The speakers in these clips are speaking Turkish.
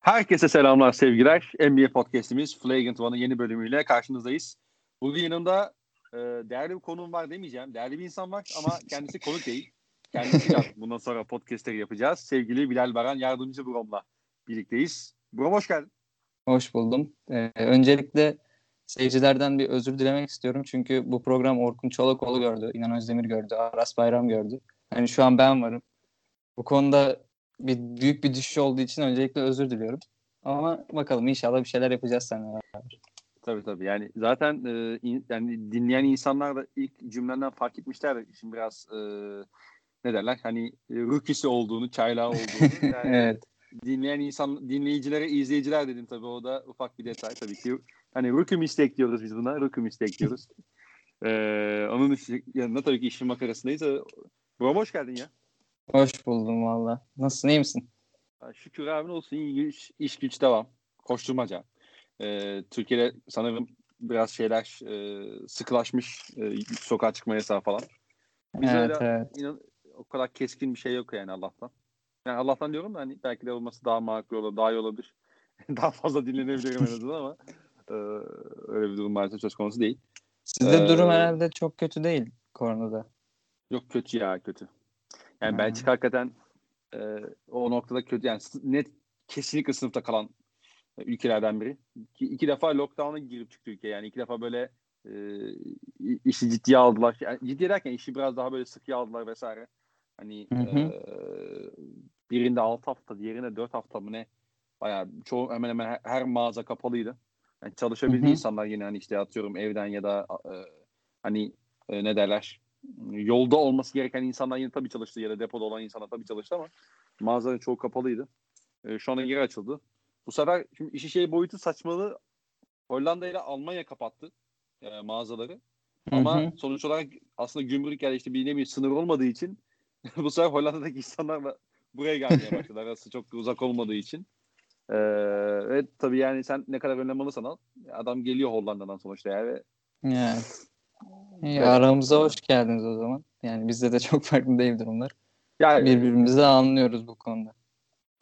Herkese selamlar, sevgiler. NBA Podcast'imiz Flagrant One'ın yeni bölümüyle karşınızdayız. Bugün yanımda e, değerli bir konuğum var demeyeceğim. Değerli bir insan var ama kendisi konuk değil. Kendisi yok. Bundan sonra podcastleri yapacağız. Sevgili Bilal Baran yardımcı Brom'la birlikteyiz. Brom hoş geldin. Hoş buldum. Ee, öncelikle seyircilerden bir özür dilemek istiyorum. Çünkü bu program Orkun Çolakoğlu gördü, İnan Özdemir gördü, Aras Bayram gördü. Hani şu an ben varım. Bu konuda bir büyük bir düşüş olduğu için öncelikle özür diliyorum. Ama bakalım inşallah bir şeyler yapacağız seninle beraber. Tabii tabii. Yani zaten e, in, yani dinleyen insanlar da ilk cümlenden fark etmişler. Şimdi biraz e, ne derler? Hani e, rookiesi olduğunu, çaylağı olduğunu. Yani evet. Dinleyen insan, dinleyicilere, izleyiciler dedim tabii. O da ufak bir detay tabii ki. Hani rookie mistake diyoruz biz buna. Rookie mistake diyoruz. ee, onun yanında tabii ki işin makarasındayız. Brom hoş geldin ya. Hoş buldum valla. Nasılsın iyi misin? Şükür abi olsun iyi iş, iş güç devam. Koşturmaca. Ee, Türkiye'de sanırım biraz şeyler e, sıkılaşmış e, sokağa çıkma yasağı falan. Bizde evet, öyle evet. inan, o kadar keskin bir şey yok yani Allah'tan. Yani Allah'tan diyorum da hani belki de olması daha makul olur, daha iyi olabilir. daha fazla dinlenebilirim en azından ama e, öyle bir durum maalesef söz konusu değil. Sizde Ee, durum herhalde çok kötü değil koronada. Yok kötü ya kötü. Yani Ha. Belçika hakikaten e, o noktada kötü. Yani net kesinlikle sınıfta kalan e, ülkelerden biri. İki, iki defa lockdown'a girip çıktı ülke. Yani iki defa böyle e, işi ciddiye aldılar. Yani ciddiye derken işi biraz daha böyle sıkıya aldılar vesaire. Hani Hı hı. e, birinde 6 hafta, diğerinde 4 hafta mı ne? Bayağı çoğu hemen hemen her, her mağaza kapalıydı. Yani Hı hı. insanlar yine hani işte atıyorum evden ya da e, hani e, ne derler yolda olması gereken insanlar yine tabii çalıştı ya da depoda olan insanlar tabii çalıştı ama mağazaların çoğu kapalıydı. E, şu anda geri açıldı. Bu sefer şimdi işi şey boyutu saçmalığı Hollanda ile Almanya kapattı e, mağazaları. Hı Ama hı. sonuç olarak aslında gümrük yani işte bir ne bir sınır olmadığı için bu sefer Hollanda'daki insanlar buraya gelmeye başladı. Arası çok uzak olmadığı için. Ee, ve tabii yani sen ne kadar önlem alırsan al. Adam geliyor Hollanda'dan sonuçta yani. Ve Evet. İyi, aramıza hoş geldiniz o zaman. Yani bizde de çok farklı değil durumlar. Yani Birbirimizi anlıyoruz bu konuda.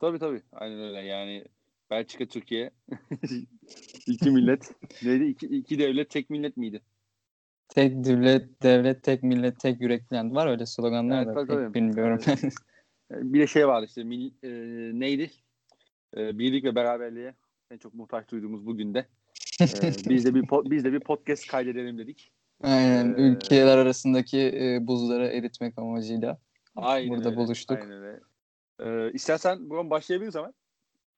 Tabii tabii. Aynen öyle. Yani Belçika, Türkiye iki millet. Neydi? İki, iki devlet, tek millet miydi? Tek devlet, devlet, tek millet, tek yüreklen var öyle sloganlar Evet, da tabii, pek tabii. bilmiyorum. Ee, Bir de şey vardı işte mil, e, neydi? E, birlik ve beraberliğe en çok muhtaç duyduğumuz bugün de. E, biz de bir biz de bir podcast kaydedelim dedik. Aynen Ee, ülkeler arasındaki e, buzları eritmek amacıyla Aynen burada öyle. buluştuk. Aynen öyle. E, istersen buradan başlayabiliriz hemen.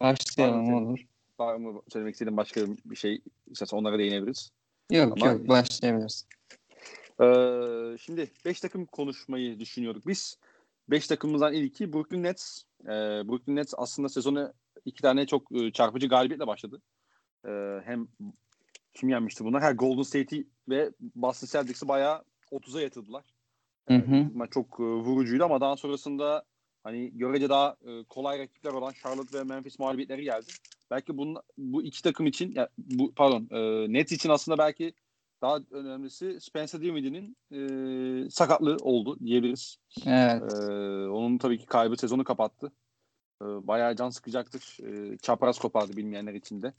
Başlayalım Var olur. Var mı söylemek istediğin başka bir şey? İstersen onlara değinebiliriz. Yok Ama- yok başlayabiliriz. Ee, şimdi 5 takım konuşmayı düşünüyorduk biz. 5 takımımızdan ilki Brooklyn Nets. Ee, Brooklyn Nets aslında sezonu iki tane çok e, çarpıcı galibiyetle başladı. Ee, hem kim yenmişti bunlar? Her Golden State'i ve Boston Celtics'i bayağı 30'a yatırdılar. Hı hı. Çok e, vurucuydu ama daha sonrasında hani görece daha e, kolay rakipler olan Charlotte ve Memphis mağlubiyetleri geldi. Belki bunun, bu iki takım için ya, bu pardon e, Nets için aslında belki daha önemlisi Spencer Dinwiddie'nin e, sakatlığı oldu diyebiliriz. Evet. E, onun tabii ki kaybı sezonu kapattı. E, bayağı can sıkacaktır. E, çapraz kopardı bilmeyenler için de.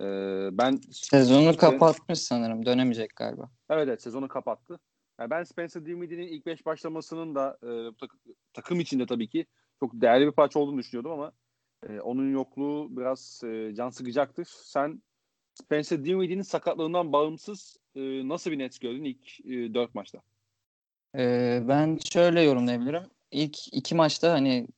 E, ben Sezonu kapatmış sanırım. Dönemeyecek galiba. Evet evet sezonu kapattı. Yani ben Spencer Dinwiddie'nin ilk 5 başlamasının da e, tak- takım içinde tabii ki çok değerli bir parça olduğunu düşünüyordum ama e, onun yokluğu biraz e, can sıkacaktır. Sen Spencer Dinwiddie'nin sakatlığından bağımsız e, nasıl bir Nets gördün ilk e, 4 maçta? Ee, ben şöyle yorumlayabilirim. İlk iki maçta hani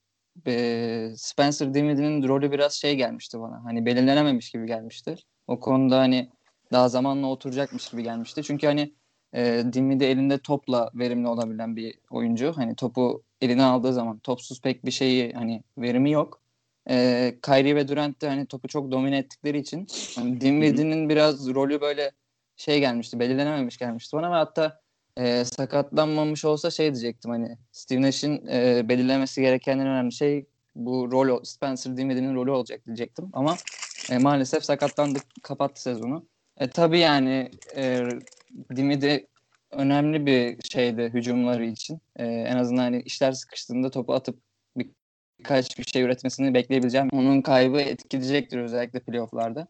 e, Spencer Dinwiddie'nin rolü biraz şey gelmişti bana. Hani belirlenememiş gibi gelmişti. O konuda hani daha zamanla oturacakmış gibi gelmişti. Çünkü hani e, Dinwiddie elinde topla verimli olabilen bir oyuncu. Hani topu eline aldığı zaman topsuz pek bir şeyi hani verimi yok. E, Kyrie ve Durant de hani topu çok domine ettikleri için hani Dinwiddie'nin biraz rolü böyle şey gelmişti. Belirlenememiş gelmişti bana ve hatta e, sakatlanmamış olsa şey diyecektim hani Steve Nash'in e, belirlemesi gereken en önemli şey bu rol Spencer Dinwiddie'nin rolü olacak diyecektim ama e, maalesef sakatlandı kapattı sezonu. E, tabii yani e, Dinwiddie önemli bir şeydi hücumları için. E, en azından hani işler sıkıştığında topu atıp birkaç bir şey üretmesini bekleyebileceğim. Onun kaybı etkileyecektir özellikle playofflarda.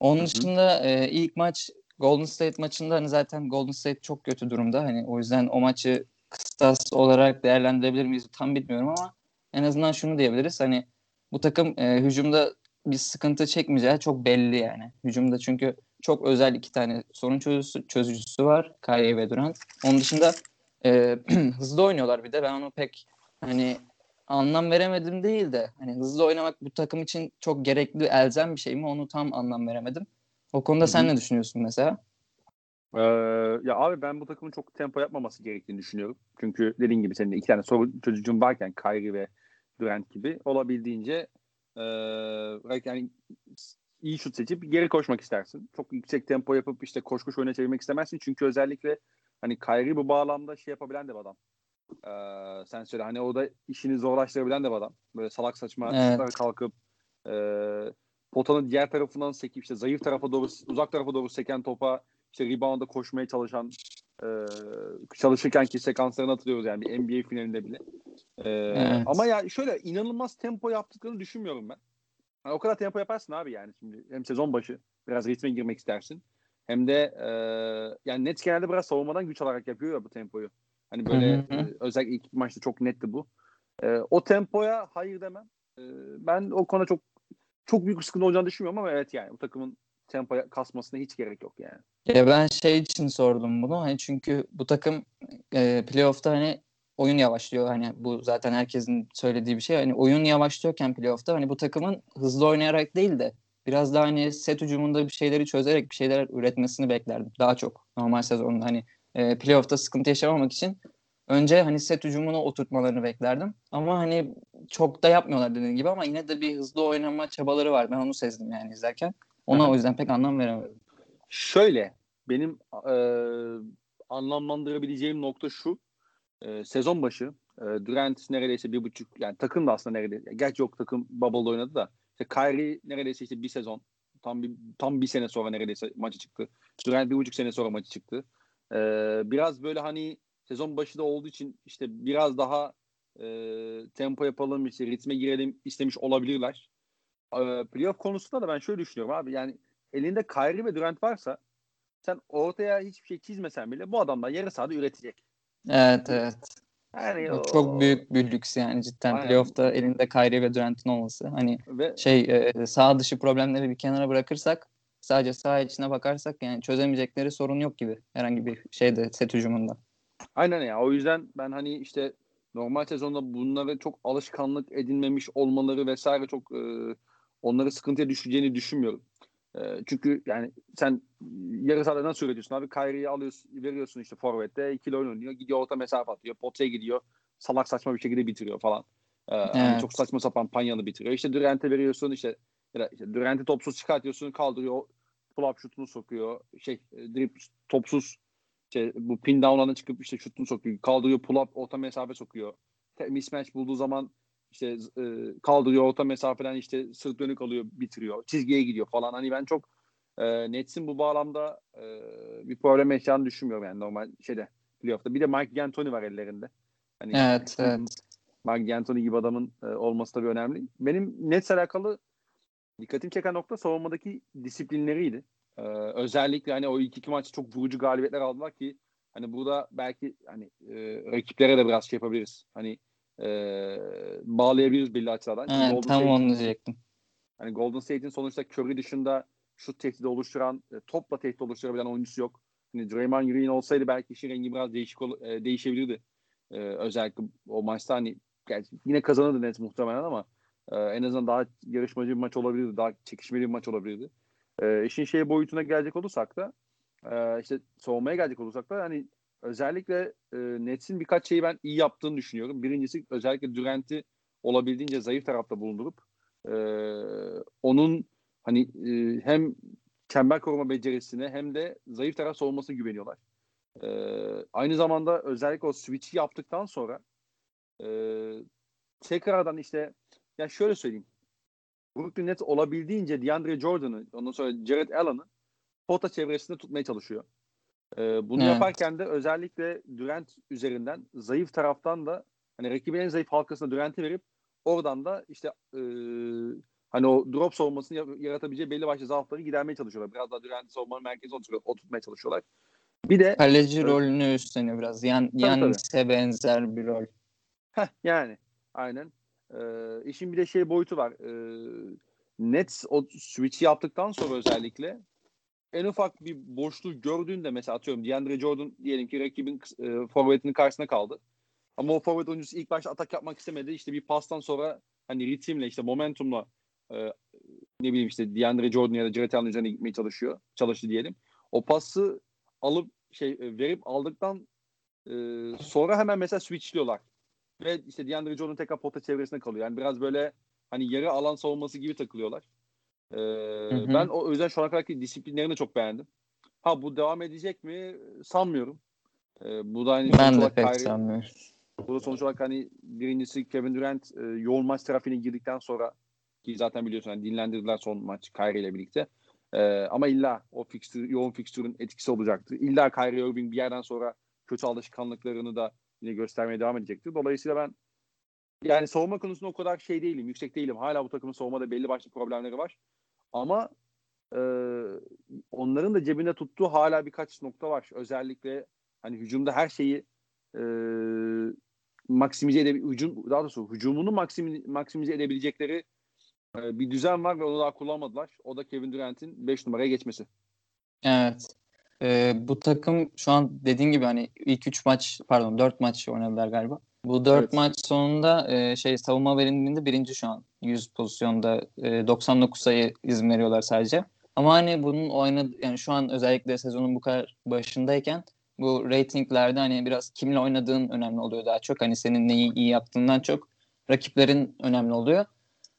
Onun dışında e, ilk maç Golden State maçında hani zaten Golden State çok kötü durumda. Hani o yüzden o maçı kıstas olarak değerlendirebilir miyiz tam bilmiyorum ama en azından şunu diyebiliriz. Hani bu takım e, hücumda bir sıkıntı çekmeyeceği çok belli yani. Hücumda çünkü çok özel iki tane sorun çözücüsü, çözücüsü var. Kyrie ve Durant. Onun dışında e, hızlı oynuyorlar bir de. Ben onu pek hani anlam veremedim değil de hani hızlı oynamak bu takım için çok gerekli elzem bir şey mi onu tam anlam veremedim. O konuda Hı-hı. sen ne düşünüyorsun mesela? Ee, ya abi ben bu takımın çok tempo yapmaması gerektiğini düşünüyorum. Çünkü dediğin gibi senin de iki tane sorun çözücün varken Kyrie ve Durant gibi olabildiğince e, yani iyi şut seçip geri koşmak istersin. Çok yüksek tempo yapıp işte koş koş oyuna çevirmek istemezsin. Çünkü özellikle hani Kyrie bu bağlamda şey yapabilen de bir adam. Ee, sen söyle hani o da işini zorlaştırabilen de bir adam. Böyle salak saçma Evet. kalkıp e, potanın diğer tarafından sekip işte zayıf tarafa doğru uzak tarafa doğru seken topa işte rebound'a koşmaya çalışan e, çalışırken ki sekanslarını hatırlıyoruz yani bir NBA finalinde bile. E, Evet. Ama ya şöyle inanılmaz tempo yaptıklarını düşünmüyorum ben. Yani o kadar tempo yaparsın abi yani şimdi hem sezon başı biraz ritme girmek istersin. Hem de e, yani Nets genelde biraz savunmadan güç alarak yapıyor ya bu tempoyu. Hani böyle Hı hı. e, özellikle ilk maçta çok netti bu. E, o tempoya hayır demem. E, ben o konuda çok çok büyük bir sıkıntı olacağını düşünmüyorum ama evet yani bu takımın tempo kasmasına hiç gerek yok yani. Ya ben şey için sordum bunu hani çünkü bu takım e, playoff'ta hani oyun yavaşlıyor hani bu zaten herkesin söylediği bir şey hani oyun yavaşlıyorken playoff'ta hani bu takımın hızlı oynayarak değil de biraz daha hani set hücumunda bir şeyleri çözerek bir şeyler üretmesini beklerdim daha çok normal sezonda hani e, playoff'ta sıkıntı yaşamamak için önce hani set hücumunu oturtmalarını beklerdim ama hani çok da yapmıyorlar dediğin gibi ama yine de bir hızlı oynama çabaları var ben onu sezdim yani izlerken ona Aha. o yüzden pek anlam veremedim. Şöyle benim e, anlamlandırabileceğim nokta şu. E, sezon başı e, Durant neredeyse bir buçuk yani takım da aslında neredeyse gerçi yok takım bubble'da oynadı da işte Kyrie neredeyse işte bir sezon tam bir tam bir sene sonra neredeyse maçı çıktı. Durant bir buçuk sene sonra maçı çıktı. E, biraz böyle hani sezon başı da olduğu için işte biraz daha e, tempo yapalım işte ritme girelim istemiş olabilirler. E, playoff konusunda da ben şöyle düşünüyorum abi yani elinde Kyrie ve Durant varsa sen ortaya hiçbir şey çizmesen bile bu adamlar yarı sahada üretecek. Evet evet. Yani O çok büyük bir lüks yani cidden Aynen. playoff'ta elinde Kyrie ve Durant'in olması. Hani ve şey e, sağ dışı problemleri bir kenara bırakırsak sadece sağ içine bakarsak yani çözemeyecekleri sorun yok gibi herhangi bir şeyde set hücumunda. Aynen ya o yüzden ben hani işte normal sezonda bunlara çok alışkanlık edinmemiş olmaları vesaire çok e, onları sıkıntıya düşeceğini düşünmüyorum. E, çünkü yani sen yarı sahada nasıl üretiyorsun abi? Kyrie'yi alıyorsun, veriyorsun işte forvette, ikili oyun oynuyor, gidiyor orta mesafe atıyor, potaya gidiyor, salak saçma bir şekilde bitiriyor falan. E, hani Evet. çok saçma sapan panyalı bitiriyor. İşte Durant'e veriyorsun işte, ya da işte Durant'i topsuz çıkartıyorsun, kaldırıyor, pull-up şutunu sokuyor, şey e, drip topsuz işte bu pin down'larına çıkıp işte şutunu sokuyor, kaldırıyor, pull-up orta mesafe sokuyor. Mismatch bulduğu zaman işte e, kaldırıyor orta mesafeden işte sırt dönük alıyor, bitiriyor. Çizgiye gidiyor falan. Hani ben çok e, Nets'in bu bağlamda e, bir problem yaşayacağını düşünmüyorum yani normal şeyde playoff'ta. Bir de Mike D'Antoni var ellerinde. Hani Evet evet. Mike D'Antoni gibi adamın e, olması tabii önemli. Benim Nets alakalı dikkatimi çeken nokta savunmadaki disiplinleriydi. Ee, özellikle hani o ilk iki maçta çok vurucu galibiyetler aldılar ki hani burada belki hani e, rakiplere de biraz şey yapabiliriz. Hani e, bağlayabiliriz belli açılardan. Evet Golden tam State- onu diyecektim. Hani Golden State'in sonuçta Curry dışında şut tehdidi oluşturan, e, topla tehdit oluşturabilen oyuncusu yok. Hani Draymond Green olsaydı belki işin rengi biraz değişik ol- e, değişebilirdi. E, özellikle o maçta hani yine kazanırdı Nets muhtemelen ama e, en azından daha yarışmacı bir maç olabilirdi. Daha çekişmeli bir maç olabilirdi. E, işin şey boyutuna gelecek olursak da e, işte savunmaya gelecek olursak da hani özellikle e, Nets'in birkaç şeyi ben iyi yaptığını düşünüyorum. Birincisi özellikle Durant'i olabildiğince zayıf tarafta bulundurup e, onun hani e, hem çember koruma becerisine hem de zayıf taraf savunmasına güveniyorlar. E, aynı zamanda özellikle o switch'i yaptıktan sonra e, tekrardan işte ya şöyle söyleyeyim. Brooklyn Nets olabildiğince DeAndre Jordan'ı ondan sonra Jared Allen'ı pota çevresinde tutmaya çalışıyor. E, bunu Evet. yaparken de özellikle Durant üzerinden zayıf taraftan da hani rakibin en zayıf halkasına Durant'i verip oradan da işte e, hani o drop savunmasını yaratabileceği belli başlı zaafları gidermeye çalışıyorlar. Biraz daha Durant'i savunmanın merkezine oturtmaya çalışıyorlar. Bir de kaleci evet. rolünü üstleniyor biraz. Yan Yanis'e benzer bir rol. Heh, yani aynen. Ee, işin bir de şey boyutu var. Ee, Nets o switch yaptıktan sonra özellikle en ufak bir boşluğu gördüğünde mesela atıyorum DeAndre Jordan diyelim ki rakibin e, forvetinin karşısına kaldı. Ama o forvet oyuncusu ilk başta atak yapmak istemedi. İşte bir pastan sonra hani ritimle işte momentumla e, ne bileyim işte DeAndre Jordan ya da Jared Allen üzerine gitmeye çalışıyor. Çalıştı diyelim. O pası alıp şey e, verip aldıktan e, sonra hemen mesela switchliyorlar. Ve işte DeAndre Jordan tekrar pota çevresinde kalıyor. Yani biraz böyle hani yarı alan savunması gibi takılıyorlar. Ee, hı hı. Ben o yüzden şu ana kadarki disiplinlerini çok beğendim. Ha bu devam edecek mi? Sanmıyorum. Ee, bu da hani ben de pek Kyrie, sanmıyorum. Bu da sonuç olarak hani birincisi Kevin Durant e, yoğun maç trafiğine girdikten sonra ki zaten biliyorsun hani dinlendirdiler son maç Kyrie ile birlikte. Ee, ama illa o fixture, yoğun fikstürün etkisi olacaktır. İlla Kyrie Irving bir yerden sonra kötü alışkanlıklarını da yine göstermeye devam edecektir. Dolayısıyla ben yani savunma konusunda o kadar şey değilim, yüksek değilim. Hala bu takımın savunmada belli başlı problemleri var. Ama e, onların da cebinde tuttuğu hala birkaç nokta var. Özellikle hani hücumda her şeyi e, maksimize edebilecek, hücum, daha doğrusu hücumunu maksimize, maksimize edebilecekleri e, bir düzen var ve onu daha kullanmadılar. O da Kevin Durant'in 5 numaraya geçmesi. Evet. Ee, bu takım şu an dediğin gibi hani ilk 3 maç pardon 4 maç oynadılar galiba. Bu 4 evet. maç sonunda e, şey savunma verimliliğinde birinci şu an. 100 pozisyonda e, 99 sayı izin veriyorlar sadece. Ama hani bunun oynadı yani şu an özellikle sezonun bu kadar başındayken bu ratinglerde hani biraz kimle oynadığın önemli oluyor daha çok. Hani senin neyi iyi yaptığından çok rakiplerin önemli oluyor.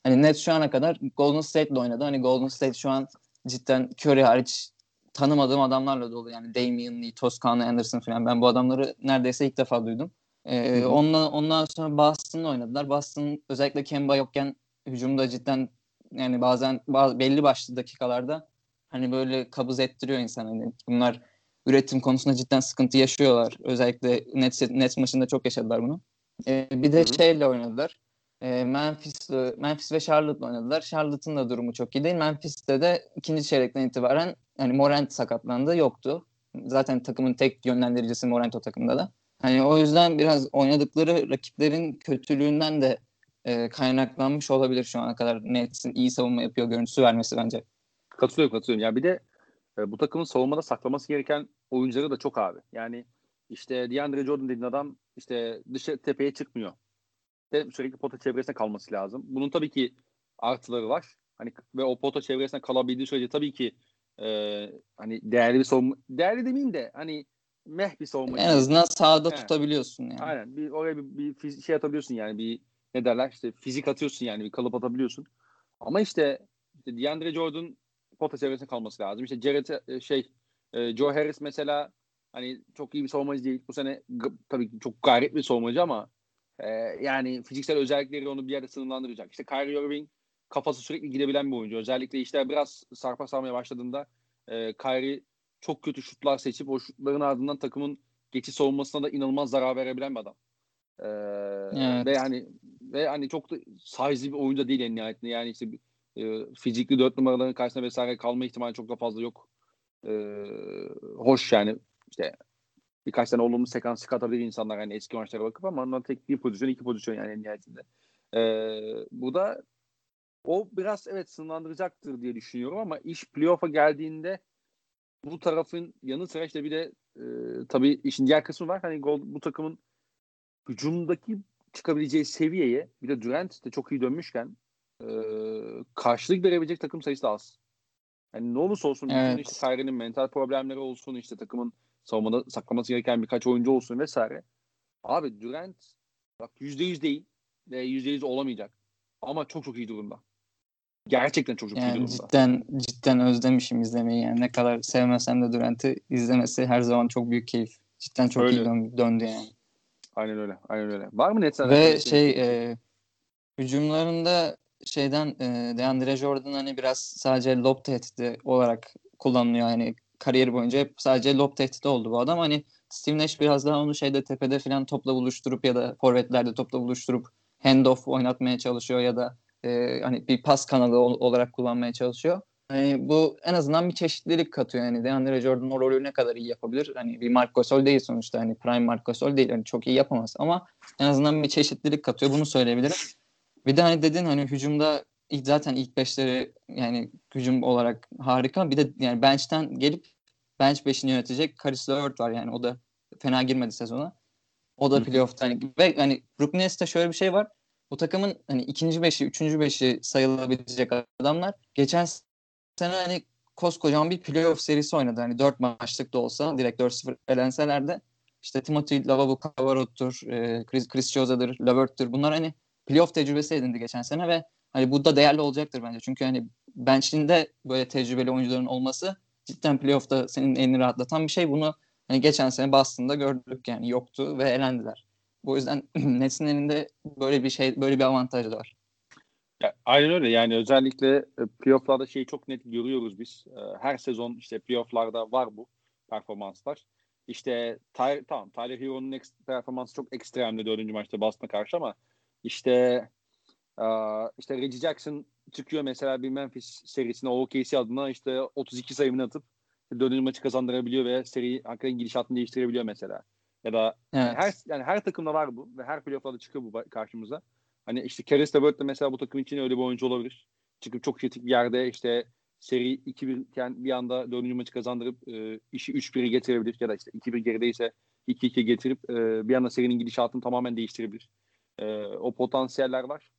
Hani Nets şu ana kadar Golden State'le oynadı. Hani Golden State şu an cidden Curry hariç tanımadığım adamlarla dolu. Yani Damian Lee, Toscano Anderson falan. Ben bu adamları neredeyse ilk defa duydum. Ee, ondan, ondan sonra Boston'la oynadılar. Boston özellikle Kemba yokken hücumda cidden yani bazen bazı, belli başlı dakikalarda hani böyle kabız ettiriyor insan. Hani bunlar üretim konusunda cidden sıkıntı yaşıyorlar. Özellikle Nets, Nets maçında çok yaşadılar bunu. Ee, bir de Hı-hı. şeyle oynadılar. Ee, Memphis, Memphis ve Charlotte'la oynadılar. Charlotte'ın da durumu çok iyi değil. Memphis'te de ikinci çeyrekten itibaren hani Morant sakatlandı yoktu. Zaten takımın tek yönlendiricisi Morant o takımda da. Hani o yüzden biraz oynadıkları rakiplerin kötülüğünden de e, kaynaklanmış olabilir şu ana kadar Nets'in iyi savunma yapıyor görüntüsü vermesi bence. Katılıyorum katılıyorum. Yani bir de e, bu takımın savunmada saklaması gereken oyuncuları da çok abi. Yani işte DeAndre Jordan dediğin adam işte dışa tepeye çıkmıyor. De sürekli pota çevresinde kalması lazım. Bunun tabii ki artıları var. Hani ve o pota çevresinde kalabildiği sürece tabii ki e, hani değerli bir savunma değerli demeyeyim de hani meh bir savunma. En azından sahada evet. tutabiliyorsun yani. Aynen. Bir oraya bir, bir şey atabiliyorsun yani bir ne derler işte fizik atıyorsun yani bir kalıp atabiliyorsun. Ama işte, işte DeAndre Jordan pota çevresinde kalması lazım. İşte Jared e, şey e, Joe Harris mesela hani çok iyi bir savunmacı değil. Bu sene tabii ki çok gayret bir savunmacı ama e, yani fiziksel özellikleri onu bir yerde sınırlandıracak. İşte Kyrie Irving kafası sürekli gidebilen bir oyuncu. Özellikle işte biraz sarpa sarmaya başladığında e, Kyrie çok kötü şutlar seçip o şutların ardından takımın geçiş savunmasına da inanılmaz zarar verebilen bir adam. Ee, evet. Ve hani ve hani çok da size'li bir oyuncu değil en nihayetinde. Yani işte e, fizikli dört numaraların karşısında vesaire kalma ihtimali çok da fazla yok. Ee, hoş yani işte birkaç tane olumlu sekans çıkartabilir insanlar hani eski maçlara bakıp ama ondan tek bir pozisyon iki pozisyon yani en nihayetinde. Ee, bu da o biraz evet sınırlandıracaktır diye düşünüyorum ama iş playoff'a geldiğinde bu tarafın yanı sıra işte bir de e, tabii işin diğer kısmı var. Hani gol, bu takımın hücumdaki çıkabileceği seviyeye bir de Durant de çok iyi dönmüşken e, karşılık verebilecek takım sayısı da az. Yani ne olursa olsun evet. işte Kyrie'nin mental problemleri olsun işte takımın savunmada saklaması gereken birkaç oyuncu olsun vesaire. Abi Durant bak %100 değil ve %100 olamayacak. Ama çok çok iyi durumda. Gerçekten çok çok yani iyi durumda. Cidden, cidden özlemişim izlemeyi. Yani ne kadar sevmesem de Durant'ı izlemesi her zaman çok büyük keyif. Cidden çok öyle. iyi dön- döndü yani. Aynen öyle. Aynen öyle. Var mı net Ve şey e, hücumlarında şeyden e, DeAndre Jordan hani biraz sadece lob tehdidi olarak kullanılıyor. Yani kariyeri boyunca hep sadece lob tehdidi oldu bu adam. Hani Steve Nash biraz daha onu şeyde tepede falan topla buluşturup ya da forvetlerde topla buluşturup handoff oynatmaya çalışıyor ya da e, hani bir pas kanalı olarak kullanmaya çalışıyor. Hani bu en azından bir çeşitlilik katıyor. Yani DeAndre Jordan o rolü ne kadar iyi yapabilir? Hani bir Marc Gasol değil sonuçta. Hani prime Marc Gasol değil. Hani çok iyi yapamaz ama en azından bir çeşitlilik katıyor. Bunu söyleyebilirim. Bir de hani dedin hani hücumda zaten ilk beşleri yani hücum olarak harika. Bir de yani bench'ten gelip bench beşini yönetecek Karis LeVert var yani o da fena girmedi sezona. O da playoff'ta hani ve hani Brooklyn Nets'te şöyle bir şey var. Bu takımın hani ikinci beşi, üçüncü beşi sayılabilecek adamlar geçen sene hani koskocaman bir playoff serisi oynadı. Hani dört maçlık da olsa direkt 4-0 elenseler de işte Timothy Lavabo Cavarot'tur, e, Chris, Chris Choza'dır, Levert'tir. Bunlar hani playoff tecrübesi edindi geçen sene ve hani bu da değerli olacaktır bence. Çünkü hani bench'inde böyle tecrübeli oyuncuların olması cidden playoff'ta senin elini rahatlatan bir şey. Bunu hani geçen sene Boston'da gördük yani yoktu ve elendiler. Bu yüzden Nets'in elinde böyle bir şey, böyle bir avantajı da var. Ya, aynen öyle yani özellikle e, playofflarda şeyi çok net görüyoruz biz. E, her sezon işte playofflarda var bu performanslar. İşte Tyler, tamam Tyler Hero'nun performansı çok ekstremdi dördüncü maçta Boston'a karşı ama işte işte Reggie Jackson çıkıyor mesela bir Memphis serisine OKC adına işte 32 sayımını atıp dördüncü maçı kazandırabiliyor ve seri hakikaten gidişatını değiştirebiliyor mesela. Ya da evet. her yani her takımda var bu ve her playoff'larda çıkıyor bu karşımıza. Hani işte Caris LeVert de mesela bu takım için öyle bir oyuncu olabilir. Çıkıp çok kritik bir yerde işte seri 2-1 iken bir anda dördüncü maçı kazandırıp e, işi 3-1'e getirebilir ya da işte 2-1 gerideyse 2-2 getirip e, bir anda serinin gidişatını tamamen değiştirebilir. E, o potansiyeller var.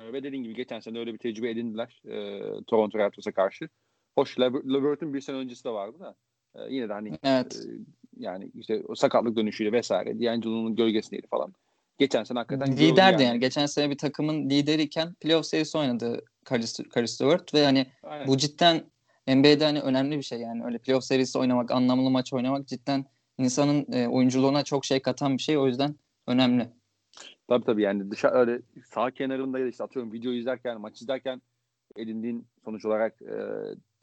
E, ve dediğim gibi geçen sene öyle bir tecrübe edindiler e, Toronto Raptors'a karşı. Hoş Levert'ün bir sene öncesi de vardı da e, yine de hani evet. e, yani işte o sakatlık dönüşüyle vesaire D'Angelo'nun gölgesindeydi falan. Geçen sene hakikaten liderdi yani. yani. Geçen sene bir takımın lideriyken playoff serisi oynadı Caris Levert ve hani Aynen. bu cidden NBA'de hani önemli bir şey yani. Öyle playoff serisi oynamak, anlamlı maç oynamak cidden insanın e, oyunculuğuna çok şey katan bir şey. O yüzden önemli. Tabii tabii yani dışarı öyle sağ kenarında ya da işte atıyorum video izlerken, maç izlerken edindiğin sonuç olarak e,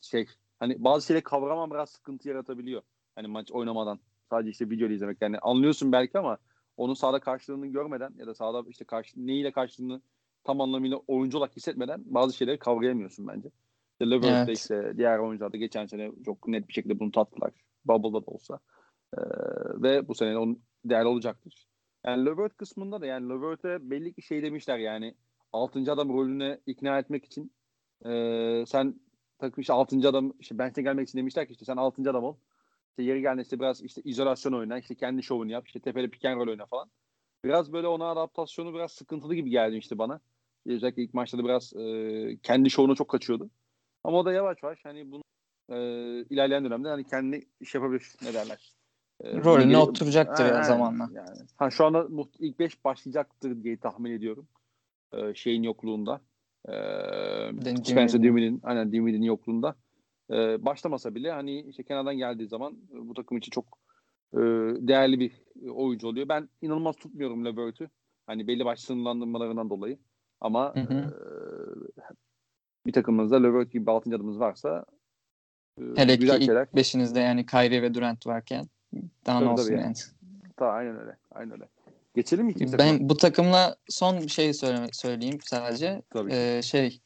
şey hani bazı şeyleri kavramam biraz sıkıntı yaratabiliyor. Hani maç oynamadan sadece işte video izlemek yani anlıyorsun belki ama onun sahada karşılığını görmeden ya da sahada işte karşı, neyle karşılığını tam anlamıyla oyuncu olarak hissetmeden bazı şeyleri kavrayamıyorsun bence. İşte Levert'te evet. işte diğer oyuncular da geçen sene çok net bir şekilde bunu tattılar. Bubble'da da olsa. Ee, ve bu sene onun değerli olacaktır. Yani Levert kısmında da yani Levert'e belli ki şey demişler yani 6. adam rolüne ikna etmek için e, sen takım işte 6. adam işte bench'e gelmek için demişler ki işte sen 6. adam ol. İşte yeri geldiğinde işte biraz işte izolasyon oyna, işte kendi şovunu yap, işte tepeli pick and roll oyna falan. Biraz böyle ona adaptasyonu biraz sıkıntılı gibi geldi işte bana. Özellikle ilk maçta da biraz e, kendi şovuna çok kaçıyordu. Ama o da yavaş yavaş hani bunu e, ilerleyen dönemde hani kendi iş yapabilir ne derler. E, Rolüne oturacaktır ya zamanla. Yani. Ha, şu anda ilk 5 başlayacaktır diye tahmin ediyorum. E, şeyin yokluğunda. E, Spencer Dinwiddie'nin aynen Dinwiddie'nin yokluğunda. E, başlamasa bile hani işte kenardan geldiği zaman bu takım için çok e, değerli bir oyuncu oluyor. Ben inanılmaz tutmuyorum Levert'ü. Hani belli başlı sınırlandırmalarından dolayı. Ama hı hı. E, bir takımımızda Levert gibi bir altıncı adımız varsa e, Hele ki ilk beşinizde yani Kyrie ve Durant varken daha ne olsun yani. yani. Tamam aynen öyle. Aynen öyle. Geçelim mi ikinci Ben bu takımla son bir şey söyleme, söyleyeyim sadece. Tabii. Ee, şey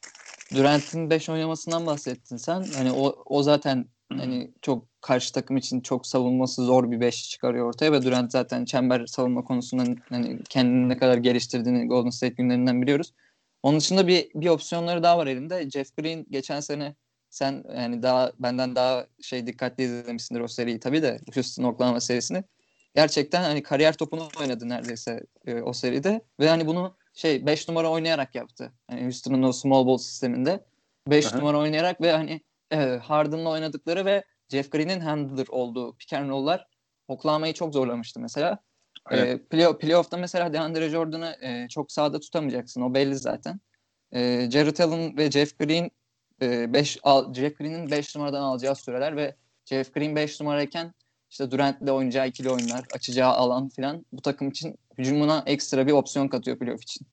Durant'in 5 oynamasından bahsettin sen. Hani o, o zaten hani çok karşı takım için çok savunması zor bir 5 çıkarıyor ortaya ve Durant zaten çember savunma konusunda hani kendini ne kadar geliştirdiğini Golden State günlerinden biliyoruz. Onun dışında bir bir opsiyonları daha var elinde. Jeff Green geçen sene sen yani daha benden daha şey dikkatli izlemişsindir o seriyi tabii de Houston Oklahoma serisini. Gerçekten hani kariyer topunu oynadı neredeyse e, o seride ve hani bunu şey 5 numara oynayarak yaptı. Hani Houston'ın o small ball sisteminde 5 numara oynayarak ve hani e, Harden'la oynadıkları ve Jeff Green'in handler olduğu pick and roll'lar Oklahoma'yı çok zorlamıştı mesela. E, play, playoff'ta mesela DeAndre Jordan'ı e, çok sağda tutamayacaksın. O belli zaten. E, Jared Allen ve Jeff Green 5 e, Jeff Green'in 5 numaradan alacağı süreler ve Jeff Green 5 numarayken işte Durant'le oynayacağı ikili oyunlar, açacağı alan filan bu takım için hücumuna ekstra bir opsiyon katıyor playoff için.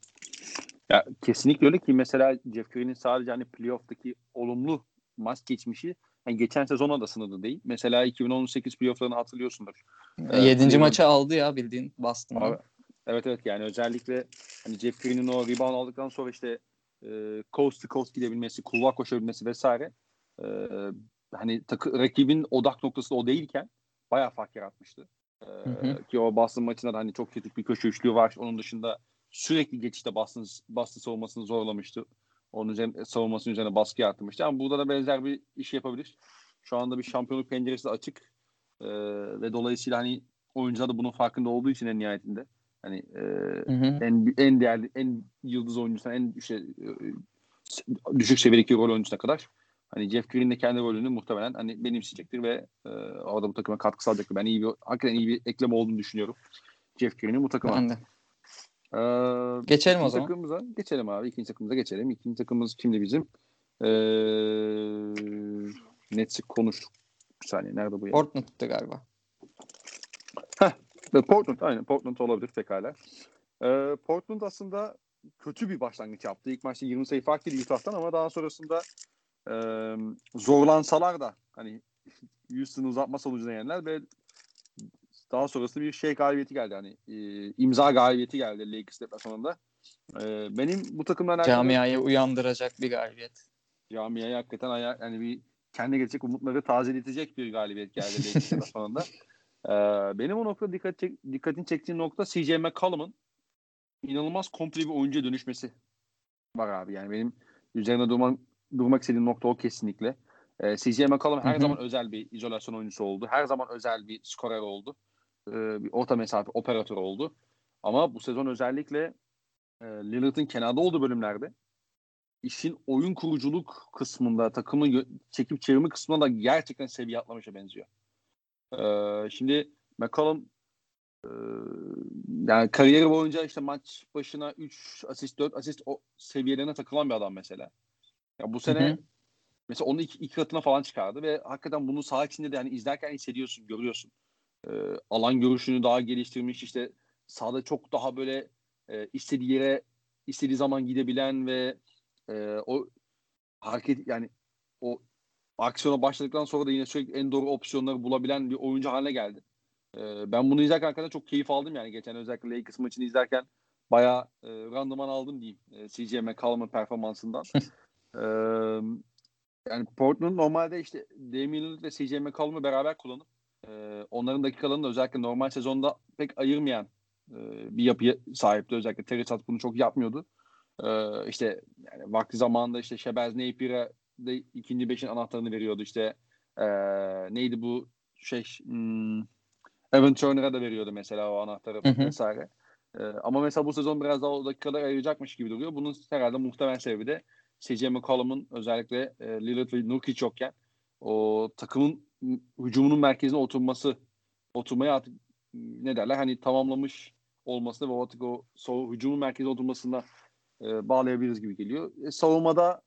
Ya kesinlikle öyle ki mesela Jeff Green'in sadece hani playoff'taki olumlu maç geçmişi yani geçen sezona da sınırlı değil. Mesela 2018 playoff'larını hatırlıyorsundur. Yedinci ee, maçı aldı ya bildiğin Boston'da. Evet evet yani özellikle hani Jeff Green'in o rebound aldıktan sonra işte e, coast to coast gidebilmesi, kulvar koşabilmesi vesaire e, hani takı, rakibin odak noktası o değilken bayağı fark yaratmıştı. E, hı hı. Ki o Boston maçında da hani çok kritik bir köşe üçlüğü var. Onun dışında sürekli geçişte Boston, Boston savunmasını zorlamıştı. Onun üzerine, savunmasının üzerine baskı arttırmıştı. Ama burada da benzer bir iş yapabilir. Şu anda bir şampiyonluk penceresi açık. E, ve dolayısıyla hani oyuncular da bunun farkında olduğu için en nihayetinde hani e, hı hı. en en değerli en yıldız oyuncusuna en işte, e, düşük seviyedeki rol oyuncusuna kadar hani Jeff Green de kendi rolünü muhtemelen hani benimseyecektir ve e, orada bu takıma katkı sağlayacaktır. Ben iyi bir hakikaten iyi bir ekleme olduğunu düşünüyorum. Jeff Green'in bu takıma. Ben de. Ee, geçelim o zaman. Takımımıza geçelim abi. İkinci takımımıza geçelim. İkinci takımımız kimdi bizim? Ee, Nets'i konuştuk. Bir saniye. Nerede bu ya? Portland'dı galiba. Heh. Portland. Aynen. Portland olabilir pekala. Ee, Portland aslında kötü bir başlangıç yaptı. İlk maçta 20 sayı fark yedi Utah'tan ama daha sonrasında e, zorlansalar da hani Houston uzatma sonucuna yendiler ve daha sonrasında bir şey galibiyeti geldi. Hani e, imza galibiyeti geldi Lakers deplasmanında. E, benim bu takımdan. Camiayı uyandıracak bir galibiyet. Camiayı hakikaten aya, yani bir kendi gelecek umutları tazeletecek bir galibiyet geldi Lakers deplasmanında. E, benim o noktada dikkat çek, dikkatini çektiğim nokta CJ McCollum'un inanılmaz komple bir oyuncuya dönüşmesi var abi. Yani benim üzerine durmak, durmak istediğim nokta o kesinlikle. E, CJ McCollum her Hı-hı. zaman özel bir izolasyon oyuncusu oldu. Her zaman özel bir skorer oldu e, bir orta mesafe operatör oldu. Ama bu sezon özellikle e, Lillard'ın kenarda olduğu bölümlerde işin oyun kuruculuk kısmında takımı çekip çevirme kısmında da gerçekten seviye atlamışa benziyor. E, şimdi McCollum e, yani kariyeri boyunca işte maç başına 3 asist 4 asist o seviyelerine takılan bir adam mesela. Ya bu sene hı hı. mesela onu iki, iki katına falan çıkardı ve hakikaten bunu saha içinde de yani izlerken hissediyorsun, görüyorsun e, alan görüşünü daha geliştirmiş işte sahada çok daha böyle e, istediği yere istediği zaman gidebilen ve e, o hareket yani o aksiyona başladıktan sonra da yine sürekli en doğru opsiyonları bulabilen bir oyuncu haline geldi. E, ben bunu izlerken hakikaten çok keyif aldım yani geçen özellikle Lakers maçını izlerken bayağı e, randıman aldım diyeyim e, CJ McCollum'un performansından. e, yani Portland normalde işte Damian Lillard ve CJ McCollum'u beraber kullanıp e, onların dakikalarını da özellikle normal sezonda pek ayırmayan e, bir yapıya sahipti. Özellikle Terry Stotts bunu çok yapmıyordu. E, işte yani vakti zamanında işte Şebez Napier'e de ikinci beşin anahtarını veriyordu. İşte e, neydi bu şey hmm, Evan Turner'a da veriyordu mesela o anahtarı hı hı. vesaire. E, ama mesela bu sezon biraz daha o dakikalar ayıracakmış gibi duruyor. Bunun herhalde muhtemel sebebi de CJ McCollum'un özellikle e, Lillard ve Nurkic yokken o takımın hücumunun merkezine oturması oturmaya artık ne derler hani tamamlamış olmasına ve artık o so, hücumun merkezine oturmasına e, bağlayabiliriz gibi geliyor. E, savunmada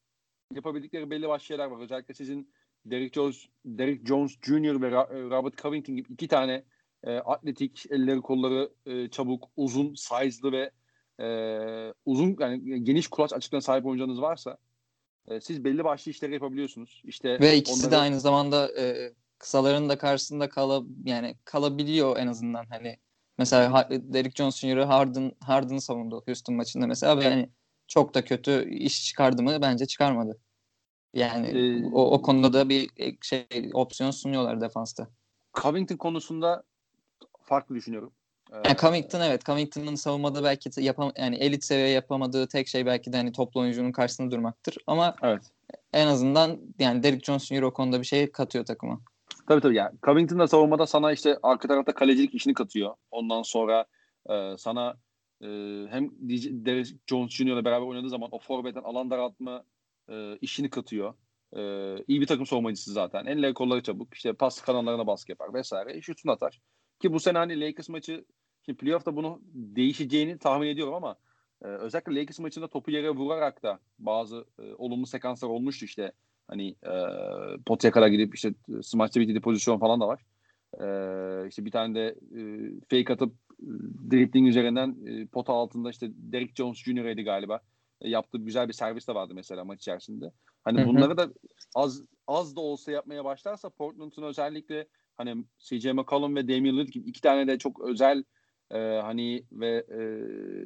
yapabildikleri belli başlı şeyler var. Özellikle sizin Derek Jones, Derek Jones Jr. ve e, Robert Covington gibi iki tane e, atletik, elleri kolları e, çabuk, uzun, size'lı ve e, uzun yani geniş kulaç açıklığına sahip oyuncularınız varsa e, siz belli başlı işleri yapabiliyorsunuz. İşte ve ikisi onları... de aynı zamanda e, kısaların da karşısında kala yani kalabiliyor en azından hani mesela Derek Jones Jr. Harden Harden'ı savundu Houston maçında mesela ve yani çok da kötü iş çıkardı mı bence çıkarmadı. Yani ee, o, o konuda da bir şey opsiyon sunuyorlar defansta. Covington konusunda farklı düşünüyorum. Ee, yani Covington evet Covington'ın savunmada belki yapam yani elit seviye yapamadığı tek şey belki de hani toplu oyuncunun karşısında durmaktır ama evet. en azından yani Derek Jones Jr. o konuda bir şey katıyor takıma. Tabii tabii yani Covington da savunmada sana işte arka tarafta kalecilik işini katıyor. Ondan sonra e, sana e, hem Derek Jones ile beraber oynadığı zaman o forvetten alan daraltma e, işini katıyor. E, iyi bir takım savunmacısı zaten. En kolları çabuk. İşte pas kanallarına baskı yapar vesaire. Şutunu atar. Ki bu sene hani Lakers maçı şimdi playoff'ta bunu değişeceğini tahmin ediyorum ama e, özellikle Lakers maçında topu yere vurarak da bazı e, olumlu sekanslar olmuştu işte. Hani e, potaya kadar gidip işte smaçta bitirdiği pozisyon falan da var. E, işte bir tane de e, fake atıp dribbling üzerinden e, pota altında işte Derek Jones Jr.'ydi galiba. E, yaptığı güzel bir servis de vardı mesela maç içerisinde. Hani Hı-hı. bunları da az az da olsa yapmaya başlarsa Portland'ın özellikle hani CJ McCollum ve Damian Lillard gibi iki tane de çok özel e, hani ve e,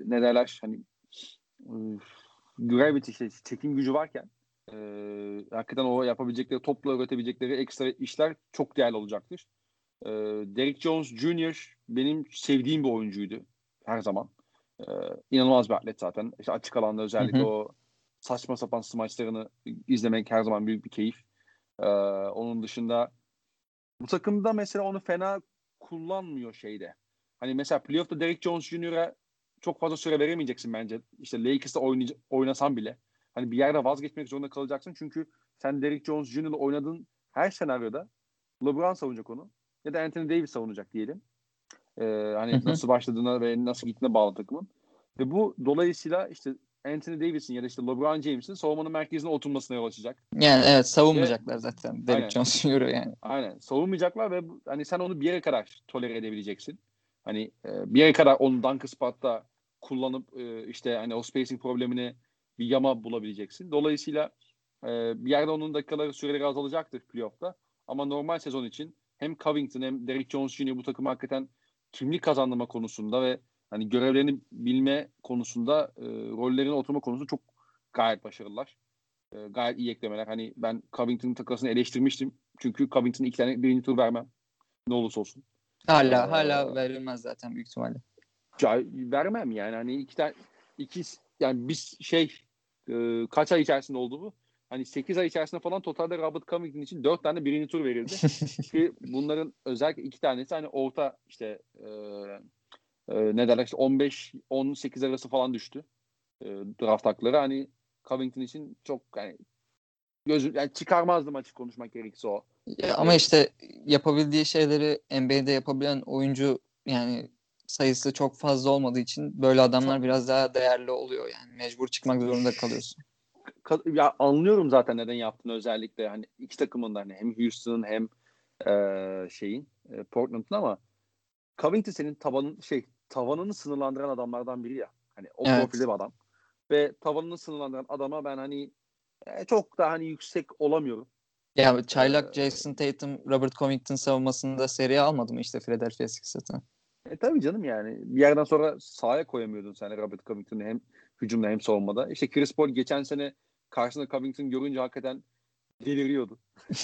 ne derler hani e, gravity işte çekim gücü varken e, hakikaten o yapabilecekleri topla üretebilecekleri ekstra işler çok değerli olacaktır. E, Derek Jones Jr. benim sevdiğim bir oyuncuydu her zaman. E, inanılmaz bir atlet zaten. İşte açık alanda özellikle hı hı. o saçma sapan smaçlarını izlemek her zaman büyük bir keyif. E, onun dışında bu takımda mesela onu fena kullanmıyor şeyde. Hani mesela playoff'ta Derek Jones Jr.'a çok fazla süre veremeyeceksin bence. İşte Lakers'ta oynasan bile. Hani bir yerde vazgeçmek zorunda kalacaksın. Çünkü sen Derek Jones Jr.'la oynadığın her senaryoda LeBron savunacak onu. Ya da Anthony Davis savunacak diyelim. Ee, hani nasıl başladığına ve nasıl gittiğine bağlı takımın. Ve bu dolayısıyla işte Anthony Davis'in ya da işte LeBron James'in savunmanın merkezine oturmasına yol açacak. Yani evet savunmayacaklar ve, zaten. Derek Jones Jr. yani. Aynen. Savunmayacaklar ve hani sen onu bir yere kadar tolere edebileceksin. Hani e, bir yere kadar onu dunk spot'ta kullanıp e, işte hani o spacing problemini bir yama bulabileceksin. Dolayısıyla e, bir yerde onun dakikaları süreleri azalacaktır playoff'ta. Ama normal sezon için hem Covington hem Derrick Jones Jr. bu takım hakikaten kimlik kazandırma konusunda ve hani görevlerini bilme konusunda e, rollerine oturma konusunda çok gayet başarılılar. E, gayet iyi eklemeler. Hani ben Covington'ın takasını eleştirmiştim. Çünkü Covington'a iki tane birinci tur vermem. Ne olursa olsun. Hala ee, hala verilmez zaten büyük ihtimalle. Vermem yani. Hani iki tane iki yani biz şey e, kaç ay içerisinde oldu bu? Hani 8 ay içerisinde falan totalde Robert Covington için 4 tane birinci tur verildi. Ki bunların özellikle iki tanesi hani orta işte e, e, ne derler işte 15-18 arası falan düştü. E, draft hakları hani Covington için çok yani gözüm yani çıkarmazdım açık konuşmak gerekirse o. Ya ama işte yapabildiği şeyleri NBA'de yapabilen oyuncu yani sayısı çok fazla olmadığı için böyle adamlar biraz daha değerli oluyor yani. Mecbur çıkmak zorunda kalıyorsun. Ya anlıyorum zaten neden yaptığını özellikle hani iki takımın da hani hem Houston'ın hem e, şeyin e, Portland'ın ama Covington senin tavanın şey tavanını sınırlandıran adamlardan biri ya. Hani o evet. profilde bir adam. Ve tavanını sınırlandıran adama ben hani e, çok da hani yüksek olamıyorum. Ya çaylak ee, Jason Tatum, Robert Covington savunmasında seri almadı mı işte Philadelphia Sixers'ı? E tabii canım yani. Bir yerden sonra sahaya koyamıyordun sen Robert Covington'u hem hücumda hem savunmada. İşte Chris Paul geçen sene karşısında Covington görünce hakikaten deliriyordu.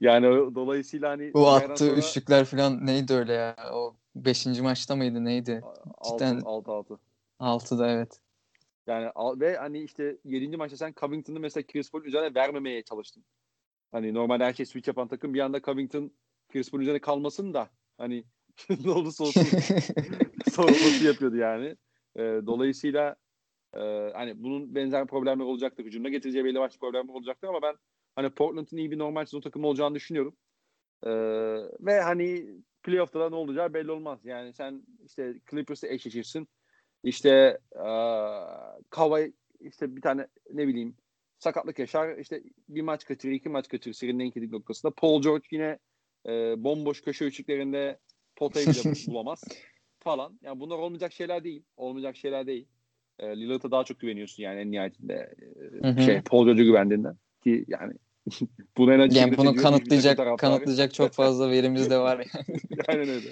yani dolayısıyla hani bu attığı sonra... üçlükler falan neydi öyle ya? O beşinci maçta mıydı neydi? Cidden... 6 6. 6'da evet. Yani ve hani işte 7. maçta sen Covington'ı mesela Chris Paul üzerine vermemeye çalıştın. Hani normalde her şey switch yapan takım bir anda Covington Chris Paul üzerine kalmasın da hani ne olursa olsun savunması yapıyordu yani. E, dolayısıyla e, hani bunun benzer problemler olacaktır. Hücumda getireceği belli başlı problemler olacaktır ama ben hani Portland'ın iyi bir normal sezon takımı olacağını düşünüyorum. E, ve hani playoff'ta da ne olacağı belli olmaz. Yani sen işte Clippers'la eşleşirsin. İşte uh, Kawhi işte bir tane ne bileyim sakatlık yaşar. İşte bir maç kaçırır, iki maç kaçırır serinin en kritik noktasında. Paul George yine e, bomboş köşe üçlüklerinde potayı bile bulamaz falan. Yani bunlar olmayacak şeyler değil. Olmayacak şeyler değil. E, Lillard'a daha çok güveniyorsun yani en nihayetinde. E, şey Paul George'a güvendiğinden. Ki yani bunu en yani bunu kanıtlayacak kanıtlayacak çok fazla verimiz de var yani. Aynen öyle.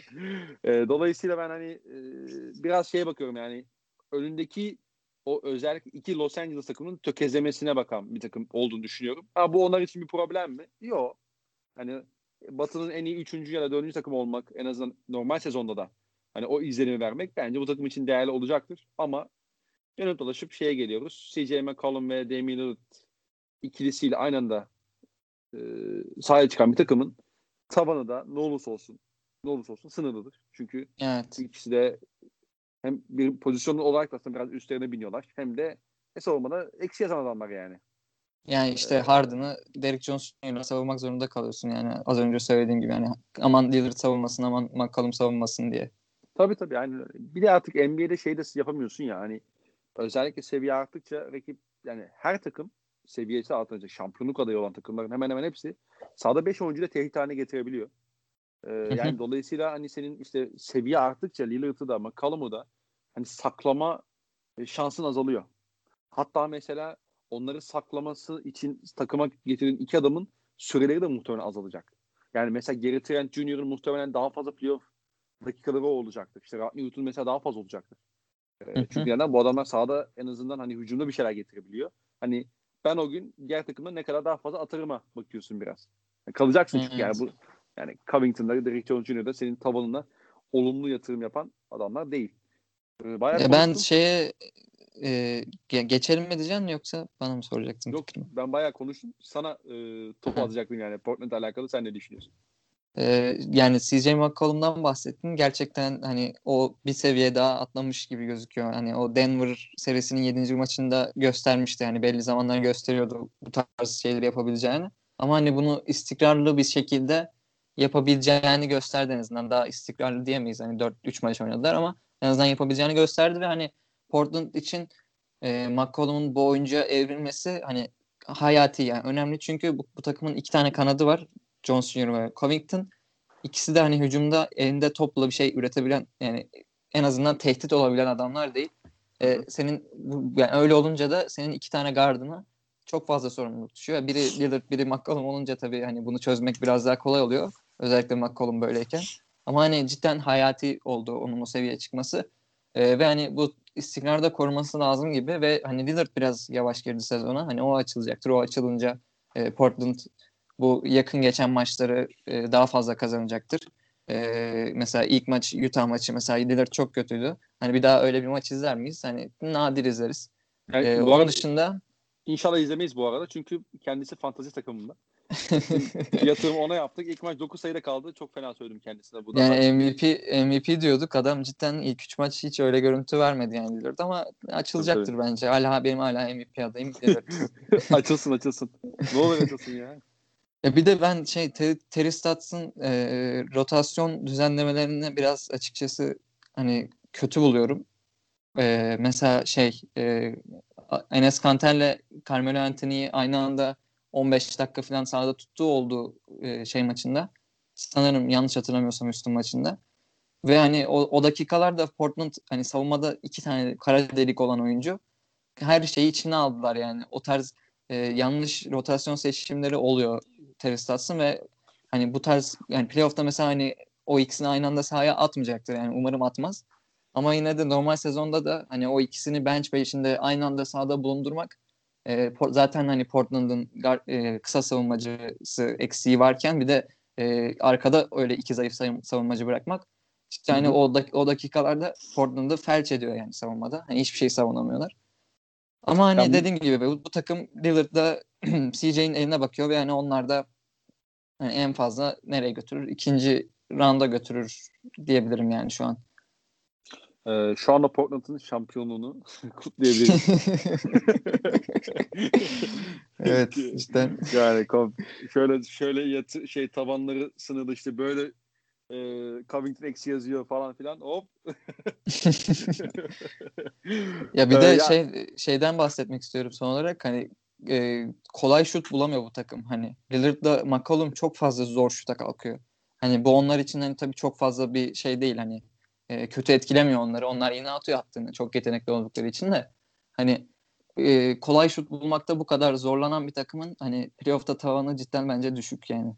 E, dolayısıyla ben hani e, biraz şeye bakıyorum yani önündeki o özellikle iki Los Angeles takımının tökezlemesine bakan bir takım olduğunu düşünüyorum. Ha bu onlar için bir problem mi? Yok. Hani Batı'nın en iyi üçüncü ya da dördüncü takım olmak en azından normal sezonda da hani o izlenimi vermek bence bu takım için değerli olacaktır. Ama dönüp dolaşıp şeye geliyoruz. CJ McCollum ve Damian Lillard ikilisiyle aynı anda e, sahaya çıkan bir takımın tavanı da ne olursa olsun ne olursa olsun sınırlıdır. Çünkü evet. ikisi de hem bir pozisyon olarak da aslında biraz üstlerine biniyorlar hem de e, savunmada eksi yazan adamlar yani. Yani işte Harden'ı Derek Johnson'la savunmak zorunda kalıyorsun yani az önce söylediğim gibi yani aman Lillard savunmasın aman McCollum savunmasın diye. Tabii tabii yani bir de artık NBA'de şey de yapamıyorsun ya hani özellikle seviye arttıkça rakip yani her takım seviyesi artınca şampiyonluk adayı olan takımların hemen hemen hepsi sahada 5 oyuncu da tehdit haline getirebiliyor. Ee, yani dolayısıyla hani senin işte seviye arttıkça Lillard'ı da McCollum'u da hani saklama e, şansın azalıyor. Hatta mesela onları saklaması için takıma getirin iki adamın süreleri de muhtemelen azalacak. Yani mesela Gary Trent Jr.'ın muhtemelen daha fazla playoff dakikaları olacaktır. İşte Rodney Hood'un mesela daha fazla olacaktır. Ee, çünkü neden? Bu adamlar sahada en azından hani hücumda bir şeyler getirebiliyor. Hani ben o gün diğer takımda ne kadar daha fazla atarıma bakıyorsun biraz. Yani kalacaksın çünkü yani bu yani Covington'da, Derrick Jones Jr.'da senin tabanına olumlu yatırım yapan adamlar değil. Ee, bayağı ya ben şeye e, geçelim mi diyeceksin yoksa bana mı soracaktın? Yok fikrimi? ben bayağı konuştum. Sana e, top atacaktım yani Portland'la alakalı. Sen ne düşünüyorsun? Ee, yani CJ McCollum'dan bahsettin. Gerçekten hani o bir seviye daha atlamış gibi gözüküyor. Hani o Denver serisinin 7. maçında göstermişti. Hani belli zamanlar gösteriyordu bu tarz şeyleri yapabileceğini. Ama hani bunu istikrarlı bir şekilde yapabileceğini gösterdi en azından. Daha istikrarlı diyemeyiz. Hani 4-3 maç oynadılar ama en azından yapabileceğini gösterdi ve hani Portland için e, McCollum'un bu oyuncuya evrilmesi hani hayati yani önemli çünkü bu, bu takımın iki tane kanadı var. Jones Jr. ve Covington. İkisi de hani hücumda elinde topla bir şey üretebilen yani en azından tehdit olabilen adamlar değil. Ee, senin bu, yani öyle olunca da senin iki tane gardına çok fazla sorumluluk düşüyor. Biri Lillard, biri McCollum olunca tabii hani bunu çözmek biraz daha kolay oluyor. Özellikle McCollum böyleyken. Ama hani cidden hayati oldu onun o seviyeye çıkması. Ee, ve hani bu istikrarda koruması lazım gibi ve hani Lillard biraz yavaş girdi sezona. Hani o açılacaktır. O açılınca e, Portland bu yakın geçen maçları e, daha fazla kazanacaktır. E, mesela ilk maç Utah maçı mesela Lillard çok kötüydü. Hani bir daha öyle bir maç izler miyiz? Hani nadir izleriz. Yani, e, onun dışında İnşallah izlemeyiz bu arada. Çünkü kendisi fantazi takımında. Yatırım ona yaptık. İlk maç 9 sayıda kaldı. Çok fena söyledim kendisine. Bu da yani MVP MVP diyorduk. Adam cidden ilk 3 maç hiç öyle görüntü vermedi yani Lillard ama açılacaktır tabii, bence. Hala benim hala MVP adayım açılsın açılsın. Ne olur açılsın ya. Ya bir de ben şey Terry Stotts'ın e, rotasyon düzenlemelerini biraz açıkçası hani kötü buluyorum. E, mesela şey e, Enes Kanter'le Carmelo Anthony'yi aynı anda 15 dakika falan sahada tuttuğu oldu e, şey maçında. Sanırım yanlış hatırlamıyorsam üstün maçında. Ve hani o, o dakikalarda Portland hani savunmada iki tane kara delik olan oyuncu her şeyi içine aldılar yani. O tarz e, yanlış rotasyon seçimleri oluyor Terry Stotts'ın ve hani bu tarz yani playoff'ta mesela hani o ikisini aynı anda sahaya atmayacaktır yani umarım atmaz. Ama yine de normal sezonda da hani o ikisini bench başında aynı anda sahada bulundurmak e, zaten hani Portland'ın e, kısa savunmacısı eksiği varken bir de e, arkada öyle iki zayıf savunmacı bırakmak işte hani o, dak- o dakikalarda Portland'ı felç ediyor yani savunmada. Hani hiçbir şey savunamıyorlar. Ama hani ben... dediğim gibi bu, bu takım Lillard'da CJ'nin eline bakıyor ve hani onlar da yani en fazla nereye götürür? İkinci rounda götürür diyebilirim yani şu an. Ee, şu anda Portland'ın şampiyonluğunu kutlayabiliriz. evet işte. Yani şöyle şöyle yatı, şey tabanları sınırlı işte böyle e, Covington eksi yazıyor falan filan hop. ya bir de ee, şey ya... şeyden bahsetmek istiyorum son olarak hani e, kolay şut bulamıyor bu takım. Hani Lillard'la McCollum çok fazla zor şuta kalkıyor. Hani bu onlar için hani tabii çok fazla bir şey değil hani e, kötü etkilemiyor onları. Onlar yine atıyor attığını çok yetenekli oldukları için de hani e, kolay şut bulmakta bu kadar zorlanan bir takımın hani playoff'ta tavanı cidden bence düşük yani.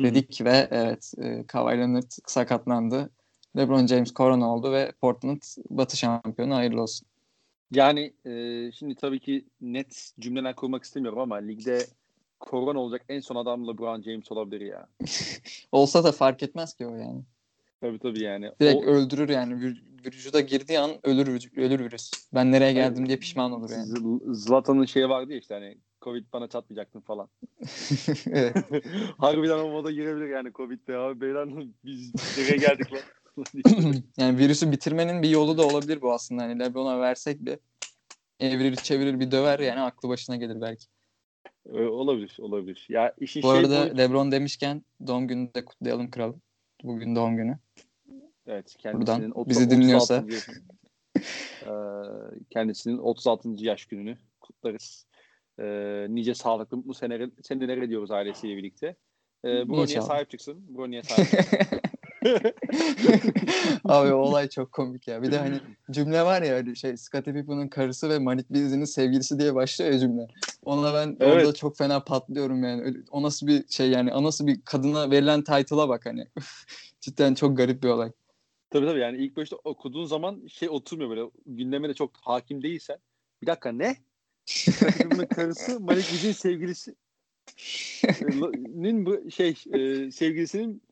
Dedik ve evet e, Kawhi Leonard sakatlandı. LeBron James korona oldu ve Portland Batı şampiyonu hayırlı olsun. Yani e, şimdi tabii ki net cümleler kurmak istemiyorum ama ligde korona olacak en son adam LeBron James olabilir ya. Olsa da fark etmez ki o yani. Tabii tabii yani. Direkt o... öldürür yani. Vücuda girdiği an ölür ölür virüs. Ben nereye geldim diye pişman olur yani. Zlatan'ın şeyi vardı ya işte hani Covid bana çatmayacaktın falan. evet. Harbiden o moda girebilir yani Covid'de abi. Beyler biz nereye geldik lan? yani virüsü bitirmenin bir yolu da olabilir bu aslında. Hani Lebron'a versek bir evirir çevirir bir döver yani aklı başına gelir belki. Ee, olabilir, olabilir. Ya işin bu şey arada bu... LeBron demişken doğum gününü de kutlayalım kralım. Bugün doğum günü. Evet, kendisinin Buradan bizi dinliyorsa. e, kendisinin 36. yaş gününü kutlarız. E, nice sağlıklı mutlu seneler, seneler ediyoruz ailesiyle birlikte. E, Brony'e sahip çıksın. Brony'e sahip çıksın. Abi olay çok komik ya. Bir de hani cümle var ya hani şey Scottie Pippen'ın karısı ve Malik Beasley'nin sevgilisi diye başlıyor ya cümle. Ona ben Evet. orada çok fena patlıyorum yani. Öyle- O nasıl bir şey yani o nasıl bir kadına verilen title'a bak hani. Cidden çok garip bir olay. Tabii tabii yani ilk başta okuduğun zaman şey oturmuyor böyle gündeme de çok hakim değilsen. Bir dakika ne? Bunun karısı Malik Beasley'in sevgilisi nin bu şey e, sevgilisinin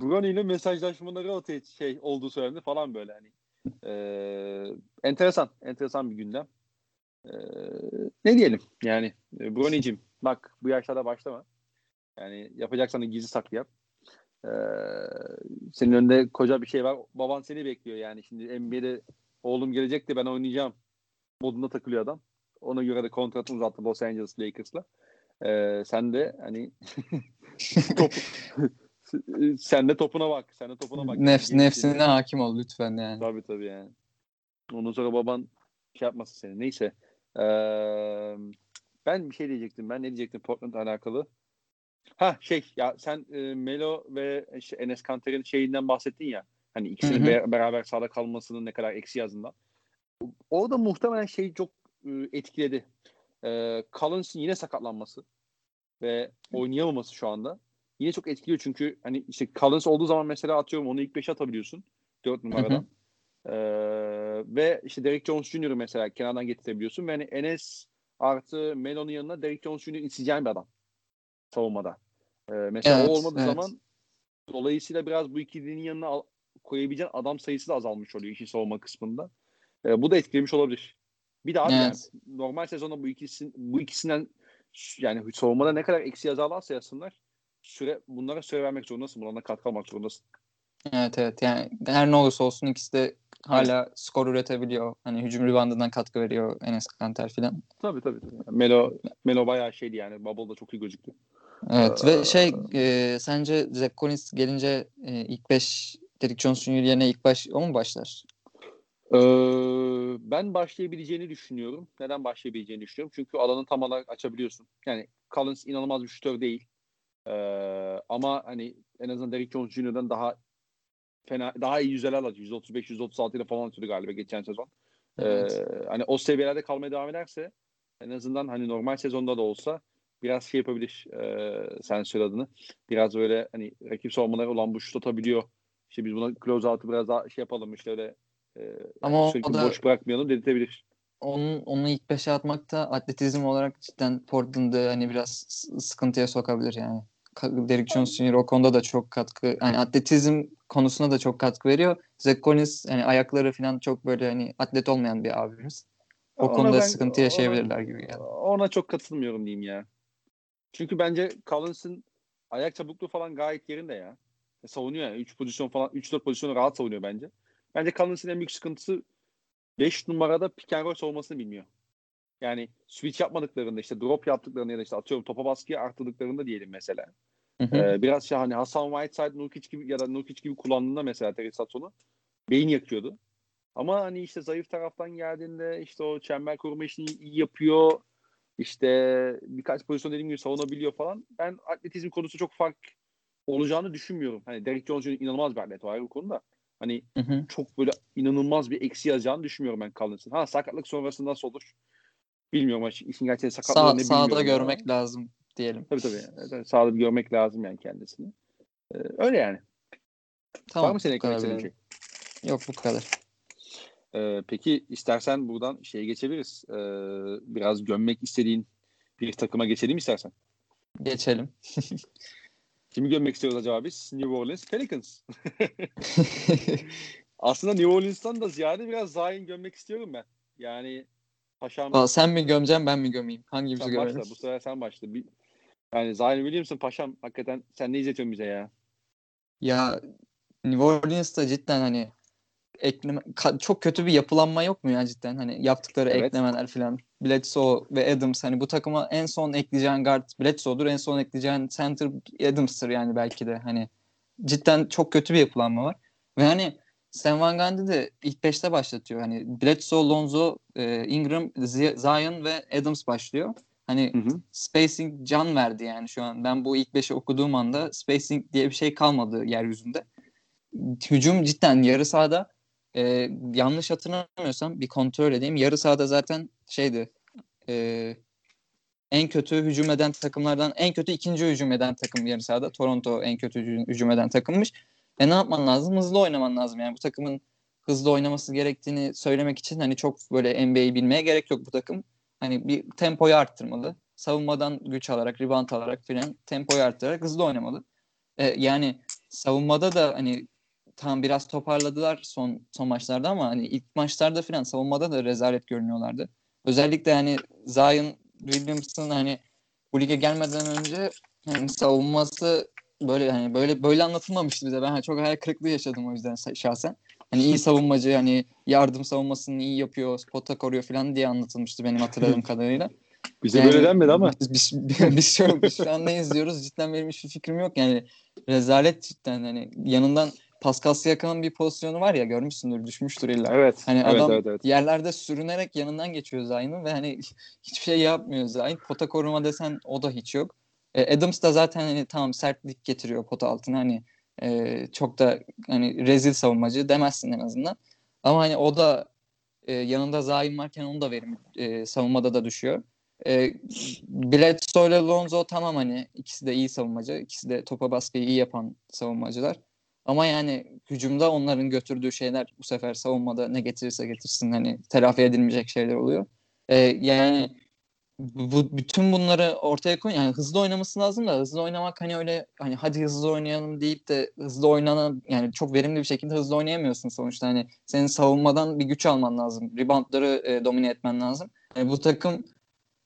Brony ile mesajlaşmaları ortaya şey olduğu söylendi falan böyle hani. E, enteresan, enteresan bir gündem. E, ne diyelim yani e, Brony'cim bak bu yaşlarda başlama. Yani yapacaksan da gizli saklı yap. E, senin önünde koca bir şey var. Baban seni bekliyor yani. Şimdi NBA'de oğlum gelecek de ben oynayacağım modunda takılıyor adam. Ona göre de kontratını uzattı Los Angeles Lakers'la. Ee, sen de hani top, sen de topuna bak. Sen de topuna bak. Nefs, Yani nefsine hakim ol lütfen yani. Tabii tabii yani. Ondan sonra baban şey yapmasın seni. Neyse. Ee, ben bir şey diyecektim. Ben ne diyecektim Portland'la alakalı? Ha şey ya sen e, Melo ve işte Enes Kanter'in şeyinden bahsettin ya. Hani ikisinin be- beraber sahada kalmasının ne kadar eksi yazından. Orada muhtemelen şey çok e, etkiledi. E, Collins'in yine sakatlanması ve oynayamaması şu anda yine çok etkiliyor çünkü hani işte Collins olduğu zaman mesela atıyorum onu ilk 5'e atabiliyorsun 4 numaradan. Ee, ve işte Derek Jones Jr.'ı mesela kenardan getirebiliyorsun ve hani Enes artı Melo'nun yanına Derek Jones Jr. isteyeceğin bir adam savunmada. Ee, mesela Evet, o olmadığı evet. zaman dolayısıyla biraz bu ikilinin yanına al- koyabileceğin adam sayısı da azalmış oluyor işin savunma kısmında. Ee, bu da etkilemiş olabilir. Bir de abi yani Evet. normal sezonda bu ikisi bu ikisinden yani savunmada ne kadar eksi yazarlarsa yazsınlar süre bunlara süre vermek zorundasın. Bunlara katkı almak zorundasın. Evet evet yani her ne olursa olsun ikisi de hala skor üretebiliyor. Hani hücum ribandından katkı veriyor Enes Kanter filan. Tabii tabii. tabii. Melo Melo bayağı şeydi yani. Bubble'da çok iyi gözüktü. Evet Ee, ve şey e, sence Zach Collins gelince e, ilk 5 Derrick Jones Jr. yerine ilk baş o mu başlar? Ee, ben başlayabileceğini düşünüyorum. Neden başlayabileceğini düşünüyorum? Çünkü alanı tam olarak açabiliyorsun. Yani Collins inanılmaz bir şutör değil. Ee, ama hani en azından Derrick Jones Jr.'dan daha fena daha iyi yüzdeler atıyor. 135 136 ile falan atıyordu galiba geçen sezon. Evet. Ee, hani o seviyelerde kalmaya devam ederse en azından hani normal sezonda da olsa biraz şey yapabilir. Ee, sen söyle adını. Biraz böyle hani rakip savunmaları olan bu şut atabiliyor. İşte biz buna close out'u biraz daha şey yapalım işte öyle e, Ama o sürekli da- boş bırakmayalım dedirtebilir. Onun onu ilk 5'e atmak da atletizm olarak cidden Portland'ı hani biraz sıkıntıya sokabilir yani. Derrick Jones Jr. o konuda da çok katkı hani atletizm konusunda da çok katkı veriyor. Zach Collins hani ayakları falan çok böyle hani atlet olmayan bir abimiz. O Ona konuda ben- sıkıntı ona- yaşayabilirler gibi geldi. Ona çok katılmıyorum diyeyim ya. Çünkü bence Collins'ın ayak çabukluğu falan gayet yerinde ya. E, Savunuyor yani. 3 pozisyon falan 3-4 pozisyonu rahat savunuyor bence. Bence Collins'ın en büyük sıkıntısı 5 numarada pick and roll savunmasını bilmiyor. Yani switch yapmadıklarında işte drop yaptıklarında ya da işte atıyorum topa baskıyı arttırdıklarında diyelim mesela. Hı hı. Ee, biraz şey hani Hasan Whiteside, Nurkic gibi ya da Nurkic gibi kullandığında mesela Terry Satson'u beyin yakıyordu. Ama hani işte zayıf taraftan geldiğinde işte o çember koruma işini iyi yapıyor. İşte birkaç pozisyon dediğim gibi savunabiliyor falan. Ben atletizm konusu çok fark olacağını düşünmüyorum. Hani Derrick Jones'un inanılmaz bir atlet var bu konuda. Hani Hı hı. çok böyle inanılmaz bir eksi yazacağını düşünmüyorum ben Collins'ın. Ha sakatlık sonrası nasıl olur? Bilmiyorum. Açık. İşin gerçeği sakatlığı Sağ, ne sağda bilmiyorum. görmek ama- lazım diyelim. Tabii tabii. Evet. Sağda bir görmek lazım yani kendisini. Ee, öyle yani. Tamam. Var mı senin eklemek istediğin şey? Yok bu kadar. Ee, peki istersen buradan şeye geçebiliriz. Ee, biraz gömmek istediğin bir takıma geçelim istersen. Geçelim. Kimi gömmek istiyoruz acaba biz? New Orleans Pelicans. Aslında New Orleans'tan da ziyade biraz Zion gömmek istiyorum ben. Yani Paşam Aa, sen mi gömeceksin ben mi gömeyim? Hangimizi sen gömelim? başla. Bu sefer sen başla. Bir, yani Zion Williamson Paşam hakikaten sen ne izletiyorsun bize ya? Ya New Orleans'ta cidden hani ekleme, çok kötü bir yapılanma yok mu ya cidden? Hani yaptıkları Evet. eklemeler falan. Bledsoe ve Adams hani bu takıma en son ekleyeceğin guard Bledsoe'dur. En son ekleyeceğin center Adams'tır yani belki de. Hani cidden çok kötü bir yapılanma var. Ve hani Stan Van Gundy de ilk 5'te başlatıyor. Hani Bledsoe, Lonzo, e, Ingram, Zion ve Adams başlıyor. Hani Hı hı. spacing can verdi yani şu an. Ben bu ilk 5'i okuduğum anda spacing diye bir şey kalmadı yeryüzünde. hücum cidden yarı sahada e, yanlış hatırlamıyorsam bir kontrol edeyim. Yarı sahada zaten şeydi e, en kötü hücum eden takımlardan en kötü ikinci hücum eden takım yarı sahada. Toronto en kötü hücum eden takımmış. E ne yapman lazım? Hızlı oynaman lazım. Yani bu takımın hızlı oynaması gerektiğini söylemek için hani çok böyle NBA'yi bilmeye gerek yok bu takım. Hani bir tempoyu arttırmalı. Savunmadan güç alarak, rebound alarak filan tempoyu arttırarak hızlı oynamalı. E, yani savunmada da hani tam biraz toparladılar son son maçlarda ama hani ilk maçlarda filan savunmada da rezalet görünüyorlardı. Özellikle hani Zion Williamson hani bu lige gelmeden önce hani savunması böyle hani böyle böyle anlatılmamıştı bize. Ben çok hayal kırıklığı yaşadım o yüzden şahsen. Hani iyi savunmacı hani yardım savunmasını iyi yapıyor, spota koruyor falan diye anlatılmıştı benim hatırladığım kadarıyla. Bize yani, böyle denmedi ama. Biz, biz, biz, biz, şu, biz şu an ne izliyoruz cidden benim hiçbir fikrim yok. Yani rezalet cidden hani yanından Pascal Siakam'ın bir pozisyonu var ya görmüşsündür düşmüştür illa. Evet. Hani evet, adam evet, evet. yerlerde sürünerek yanından geçiyor Zayn'ın ve hani hiçbir şey yapmıyor Zayn. Pota koruma desen o da hiç yok. E, Adams da zaten hani tamam sertlik getiriyor pota altına hani e, çok da hani rezil savunmacı demezsin en azından. Ama hani o da e, yanında Zayn varken onun da verim e, savunmada da düşüyor. E, Bledsoe ile Lonzo tamam hani ikisi de iyi savunmacı. ikisi de topa baskıyı iyi yapan savunmacılar. Ama yani hücumda onların götürdüğü şeyler bu sefer savunmada ne getirirse getirsin hani telafi edilmeyecek şeyler oluyor. Ee, yani bu bütün bunları ortaya koy yani hızlı oynaması lazım da hızlı oynamak hani öyle hani hadi hızlı oynayalım deyip de hızlı oynanan yani çok verimli bir şekilde hızlı oynayamıyorsun sonuçta hani senin savunmadan bir güç alman lazım. Reboundları e, domine etmen lazım. Yani bu takım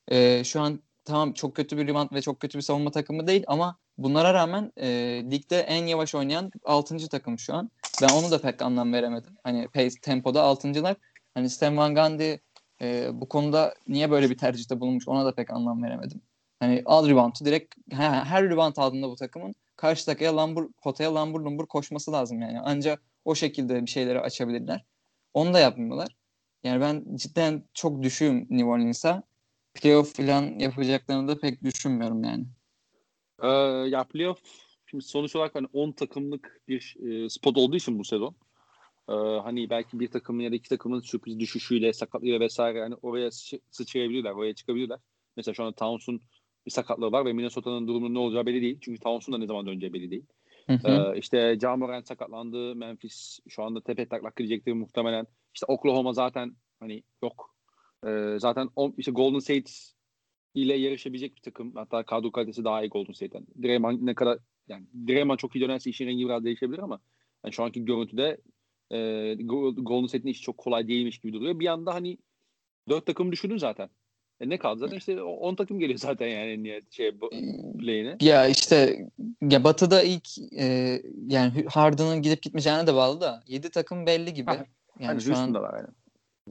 e, şu an tamam çok kötü bir rebound ve çok kötü bir savunma takımı değil ama Bunlara rağmen e, ligde en yavaş oynayan 6. takım şu an. Ben onu da pek anlam veremedim. Hani pace, tempoda 6.lar. Hani Stan Van Gundy e, bu konuda niye böyle bir tercihte bulunmuş ona da pek anlam veremedim. Hani al rebound'u direkt her, her rebound aldığında bu takımın karşı takıya lambur, potaya lambur lumbur koşması lazım yani. Ancak o şekilde bir şeyleri açabilirler. Onu da yapmıyorlar. Yani ben cidden çok düşüğüm New Orleans'a. Playoff falan yapacaklarını da pek düşünmüyorum yani. Ee, ya playoff şimdi sonuç olarak hani 10 takımlık bir e, spot olduğu için bu sezon e, hani belki bir takımın ya da iki takımın sürpriz düşüşüyle sakatlığıyla vesaire yani oraya sı- sıçrayabilirler, oraya çıkabilirler. Mesela şu anda Towns'un bir sakatlığı var ve Minnesota'nın durumunun ne olacağı belli değil. Çünkü Towns'un da ne zaman döneceği belli değil. Hı hı. Ee, işte Ja Morant sakatlandı. Memphis şu anda tepe taklak gidecektir muhtemelen. İşte Oklahoma zaten hani yok. Ee, zaten on, işte Golden State ile yarışabilecek bir takım. Hatta kadro kalitesi daha iyi Golden State'den. Draymond ne kadar yani Draymond çok iyi dönerse işin rengi biraz değişebilir ama yani şu anki görüntüde e, Golden State'in işi çok kolay değilmiş gibi duruyor. Bir anda hani dört takım düşündün zaten. E ne kaldı zaten işte 10 takım geliyor zaten yani niye şey play'ine. Ya işte ya Batı'da ilk e, yani Harden'ın gidip gitmeyeceğine de bağlı da 7 takım belli gibi. Ha, yani hani şu an var yani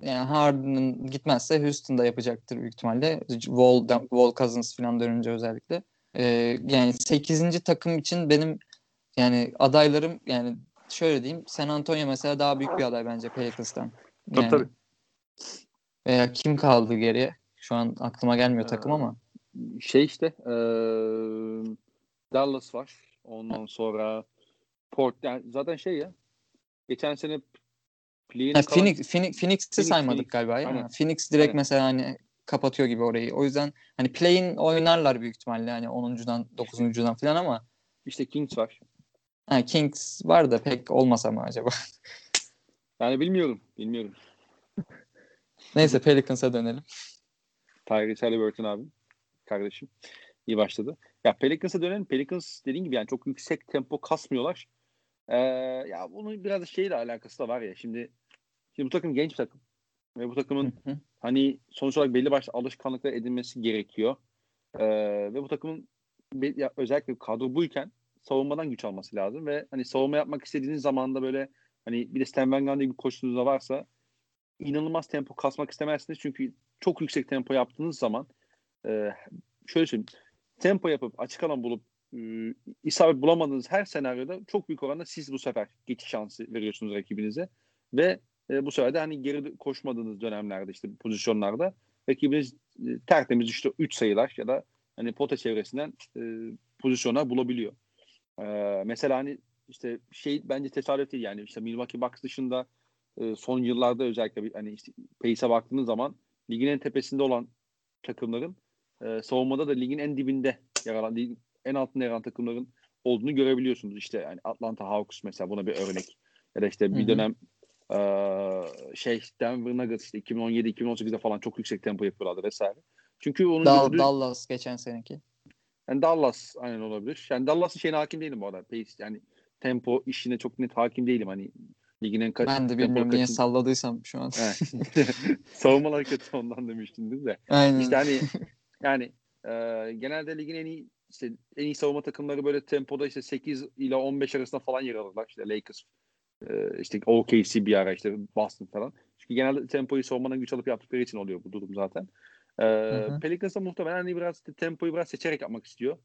yani Harden'ın gitmezse Houston'da yapacaktır büyük ihtimalle. Wall, Wall Cousins falan dönünce özellikle. Ee, yani 8. takım için benim yani adaylarım yani şöyle diyeyim San Antonio mesela daha büyük bir aday bence Pelicans'tan. Yani, tabii tabii. Veya kim kaldı geriye? Şu an aklıma gelmiyor takım ama. Şey işte ee, Dallas var. Ondan sonra Port yani zaten şey ya geçen sene ha, Phoenix, Phoenix, Phoenix'i Phoenix, saymadık Phoenix. galiba. Aynen. Phoenix direkt Aynen. mesela hani kapatıyor gibi orayı. O yüzden hani play'in oynarlar büyük ihtimalle hani 10'uncudan 9'uncudan falan ama işte Kings var. Ha, Kings var da pek olmasa mı acaba? Yani bilmiyorum. Bilmiyorum. Neyse Pelicans'a dönelim. Tyrese Halliburton abi. Kardeşim. iyi başladı. Ya Pelicans'a dönelim. Pelicans dediğin gibi yani çok yüksek tempo kasmıyorlar. Ee, ya bunun biraz şeyle alakası da var ya. Şimdi şimdi bu takım genç bir takım. Ve bu takımın hı hı. hani sonuç olarak belli başlı alışkanlıklar edinmesi gerekiyor. Ee, ve bu takımın ya, özellikle kadro buyken savunmadan güç alması lazım ve hani savunma yapmak istediğiniz zaman da böyle hani bir de Stan Van bir koçunuz da varsa inanılmaz tempo kasmak istemezsiniz çünkü çok yüksek tempo yaptığınız zaman e, şöyle söyleyeyim tempo yapıp açık alan bulup e, isabet bulamadığınız her senaryoda çok büyük oranda siz bu sefer geçiş şansı veriyorsunuz rakibinize ve e, bu sefer de hani geri koşmadığınız dönemlerde işte pozisyonlarda rakibiniz e, tertemiz işte 3 sayılar ya da hani pota çevresinden e, pozisyonlar bulabiliyor. E, mesela hani işte şey bence tesadüf değil yani işte Milwaukee Bucks dışında e, son yıllarda özellikle bir, hani işte pace'e baktığınız zaman ligin en tepesinde olan takımların e, savunmada da ligin en dibinde yer alan, en altında yer alan takımların olduğunu görebiliyorsunuz. İşte yani Atlanta Hawks mesela buna bir örnek. Ya da işte bir dönem e, şey Denver Nuggets işte 2017-2018'de falan çok yüksek tempo yapıyorlardı vesaire. Çünkü onun Dal- gördüğü- Dallas geçen seneki. yani Dallas aynen olabilir. Yani Dallas'ın şeyine hakim değilim bu arada. Pace yani tempo işine çok net hakim değilim. Hani ligin en ka- Ben de bilmiyorum niye kaçın- salladıysam şu an. Savunmalar kötü ondan demiştiniz de. Aynen. İşte hani yani e, genelde ligin en iyi işte en iyi savunma takımları böyle tempoda işte 8 ile 15 arasında falan yer alırlar. İşte Lakers, e, işte OKC bir ara işte Boston falan. Çünkü genelde tempoyu savunmanın güç alıp yaptıkları için oluyor bu durum zaten. E, hı. Pelicans da muhtemelen hani biraz tempoyu biraz seçerek yapmak istiyor.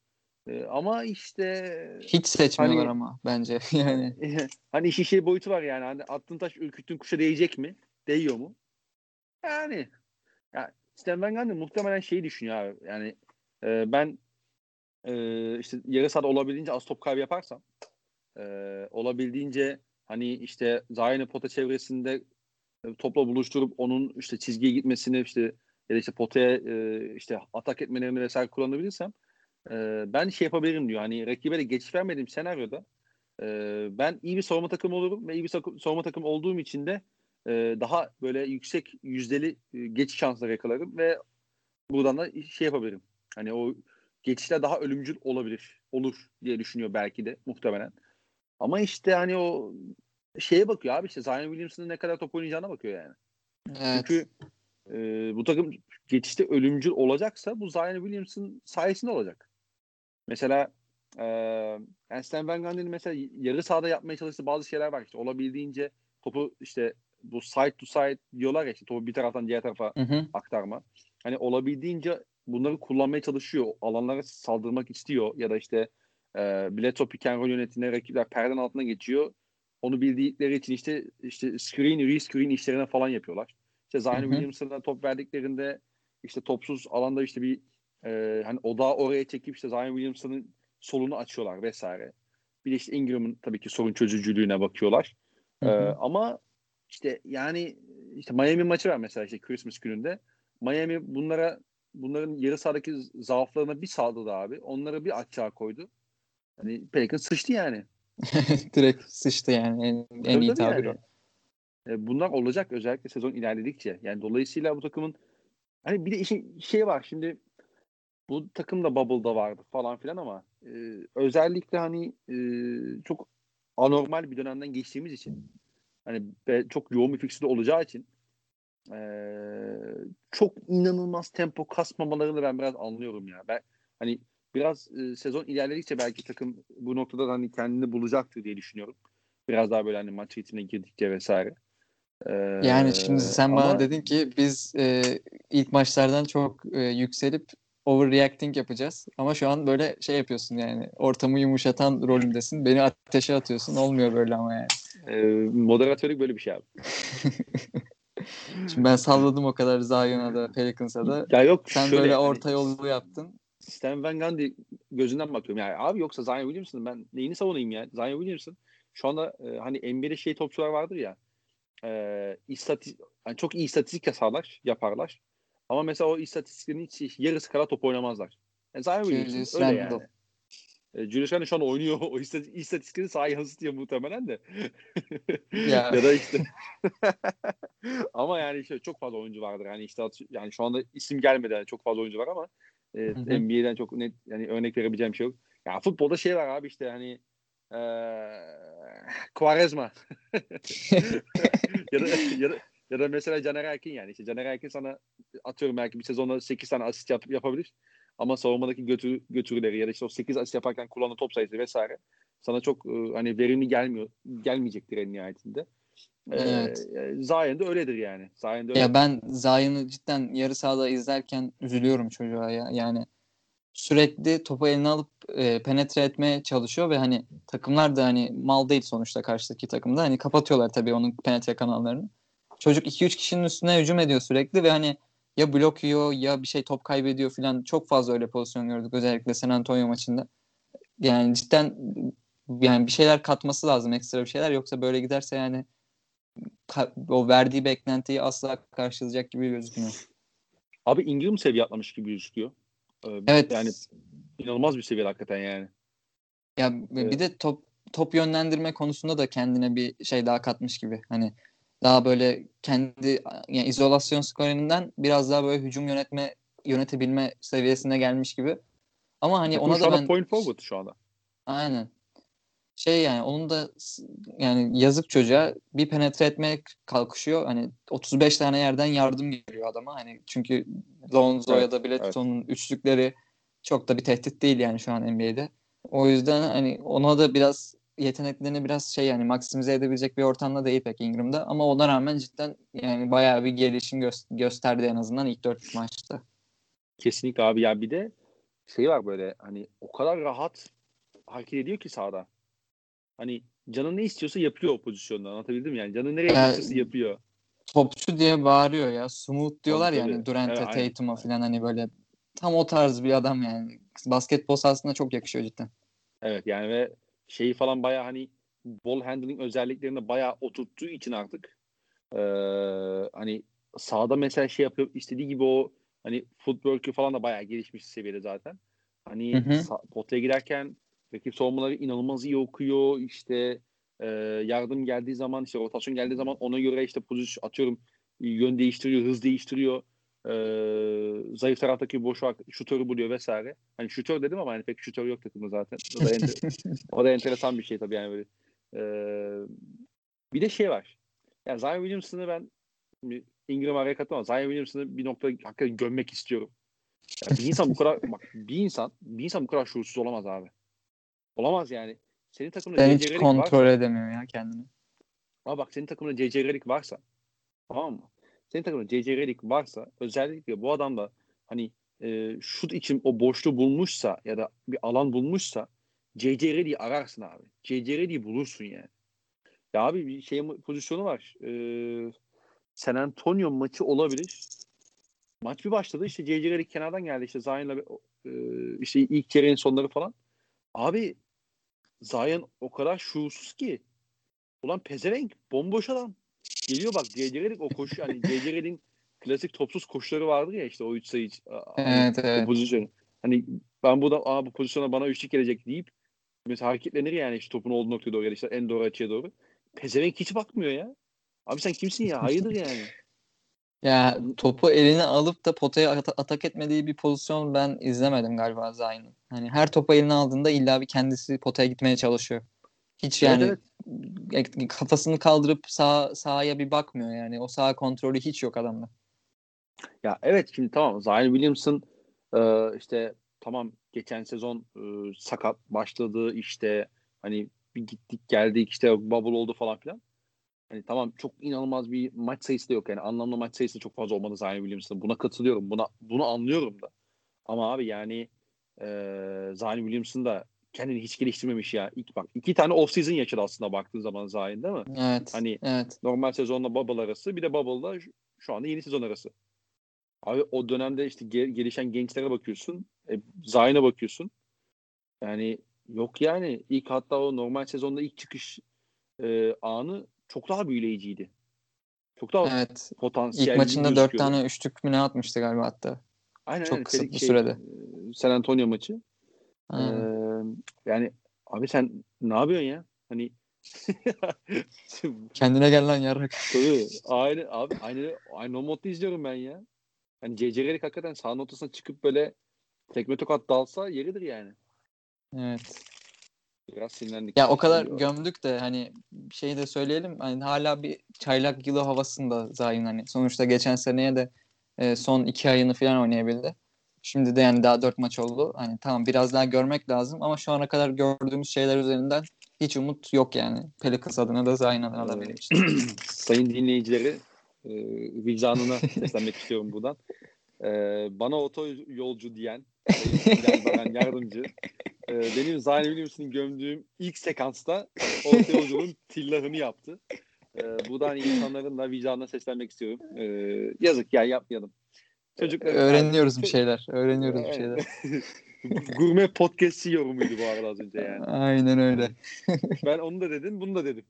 E, ama işte Hiç seçmiyorlar Hani- ama bence yani. hani işin şey boyutu var yani. Hani attığın taş ürküttüğün kuşa değecek mi? Değiyor mu? Yani ya Stan Van Gundy muhtemelen şeyi düşünüyor abi. Yani e, ben e, işte yarı sahada olabildiğince az top kaybı yaparsam e, olabildiğince hani işte Zion'ı pota çevresinde e, topla buluşturup onun işte çizgiye gitmesini işte ya da işte potaya e, işte atak etmelerini vesaire kullanabilirsem e, ben şey yapabilirim diyor. Hani rakibe de geçiş vermediğim senaryoda e, ben iyi bir savunma takımı olurum ve iyi bir savunma takımı olduğum için de e, daha böyle yüksek yüzdeli e, geçiş şansları yakalarım ve buradan da şey yapabilirim. Hani o geçişler daha ölümcül olabilir. Olur diye düşünüyor belki de muhtemelen. Ama işte hani o şeye bakıyor abi işte Zion Williamson'ın ne kadar top oynayacağına bakıyor yani. Evet. Çünkü e, bu takım geçişte ölümcül olacaksa bu Zion Williamson sayesinde olacak. Mesela e, Stan Van Gundy'nin mesela yarı sahada yapmaya çalıştığı bazı şeyler var işte olabildiğince topu işte bu side to side diyorlar ya işte topu bir taraftan diğer tarafa Hı hı. aktarma. Hani olabildiğince bunları kullanmaya çalışıyor. Alanlara saldırmak istiyor ya da işte e, bilet pick and roll rakipler perden altına geçiyor. Onu bildikleri için işte işte screen, re-screen işlerine falan yapıyorlar. İşte Zion. Williamson'a top verdiklerinde işte topsuz alanda işte bir e, hani odağı oraya çekip işte Zion Williamson'ın solunu açıyorlar vesaire. Bir de işte Ingram'ın tabii ki sorun çözücülüğüne bakıyorlar. Hı hı. ama işte yani işte Miami maçı var mesela işte Christmas gününde. Miami bunlara bunların yarı sahadaki zaaflarına bir saldırdı abi. Onları bir açığa koydu. Hani Pelicans sıçtı yani. Direkt sıçtı yani. En, en Tabii iyi tabii tabir yani. o. E, bunlar olacak özellikle sezon ilerledikçe. Yani dolayısıyla bu takımın hani bir de işin şey var şimdi bu takım da bubble'da vardı falan filan ama e, özellikle hani e, çok anormal bir dönemden geçtiğimiz için hani be- çok yoğun bir fikstürde olacağı için e, çok inanılmaz tempo kasmamalarını ben biraz anlıyorum ya. Ben hani biraz e, sezon ilerledikçe belki takım bu noktada da hani kendini bulacaktır diye düşünüyorum. Biraz daha böyle hani maç ritmine girdikçe vesaire. E, Yani şimdi sen bana ama- dedin ki biz e, ilk maçlardan çok e, yükselip overreacting yapacağız. Ama şu an böyle şey yapıyorsun yani ortamı yumuşatan rolündesin. Beni ateşe atıyorsun. Olmuyor böyle ama yani. e, moderatörlük böyle bir şey abi. Şimdi ben salladım o kadar Zion'a da Pelicans'a da. Ya yok Sen şöyle böyle hani orta yolu yaptın. Stan Van Gundy gözünden bakıyorum. Yani abi yoksa Zion Williamson'ın ben neyini savunayım ya? Zion Williamson şu anda e, hani NBA'de şey topçular vardır ya e, istati yani çok iyi istatistik yaparlar, yaparlar. Ama mesela o istatistiklerin hiç yarısı kadar top oynamazlar. Yani Zion Williamson öyle yani. E, Julius Randle şu an oynuyor. O istat- istatistikleri sahaya yansıtıyor muhtemelen de. Ya. ya da işte ama yani işte çok fazla oyuncu vardır. Yani işte yani şu anda isim gelmedi yani çok fazla oyuncu var ama e, Hı hı. NBA'den çok net yani örnek verebileceğim şey yok. Ya futbolda şey var abi işte hani e, Quaresma ya da ya da ya da mesela Caner Erkin yani işte Caner Erkin sana atıyorum belki bir sezonda 8 tane asist yap, yapabilir. Ama savunmadaki götür, götürüleri ya da işte o 8 asist yaparken kullandığı top sayısı vesaire sana çok e, hani verimli gelmiyor gelmeyecektir en nihayetinde. Evet. Ee, da öyledir yani. Zion da öyle. Ya ben Zion'ı cidden yarı sahada izlerken üzülüyorum çocuğa ya. Yani sürekli topu eline alıp e, penetre etmeye çalışıyor ve hani takımlar da hani mal değil sonuçta karşıdaki takımda. Hani kapatıyorlar tabii onun penetre kanallarını. Çocuk 2-3 kişinin üstüne hücum ediyor sürekli ve hani ya blok yiyor ya bir şey top kaybediyor falan. Çok fazla öyle pozisyon gördük özellikle San Antonio maçında. Yani cidden yani bir şeyler katması lazım ekstra bir şeyler yoksa böyle giderse yani o verdiği beklentiyi asla karşılayacak gibi gözükmüyor. Abi Ingram seviye atlamış gibi gözüküyor. Ee, evet. Yani inanılmaz bir seviye hakikaten yani. Ya evet. bir de top top yönlendirme konusunda da kendine bir şey daha katmış gibi. Hani daha böyle kendi yani izolasyon skorerinden biraz daha böyle hücum yönetme yönetebilme seviyesine gelmiş gibi. Ama hani ona da ben point forward şu anda. Aynen. Şey yani onun da yani yazık çocuğa bir penetre etmeye kalkışıyor. Hani 35 tane yerden yardım geliyor adama. Hani çünkü Lonzo evet, ya da Bledsoe'nun evet. üçlükleri çok da bir tehdit değil yani şu an NBA'de. O yüzden hani ona da biraz yeteneklerini biraz şey yani maksimize edebilecek bir ortamda değil pek Ingram'da ama ona rağmen cidden yani bayağı bir gelişim gö- gösterdi en azından ilk dört maçta. Kesinlikle abi ya bir de şey var böyle hani o kadar rahat hareket ediyor ki sahada. Hani canın ne istiyorsa yapıyor o pozisyonda anlatabildim yani. Canın nereye ee, istiyorsa yapıyor. Topçu diye bağırıyor ya. Smooth diyorlar tabii, ya hani Durant'e, evet, Tatum'a falan hani böyle tam o tarz bir adam yani. Basketbol sahasında çok yakışıyor cidden. Evet yani ve şeyi falan baya hani ball handling özelliklerini baya oturttuğu için artık e, hani sağda mesela şey yapıyor istediği gibi o hani footwork'ü falan da baya gelişmiş seviyede zaten. Hani hı hı. potaya girerken rakip savunmaları inanılmaz iyi okuyor. İşte e, yardım geldiği zaman işte rotasyon geldiği zaman ona göre işte pozisyon atıyorum yön değiştiriyor, hız değiştiriyor. E, zayıf taraftaki boş şutörü buluyor vesaire. Hani şutör dedim ama hani pek şutör yok takımda zaten. O da, enter- o da enteresan bir şey tabii yani böyle. E, bir de şey var. Yani Zion Williamson'ı ben Ingram araya katılmam. Zion Williamson'ı bir nokta hakikaten gömmek istiyorum. Yani bir insan bu kadar bak bir insan bir insan bu kadar şuursuz olamaz abi. Olamaz yani. Senin takımda ben hiç kontrol varsa, edemiyor ya kendini. Ama bak senin takımda CC varsa tamam mı? Senin takımda CC Redick varsa özellikle bu adam da hani e, şut için o boşluğu bulmuşsa ya da bir alan bulmuşsa CC Redick'i ararsın abi. CC Redick'i bulursun yani. Ya abi bir şey pozisyonu var. Ee, San Antonio maçı olabilir. Maç bir başladı işte CC Redick kenardan geldi işte Zion'la e, işte ilk çeyreğin sonları falan. Abi Zion o kadar şuursuz ki. Ulan pezevenk bomboş adam. Geliyor bak C.C. o koşu hani C.C. klasik topsuz koşuları vardır ya işte o üç sayı evet, hani, evet. o pozisyonu. Hani ben bu da Aa, bu pozisyona bana üçlük gelecek deyip mesela hareketlenir yani işte topun olduğu noktaya doğru ya işte en doğru açıya doğru. Pezevenk hiç bakmıyor ya. Abi sen kimsin ya? Hayırdır yani? Ya topu eline alıp da potaya at- atak etmediği bir pozisyon ben izlemedim galiba Zayn'ın. Hani her topu eline aldığında illa bir kendisi potaya gitmeye çalışıyor. Hiç yani evet, evet. kafasını kaldırıp sağ sahaya bir bakmıyor yani. O sağ kontrolü hiç yok adamda. Ya evet şimdi tamam Zion Williamson e, işte tamam geçen sezon e, sakat başladı işte hani bir gittik geldik işte bubble oldu falan filan. Hani tamam çok inanılmaz bir maç sayısı da yok yani anlamlı maç sayısı çok fazla olmadı Zion Williamson'ın. Buna katılıyorum. Buna bunu anlıyorum da. Ama abi yani e, Zion Williamson da kendini hiç geliştirmemiş ya. İlk bak iki tane off season yaşadı aslında baktığın zaman Zion değil mi? Evet. Hani evet. normal sezonla bubble arası bir de bubble'da şu, şu anda yeni sezon arası. Abi o dönemde işte ge- gelişen gençlere bakıyorsun. E, Zion'a bakıyorsun. Yani yok yani ilk hatta o normal sezonda ilk çıkış e, anı çok daha büyüleyiciydi. Çok daha evet. potansiyelli İlk maçında dört tane üçlük mü ne atmıştı galiba hatta. Aynen, Çok kısa bir şey, sürede. San Antonio maçı. Ee, yani abi sen ne yapıyorsun ya? Hani kendine gel lan yarrak. Tabii. Aynı abi aynı aynı o modda izliyorum ben ya. Hani CC Redick hakikaten sahanın ortasına çıkıp böyle tekme tokat dalsa yeridir yani. Evet. Biraz sinirlendik. Ya o kadar gömdük de hani şey de söyleyelim hani hala bir çaylak yılı havasında Zayn hani. Sonuçta geçen seneye de e, son iki ayını falan oynayabildi. Şimdi de yani daha dört maç oldu. Hani tamam biraz daha görmek lazım ama şu ana kadar gördüğümüz şeyler üzerinden hiç umut yok yani. Pelicans adına da Zayn adına da benim için. Sayın dinleyicileri e, vicdanına seslenmek istiyorum buradan. E, bana oto yolcu diyen Baran yardımcı e, benim Zion Williamson'ı gömdüğüm ilk sekansta orta yolculuğun tillahını yaptı. E, buradan insanların da vicdanına seslenmek istiyorum. E, yazık ya yapmayalım. Çocuklar öğreniyoruz yani, bir şeyler. Öğreniyoruz bir şeyler. Gurme podcast'i yorumuydu bu arada az önce yani. Aynen öyle. Ben onu da dedim, bunu da dedim.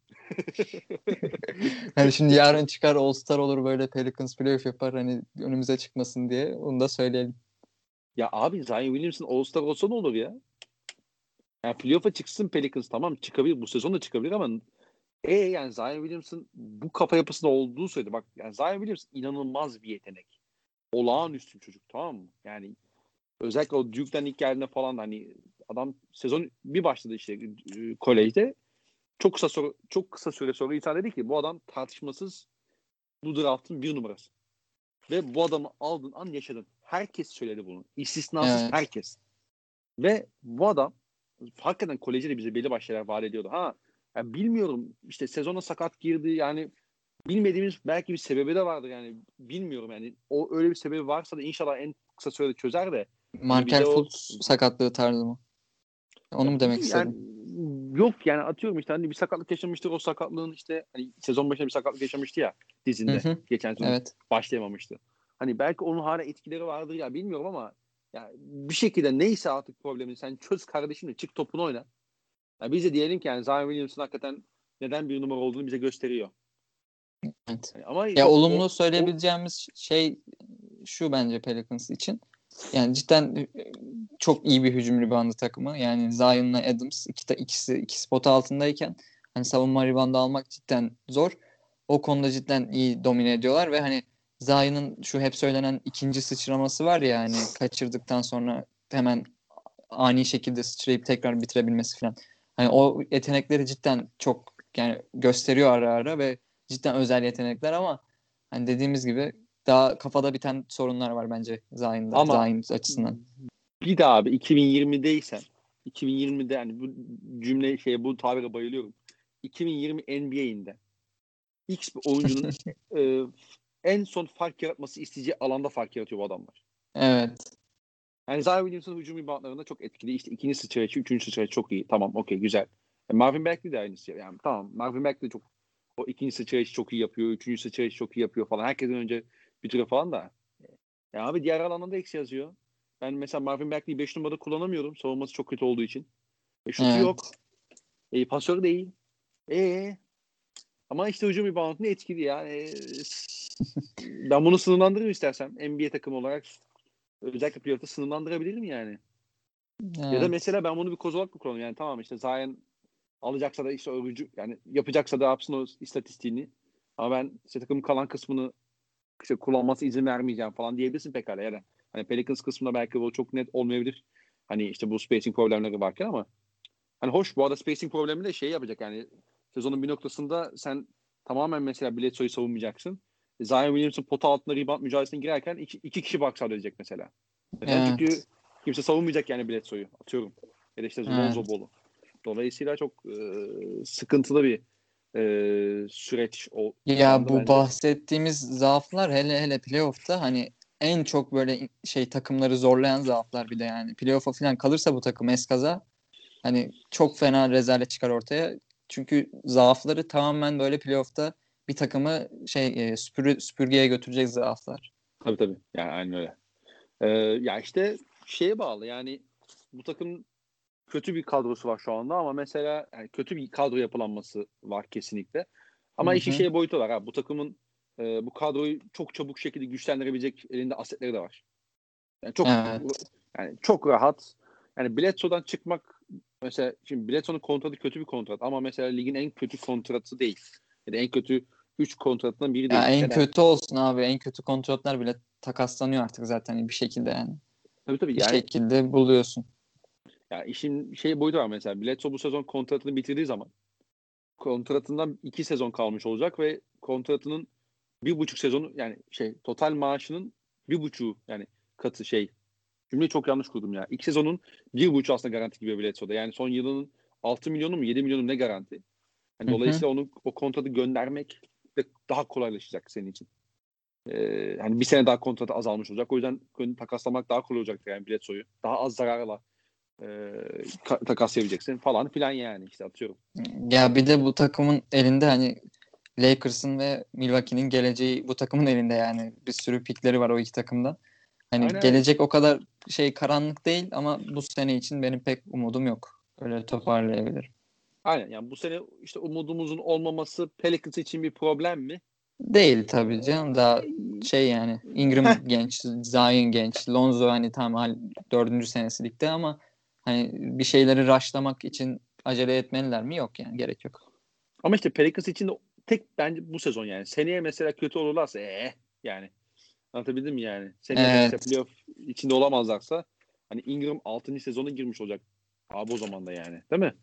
Hani şimdi yarın çıkar All Star olur böyle Pelicans playoff yapar hani önümüze çıkmasın diye onu da söyleyelim. Ya abi Zion Williamson All-Star olsa ne olur ya? Yani playoff'a çıksın Pelicans tamam çıkabilir. Bu sezon da çıkabilir ama e yani Zion Williamson bu kafa yapısında olduğu sürede bak yani Zion Williamson inanılmaz bir yetenek. Olağanüstü bir çocuk tamam mı? Yani özellikle o Duke'den ilk geldiğinde falan hani adam sezon bir başladı işte e, kolejde. Çok kısa sonra, çok kısa süre sonra insan dedi ki bu adam tartışmasız bu draft'ın bir numarası. Ve bu adamı aldın an yaşadın. Herkes söyledi bunu. İstisnasız Evet. herkes. Ve bu adam hakikaten kolejde de bize belli şeyler vaat ediyordu. Ha ya bilmiyorum işte sezona sakat girdi yani bilmediğimiz belki bir sebebi de vardır yani bilmiyorum yani o öyle bir sebebi varsa da inşallah en kısa sürede çözer de Markel o- Fultz sakatlığı tarzı mı? Onu mu demek yani, istedin? yok yani atıyorum işte hani bir sakatlık yaşamıştır o sakatlığın işte hani sezon başında bir sakatlık yaşamıştı ya dizinde Hı hı. geçen sezon Evet. başlayamamıştı. Hani belki onun hala etkileri vardır ya bilmiyorum ama ya bir şekilde neyse artık problemin sen çöz kardeşimle çık topunu oyna. Ya biz de diyelim ki yani Zion Williamson hakikaten neden bir numara olduğunu bize gösteriyor. Evet. Yani ama Ya yok, olumlu o- söyleyebileceğimiz şey şu bence Pelicans için. Yani cidden e, çok iyi bir hücum ribandı takımı. Yani Zion'la Adams iki, ikisi iki spot altındayken hani savunma ribandı almak cidden zor. O konuda cidden iyi domine ediyorlar ve hani Zion'ın şu hep söylenen ikinci sıçraması var ya hani kaçırdıktan sonra hemen ani şekilde sıçrayıp tekrar bitirebilmesi falan. Hani o yetenekleri cidden çok yani gösteriyor ara ara ve cidden özel yetenekler ama hani dediğimiz gibi daha kafada biten sorunlar var bence Zayn'da, Ama- Zayn açısından. bir daha abi 2020'deysen 2020'de yani bu cümle şeye bu tabire bayılıyorum. 2020 NBA'inde X bir oyuncunun e, en son fark yaratması isteyeceği alanda fark yaratıyor bu adamlar. Evet. Yani Zion Williamson hücum reboundlarında çok etkili. İşte ikinci sıçrayışı, üçüncü sıçrayışı çok iyi. Tamam okey güzel. E, Marvin Bagley de aynısı. Yani tamam Marvin Bagley de çok o ikinci sıçrayışı çok iyi yapıyor. Üçüncü sıçrayışı çok iyi yapıyor falan. Herkesten önce bitiriyor falan da. Ya abi diğer alanında eksi yazıyor. Ben mesela Marvin Bagley'i 5 numarada kullanamıyorum. Savunması çok kötü olduğu için. E, şutu Evet. yok. E, pasör değil. E ama işte hücum reboundında etkili ya. E, ben bunu sınırlandırırım istersem. NBA takımı olarak özellikle playoff'ta sınırlandırabilirim yani. Ya da Evet. mesela ben bunu bir koz olarak mı kullanıyorum? Yani tamam işte Zion alacaksa da işte örücü yani yapacaksa da yapsın o istatistiğini. Ama ben işte takımın kalan kısmını işte kullanması izin vermeyeceğim falan diyebilirsin pekala. Yani hani Pelicans kısmında belki bu çok net olmayabilir. Hani işte bu spacing problemleri varken ama hani hoş bu arada spacing problemi de şey yapacak yani sezonun bir noktasında sen tamamen mesela Bledsoe'yu savunmayacaksın. Zion Williamson pota altında rebound mücadelesine girerken iki, iki kişi box edecek mesela. Evet. Çünkü kimse savunmayacak yani Bledsoe'yu. Atıyorum. Ya da işte Evet. Lonzo Ball'u. Dolayısıyla çok e, sıkıntılı bir e, süreç o. Ya bu bence. bahsettiğimiz zaaflar hele hele playoff'ta hani en çok böyle şey takımları zorlayan zaaflar bir de yani. Playoff'a falan kalırsa bu takım eskaza hani çok fena rezalet çıkar ortaya. Çünkü zaafları tamamen böyle playoff'ta bir takımı şey e, süpürü, süpürgeye götürecek zaaflar. Tabii tabii. Yani aynen öyle. Ee, ya işte şeye bağlı yani bu takım kötü bir kadrosu var şu anda ama mesela yani kötü bir kadro yapılanması var kesinlikle. Ama işin şey boyutu var ha. Bu takımın e, bu kadroyu çok çabuk şekilde güçlendirebilecek elinde asetleri de var. Yani çok Evet. yani çok rahat. Yani Bledsoe'dan çıkmak mesela şimdi Bledsoe'nun kontratı kötü bir kontrat ama mesela ligin en kötü kontratı değil. Ya da en kötü 3 kontratından biri değil. Ya en kötü olsun abi. En kötü kontratlar bile takaslanıyor artık zaten bir şekilde yani. Tabii tabii Bir yani şekilde buluyorsun. Ya işin şey boyutu var mesela. Bledsoe bu sezon kontratını bitirdiği zaman kontratından iki sezon kalmış olacak ve kontratının bir buçuk sezonu yani şey total maaşının bir buçuğu yani katı şey cümleyi çok yanlış kurdum ya. İlk sezonun bir buçuğu aslında garanti gibi Bledsoe'da. Yani son yılının 6 milyonu mu 7 milyonu mu ne garanti? Yani dolayısıyla onu o kontratı göndermek de daha kolaylaşacak senin için. Ee, yani bir sene daha kontratı azalmış olacak. O yüzden takaslamak daha kolay olacaktır yani Bledsoe'yu. Daha az zararla e, ka- takaslayabileceksin falan filan yani işte atıyorum. Ya bir de bu takımın elinde hani Lakers'ın ve Milwaukee'nin geleceği bu takımın elinde yani. Bir sürü pikleri var o iki takımda. Hani Aynen. gelecek o kadar şey karanlık değil ama bu sene için benim pek umudum yok. Öyle toparlayabilirim. Aynen yani bu sene işte umudumuzun olmaması Pelicans için bir problem mi? Değil tabii canım. Daha şey yani Ingram genç, Zion genç, Lonzo hani tam hal dördüncü senesi ligde ama hani bir şeyleri rushlamak için acele etmeliler mi? Yok yani gerek yok. Ama işte Pelicans için de tek bence bu sezon yani. Seneye mesela kötü olurlarsa ee yani. Anlatabildim mi yani? Seneye Evet. işte playoff içinde olamazlarsa hani Ingram 6. sezona girmiş olacak. Abi o zaman da yani. Değil mi?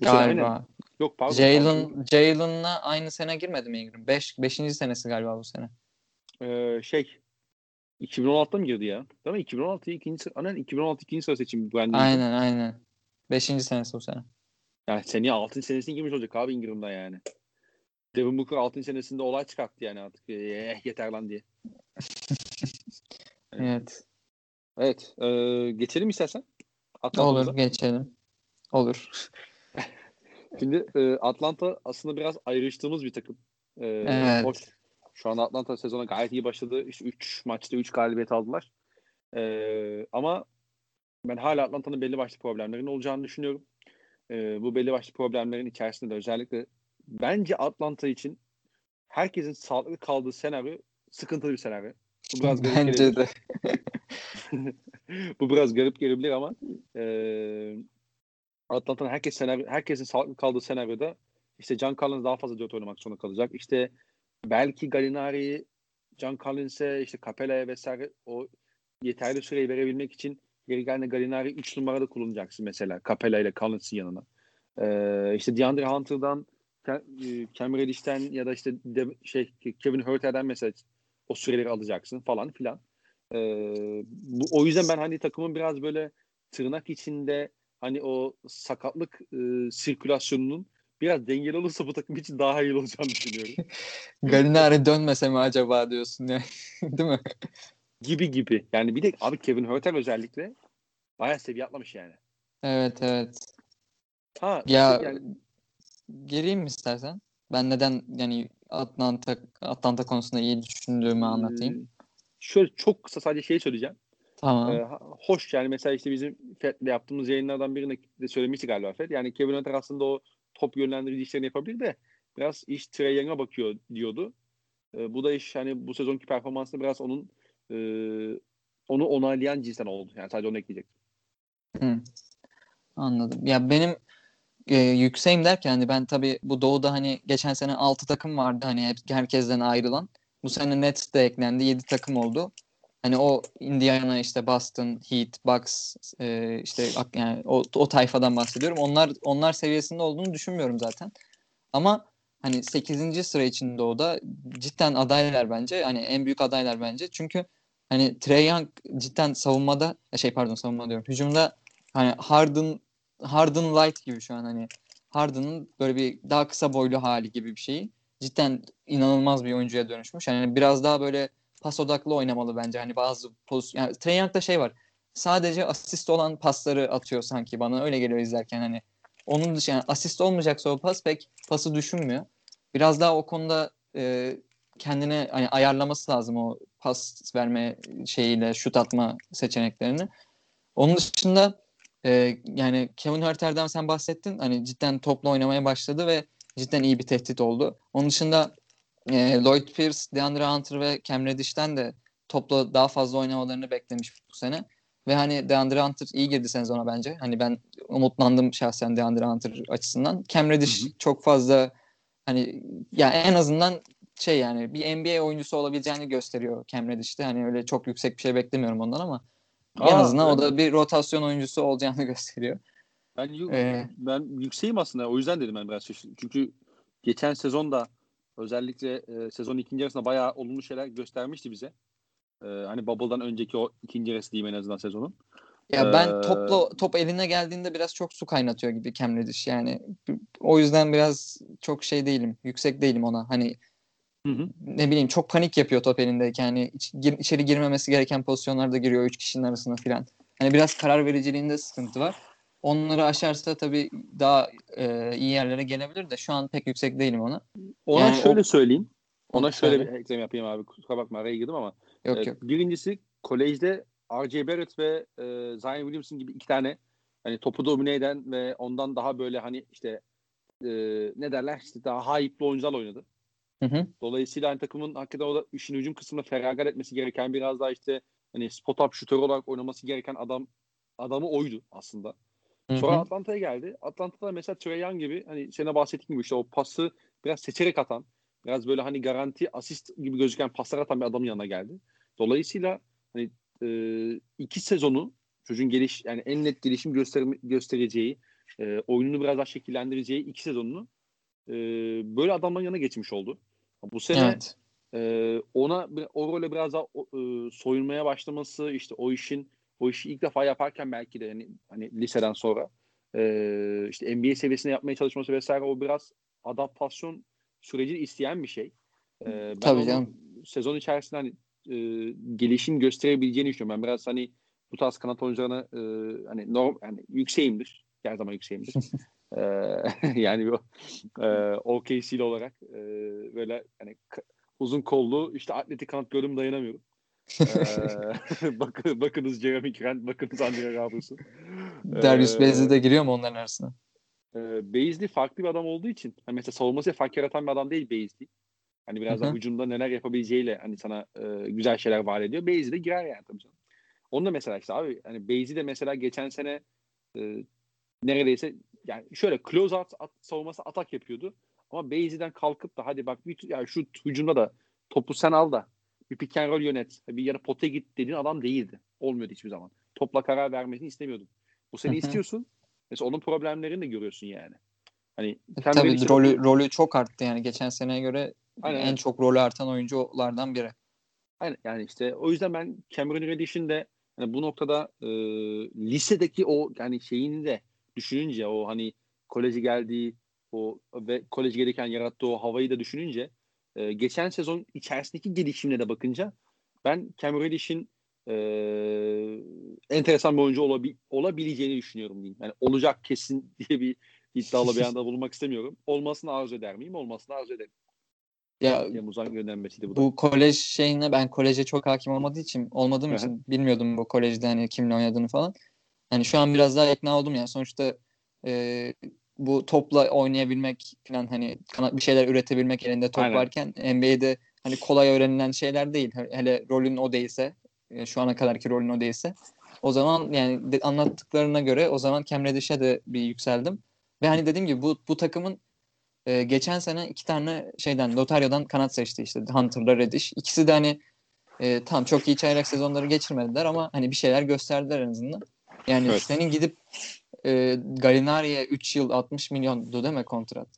Bu. Galiba. Yok pardon. Jalen Jalen'la aynı sene girmedi mi Ingram? 5 5. senesi galiba bu sene. Ee, şey 2016'da mı girdi ya? Değil mi? 2016 ikinci sıra. Aynen 2016 ikinci sıra Brandon Ingram. Aynen aynen. 5. senesi bu sene. Yani seneye 6. senesine girmiş olacak abi Ingram'da yani. Devin Booker 6. senesinde olay çıkarttı yani artık. Eh, yeter lan diye. Evet. Evet. E, geçelim istersen. Atlanta'mıza. Olur geçelim. Olur. Şimdi e, Atlanta aslında biraz ayrıştığımız bir takım. E, Evet. Hoş. Şu anda Atlanta sezona gayet iyi başladı. İşte 3 maçta 3 galibiyet aldılar. E, ama ben hala Atlanta'nın belli başlı problemlerinin olacağını düşünüyorum. E, bu belli başlı problemlerin içerisinde de özellikle bence Atlanta için herkesin sağlıklı kaldığı senaryo sıkıntılı bir senaryo. Bu biraz garip Bence gelebilir. de. Bu biraz garip gelebilir ama e, Atlanta'nın herkes senaryo, herkesin sağlıklı kaldığı senaryoda işte John Collins daha fazla dört oynamak zorunda kalacak. İşte belki Gallinari'yi John Collins'e işte Capella'ya vesaire o yeterli süreyi verebilmek için geri geldiğinde Gallinari 3 numarada kullanacaksın mesela Capella ile Collins'in yanına. Ee, işte DeAndre Hunter'dan e, Cam Reddish'ten ya da işte de, şey Kevin Huerter'den mesela o süreleri alacaksın falan filan. Ee, bu, o yüzden ben hani takımın biraz böyle tırnak içinde hani o sakatlık e, sirkülasyonunun biraz dengeli olursa bu takım için daha iyi olacağını düşünüyorum. Gallinari dönmese mi acaba diyorsun ya. Değil mi? gibi gibi. Yani bir de abi Kevin Huerter özellikle bayağı seviye atlamış yani. Evet evet. Ha Ya yani gireyim mi istersen? Ben neden yani Atlanta Atlanta konusunda iyi düşündüğümü anlatayım. e, şöyle çok kısa sadece şey söyleyeceğim. Tamam. Ee, hoş yani mesela işte bizim Fed'le yaptığımız yayınlardan birinde de söylemişti galiba Fed. Yani Kevin Hunter aslında o top yönlendirici işlerini yapabilir de biraz iş Trey Young'a bakıyor diyordu. Ee, bu da iş hani bu sezonki performansında biraz onun e, onu onaylayan cinsten oldu. Yani sadece onu ekleyecek. Hı. Anladım. Ya benim e, yükseğim derken hani ben tabii bu doğuda hani geçen sene 6 takım vardı hani hep, herkesten ayrılan. Bu sene Nets de eklendi 7 takım oldu. Hani o Indiana işte Boston, Heat, Bucks e, işte yani o, o tayfadan bahsediyorum. Onlar onlar seviyesinde olduğunu düşünmüyorum zaten. Ama hani 8. sıra için doğuda cidden adaylar bence. Hani en büyük adaylar bence. Çünkü hani Trae Young cidden savunmada şey pardon savunma diyorum. Hücumda hani Harden Harden light gibi şu an hani Harden'ın böyle bir daha kısa boylu hali gibi bir şeyi. Cidden inanılmaz bir oyuncuya dönüşmüş. Yani biraz daha böyle pas odaklı oynamalı bence. Hani bazı pozisyon yani Trae Young'da şey var. Sadece asist olan pasları atıyor sanki bana öyle geliyor izlerken hani. Onun dışı yani asist olmayacaksa o pas pek pası düşünmüyor. Biraz daha o konuda e, kendine hani ayarlaması lazım o pas verme şeyiyle şut atma seçeneklerini. Onun dışında e, yani Kevin Huerter'den sen bahsettin. Hani cidden topla oynamaya başladı ve cidden iyi bir tehdit oldu. Onun dışında e, Lloyd Pierce, DeAndre Hunter ve Cam Reddish'ten de topla daha fazla oynamalarını beklemiş bu sene. Ve hani DeAndre Hunter iyi girdi sezona bence. Hani ben umutlandım şahsen DeAndre Hunter açısından. Cam Reddish Hı hı. çok fazla hani ya en azından şey yani bir NBA oyuncusu olabileceğini gösteriyor Cam Reddish'te. Hani öyle çok yüksek bir şey beklemiyorum ondan ama en Aa, azından o öyle da bir rotasyon oyuncusu olacağını gösteriyor. Ben, Ee, ben yükseğim aslında. O yüzden dedim ben biraz şaşırdım. Çünkü geçen sezon da özellikle e, sezonun ikinci yarısında bayağı olumlu şeyler göstermişti bize. E, hani Bubble'dan önceki o ikinci yarısı diyeyim en azından sezonun. Ya ben Ee, topla top eline geldiğinde biraz çok su kaynatıyor gibi Cam Reddish. Yani o yüzden biraz çok şey değilim. Yüksek değilim ona. Hani Hı hı. ne bileyim çok panik yapıyor top elindeyken. Yani iç- gir- içeri girmemesi gereken pozisyonlarda giriyor üç kişinin arasına filan. Hani biraz karar vericiliğinde sıkıntı var. Onları aşarsa tabii daha e, iyi yerlere gelebilir de şu an pek yüksek değilim ona. Ona Yani şöyle o- söyleyeyim. Ona şöyle söyle. bir eklem yapayım abi. Kusura bakma araya girdim ama. Yok e, yok. birincisi kolejde R.J. Barrett ve e, Zion Williamson gibi iki tane hani topu domine eden ve ondan daha böyle hani işte e, ne derler işte daha hype'lı oyuncular oynadı. Hı hı. Dolayısıyla hani takımın hakikaten o da işin hücum kısmında feragat etmesi gereken biraz daha işte hani spot up şutör olarak oynaması gereken adam adamı oydu aslında. Sonra Atlanta'ya geldi. Atlanta'da mesela Trey Young gibi hani seninle bahsettiğim gibi işte o pası biraz seçerek atan, biraz böyle hani garanti asist gibi gözüken paslar atan bir adamın yanına geldi. Dolayısıyla hani e, iki sezonu çocuğun geliş yani en net gelişim göster göstereceği, e, oyununu biraz daha şekillendireceği iki sezonunu e, böyle adamların yanına geçmiş oldu. Bu sene evet. e, ona o role biraz daha e, soyunmaya başlaması işte o işin o işi ilk defa yaparken belki de hani, hani liseden sonra e, işte NBA seviyesinde yapmaya çalışması vesaire o biraz adaptasyon sürecini isteyen bir şey. E, ben Tabii canım. Sezon içerisinde hani e, gelişim gösterebileceğini düşünüyorum. Ben biraz hani bu tarz kanat oyuncularına e, hani norm yani yükseğimdir. Her zaman yükseğimdir. e, yani e, OKC'li olarak e, böyle hani uzun kollu işte atletik kanat gördüm dayanamıyorum ee, bakın, bakınız Jeremy Grant, bakınız Andre Robertson. Darius ee, Bazley de giriyor mu onların arasına? E, Bazley farklı bir adam olduğu için hani mesela savunması fark yaratan bir adam değil Bazley. Hani biraz daha hücumda neler yapabileceğiyle hani sana e, güzel şeyler vaat ediyor. Bazley de girer yani tabii canım. Onu da mesela işte abi hani Bazley de mesela geçen sene e, neredeyse yani şöyle close out at, savunması atak yapıyordu. Ama Bazley'den kalkıp da hadi bak bir yani şu hücumda da topu sen al da bir pick and roll yönet, bir yere pote git dediğin adam değildi. Olmuyordu hiçbir zaman. Topla karar vermesini istemiyordum. Bu seni istiyorsun. Mesela onun problemlerini de görüyorsun yani. Hani e, Tabii rolü, çok... rolü çok arttı yani geçen seneye göre Aynen. en çok rolü artan oyunculardan biri. Aynen yani işte o yüzden ben Cameron Reddish'in de yani bu noktada e, lisedeki o yani şeyini de düşününce o hani koleje geldiği o ve koleje gelirken yarattığı o havayı da düşününce e, geçen sezon içerisindeki gelişimine de bakınca ben Cam Reddish'in e, enteresan bir oyuncu olabi, olabileceğini düşünüyorum diyeyim. Yani olacak kesin diye bir iddialı bir anda bulunmak istemiyorum. Olmasını arzu eder miyim? Olmasını arzu ederim. Ya Yamuz'dan göndermesiydi bu. Bu da. kolej şeyine ben koleje çok hakim olmadığı için olmadığım için bilmiyordum bu kolejde hani kimle oynadığını falan. Hani şu an biraz daha ikna oldum yani. Sonuçta e, bu topla oynayabilmek falan hani bir şeyler üretebilmek elinde top Aynen. varken NBA'de hani kolay öğrenilen şeyler değil. Hele rolün o değilse e, şu ana kadarki rolün o değilse o zaman yani anlattıklarına göre o zaman Cam Reddish'e de bir yükseldim. Ve hani dediğim gibi bu, bu takımın e, geçen sene iki tane şeyden Lotario'dan kanat seçti işte Hunter'la Reddish. İkisi de hani e, tam çok iyi çaylak sezonları geçirmediler ama hani bir şeyler gösterdiler en azından. Yani evet. senin gidip e, Galinari'ye 3 yıl 60 milyondu değil mi kontrat?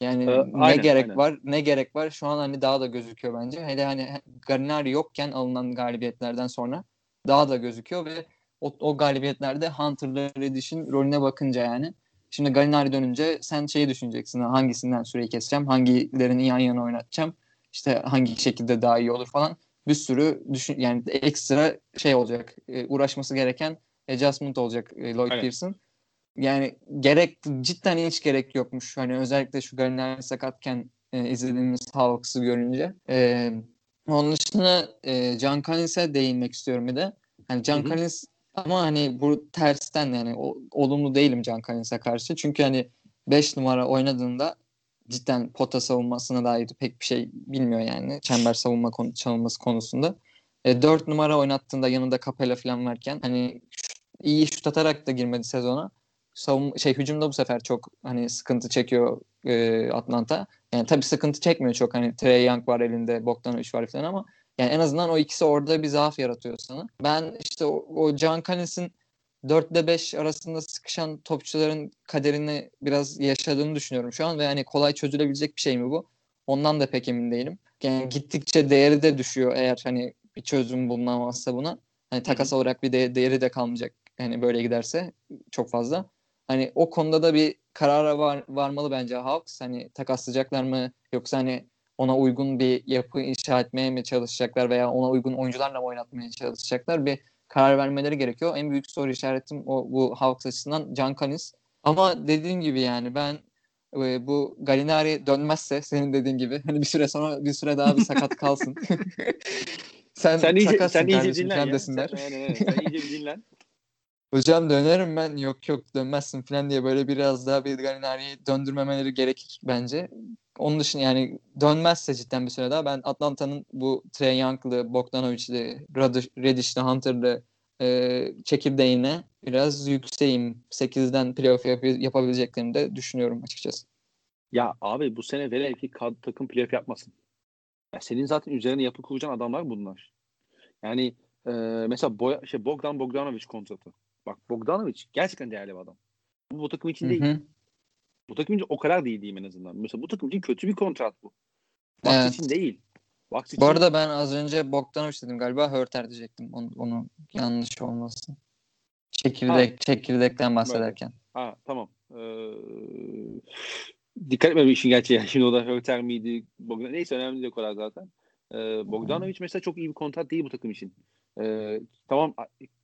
Yani ee, ne aynen, gerek aynen. var? Ne gerek var? Şu an hani daha da gözüküyor bence. Hele hani Galinari yokken alınan galibiyetlerden sonra daha da gözüküyor ve o, o galibiyetlerde Hunter'la Reddish'in rolüne bakınca yani Şimdi Galinari dönünce sen şeyi düşüneceksin. Hangisinden süreyi keseceğim? Hangilerini yan yana oynatacağım? İşte hangi şekilde daha iyi olur falan. Bir sürü düşün yani ekstra şey olacak. E, uğraşması gereken adjustment olacak e, Lloyd Aynen. Pearson yani gerek cidden hiç gerek yokmuş. Hani özellikle şu Galinari sakatken e, izlediğimiz Hawks'ı görünce. E, onun dışında e, John Collins'e değinmek istiyorum bir de. Hani John Collins ama hani bu tersten yani o, olumlu değilim John Collins'e karşı. Çünkü hani 5 numara oynadığında cidden pota savunmasına dair pek bir şey bilmiyor yani. Çember savunma konu, çalınması konusunda. E, 4 numara oynattığında yanında Capella falan varken hani iyi şut atarak da girmedi sezona savun şey hücumda bu sefer çok hani sıkıntı çekiyor e, Atlanta. Yani tabii sıkıntı çekmiyor çok hani Trey Young var elinde, Bogdanovic var falan ama yani en azından o ikisi orada bir zaaf yaratıyor sana. Ben işte o, o John Collins'in 4 ile 5 arasında sıkışan topçuların kaderini biraz yaşadığını düşünüyorum şu an ve hani kolay çözülebilecek bir şey mi bu? Ondan da pek emin değilim. Yani gittikçe değeri de düşüyor eğer hani bir çözüm bulunamazsa buna. Hani takas olarak bir de, değeri de kalmayacak. Hani böyle giderse çok fazla. Hani o konuda da bir karara var, varmalı bence Hawks. Hani takaslayacaklar mı yoksa hani ona uygun bir yapı inşa etmeye mi çalışacaklar veya ona uygun oyuncularla mı oynatmaya çalışacaklar bir karar vermeleri gerekiyor. En büyük soru işaretim o bu Hawks açısından Can Collins. Ama dediğim gibi yani ben e, bu Galinari dönmezse senin dediğin gibi hani bir süre sonra bir süre daha bir sakat kalsın. sen, Sen iyice, sen iyice dinlen ya. Sen, aynen, aynen. sen iyice bir dinlen. Hocam dönerim ben yok yok dönmezsin falan diye böyle biraz daha bir Gallinari'yi döndürmemeleri gerekir bence. Onun dışında yani dönmezse cidden bir süre daha ben Atlanta'nın bu Trey Young'lı, Bogdanovic'li, Reddish'li, Hunter'lı e, çekirdeğine biraz yükseğim. 8'den playoff yap- yapabileceklerini de düşünüyorum açıkçası. Ya abi bu sene velev ki kad- takım playoff yapmasın. Ya senin zaten üzerine yapı kuracağın adamlar bunlar. Yani e, mesela Boya, şey Bogdan Bogdanovic kontratı. Bak Bogdanovic gerçekten değerli bir adam. Bu, bu takım için değil. hı. Bu takım için o kadar değil diyeyim en azından. Mesela bu takım için kötü bir kontrat bu. Bucks Evet. için değil. Bucks için Bu arada ben az önce Bogdanovic dedim galiba Hörter diyecektim. Onu, onu yanlış olmasın. Çekirdek, çekirdekten bahsederken. Ha tamam. Ee, dikkat etmedim işin gerçeği. Şimdi o da Hörter miydi? Bogdan... Neyse önemli değil o kadar zaten. Ee, Bogdanovic mesela çok iyi bir kontrat değil bu takım için. Ee, tamam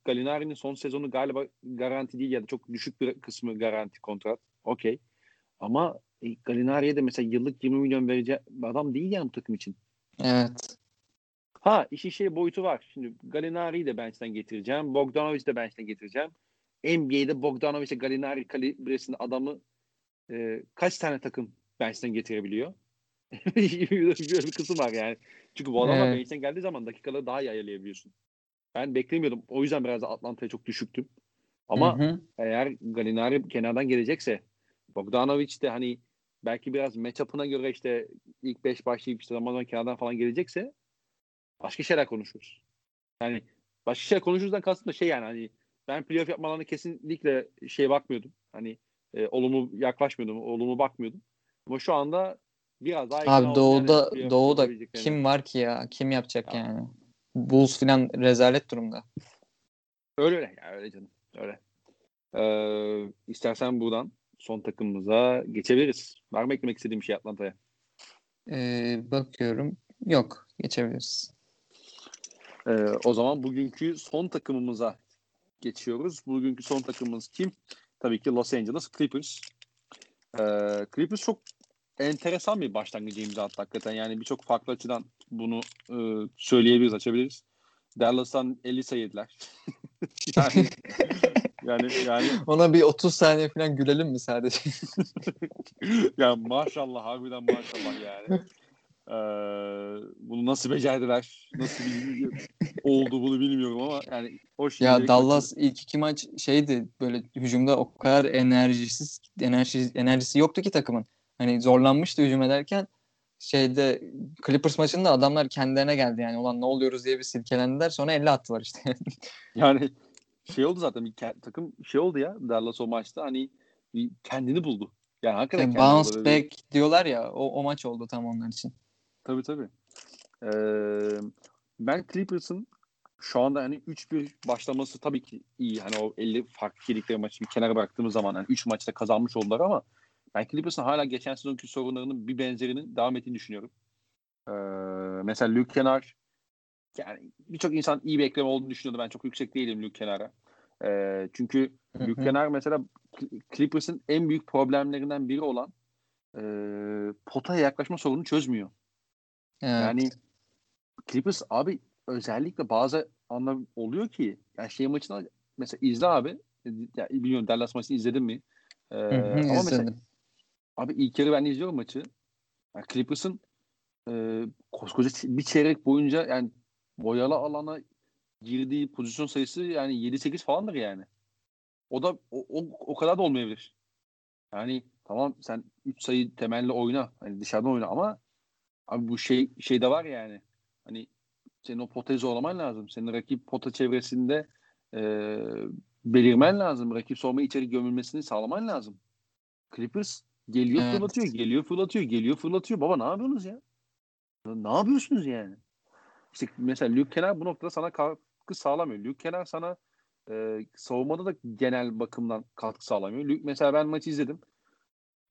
Gallinari'nin son sezonu galiba garanti değil ya da çok düşük bir kısmı garanti kontrat. Okey. Ama e, Gallinari'ye de mesela yıllık 20 milyon verecek adam değil yani bu takım için. Evet. Ha işin şey boyutu var. Şimdi Gallinari'yi de bench'ten getireceğim. Bogdanovic'i de bench'ten getireceğim. NBA'de Bogdanovic ile Gallinari kalibresinde adamı e, kaç tane takım bench'ten getirebiliyor? Bir kısım var yani. Çünkü bu adamlar Evet. bench'ten geldiği zaman dakikaları daha iyi ayarlayabiliyorsun. Ben beklemiyordum. O yüzden biraz Atlanta'ya çok düşüktüm. Ama Hı hı. eğer Gallinari kenardan gelecekse Bogdanovic de hani belki biraz matchup'ına göre işte ilk 5 başlayıp işte zaman zaman kenardan falan gelecekse başka şeyler konuşuruz. Yani başka şeyler konuşuruzdan kastım da şey yani hani ben playoff yapmalarına kesinlikle şey bakmıyordum. Hani e, olumlu yaklaşmıyordum, olumlu bakmıyordum. Ama şu anda biraz daha Abi doğuda yani doğuda kim var ki ya? Kim yapacak Ya. yani? Bulls filan rezalet durumda. Öyle öyle ya öyle canım. Öyle. Ee, istersen buradan son takımımıza geçebiliriz. Var mı eklemek istediğim bir şey Atlanta'ya? Ee, bakıyorum. Yok. Geçebiliriz. Ee, o zaman bugünkü son takımımıza geçiyoruz. Bugünkü son takımımız kim? Tabii ki Los Angeles Clippers. Ee, Clippers çok enteresan bir başlangıcı imza attı hakikaten. Yani birçok farklı açıdan bunu e, söyleyebiliriz, açabiliriz. Dallas'tan 50 sayı yediler. yani, yani, yani Ona bir 30 saniye falan gülelim mi sadece? ya maşallah harbiden maşallah yani. Ee, bunu nasıl becerdiler? Nasıl bir- oldu bunu bilmiyorum ama yani hoş ya Dallas ilk iki maç şeydi böyle hücumda o kadar enerjisiz enerji enerjisi yoktu ki takımın. Hani zorlanmıştı hücum ederken şeyde Clippers maçında adamlar kendilerine geldi yani ulan ne oluyoruz diye bir silkelendiler sonra 50 attılar işte. Yani şey oldu zaten bir takım şey oldu ya Dallas o maçta hani kendini buldu. Yani hakikaten Yani kendini bounce buldu. back diyorlar ya o, o maç oldu tam onlar için. Tabii tabii. Ee, ben Clippers'ın şu anda hani 3-1 başlaması tabii ki iyi. Hani o 50 farklı yedikleri maçı bir kenara bıraktığımız zaman hani 3 maçta kazanmış oldular ama ben Clippers'ın hala geçen sezonki sorunlarının bir benzerinin devam ettiğini düşünüyorum. Ee, mesela Luke Kenar yani birçok insan iyi bir ekleme olduğunu düşünüyordu. Ben çok yüksek değilim Luke Kenar'a. Ee, çünkü. Luke Kenar mesela Clippers'ın en büyük problemlerinden biri olan e, potaya yaklaşma sorununu çözmüyor. Evet. Yani Clippers abi özellikle bazı anlar oluyor ki yani şey maçına mesela izle abi ya, bilmiyorum Dallas maçını izledin mi? Ee, Hı hı, ama mesela izledim. Abi ilk yarı ben izliyorum maçı. Yani Clippers'ın e, koskoca bir çeyrek boyunca yani boyalı alana girdiği pozisyon sayısı yani 7-8 falandır yani. O da o, o, o kadar da olmayabilir. Yani tamam sen 3 sayı temelli oyna. Hani dışarıdan oyna ama abi bu şey şey de var yani. Hani senin o potayı zorlaman lazım. Senin rakip pota çevresinde e, belirmen lazım. Rakip sorma içeri gömülmesini sağlaman lazım. Clippers geliyor Evet. fırlatıyor, geliyor fırlatıyor, geliyor fırlatıyor. Baba ne yapıyorsunuz ya? Ne yapıyorsunuz yani? İşte mesela Luke Kenar bu noktada sana katkı sağlamıyor. Luke Kenar sana e, savunmada da genel bakımdan katkı sağlamıyor. Luke, mesela ben maçı izledim.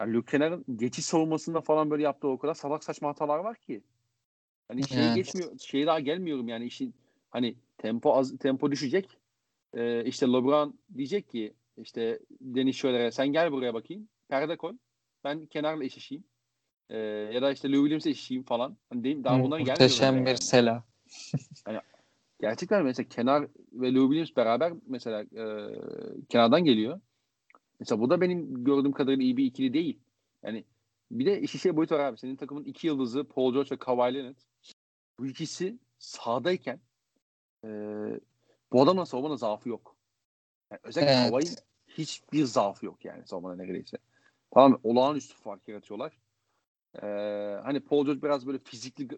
Yani Luke Kenar'ın geçiş savunmasında falan böyle yaptığı o kadar salak saçma hatalar var ki. Hani şey Evet. geçmiyor, şey daha gelmiyorum yani işin hani tempo az tempo düşecek. Ee, işte LeBron diyecek ki işte Deniz şöyle sen gel buraya bakayım. Perde koy. Ben kenarla eşleşeyim. Ee, ya da işte Lou Williams'e eşleşeyim falan. Hani değil, daha bunlar gelmiyor. Muhteşem bir yani. sela. gerçekten mesela kenar ve Lou Williams beraber mesela e, kenardan geliyor. Mesela bu da benim gördüğüm kadarıyla iyi bir ikili değil. Yani bir de işi şey boyutu var abi. Senin takımın iki yıldızı Paul George ve Kawhi Leonard. Bu ikisi sahadayken e, bu adamın savunmada zaafı yok. Yani özellikle evet. Kawhi'nin hiçbir zaafı yok yani savunmada neredeyse. Tamam olağanüstü fark yaratıyorlar. Ee, hani Paul George biraz böyle fizikli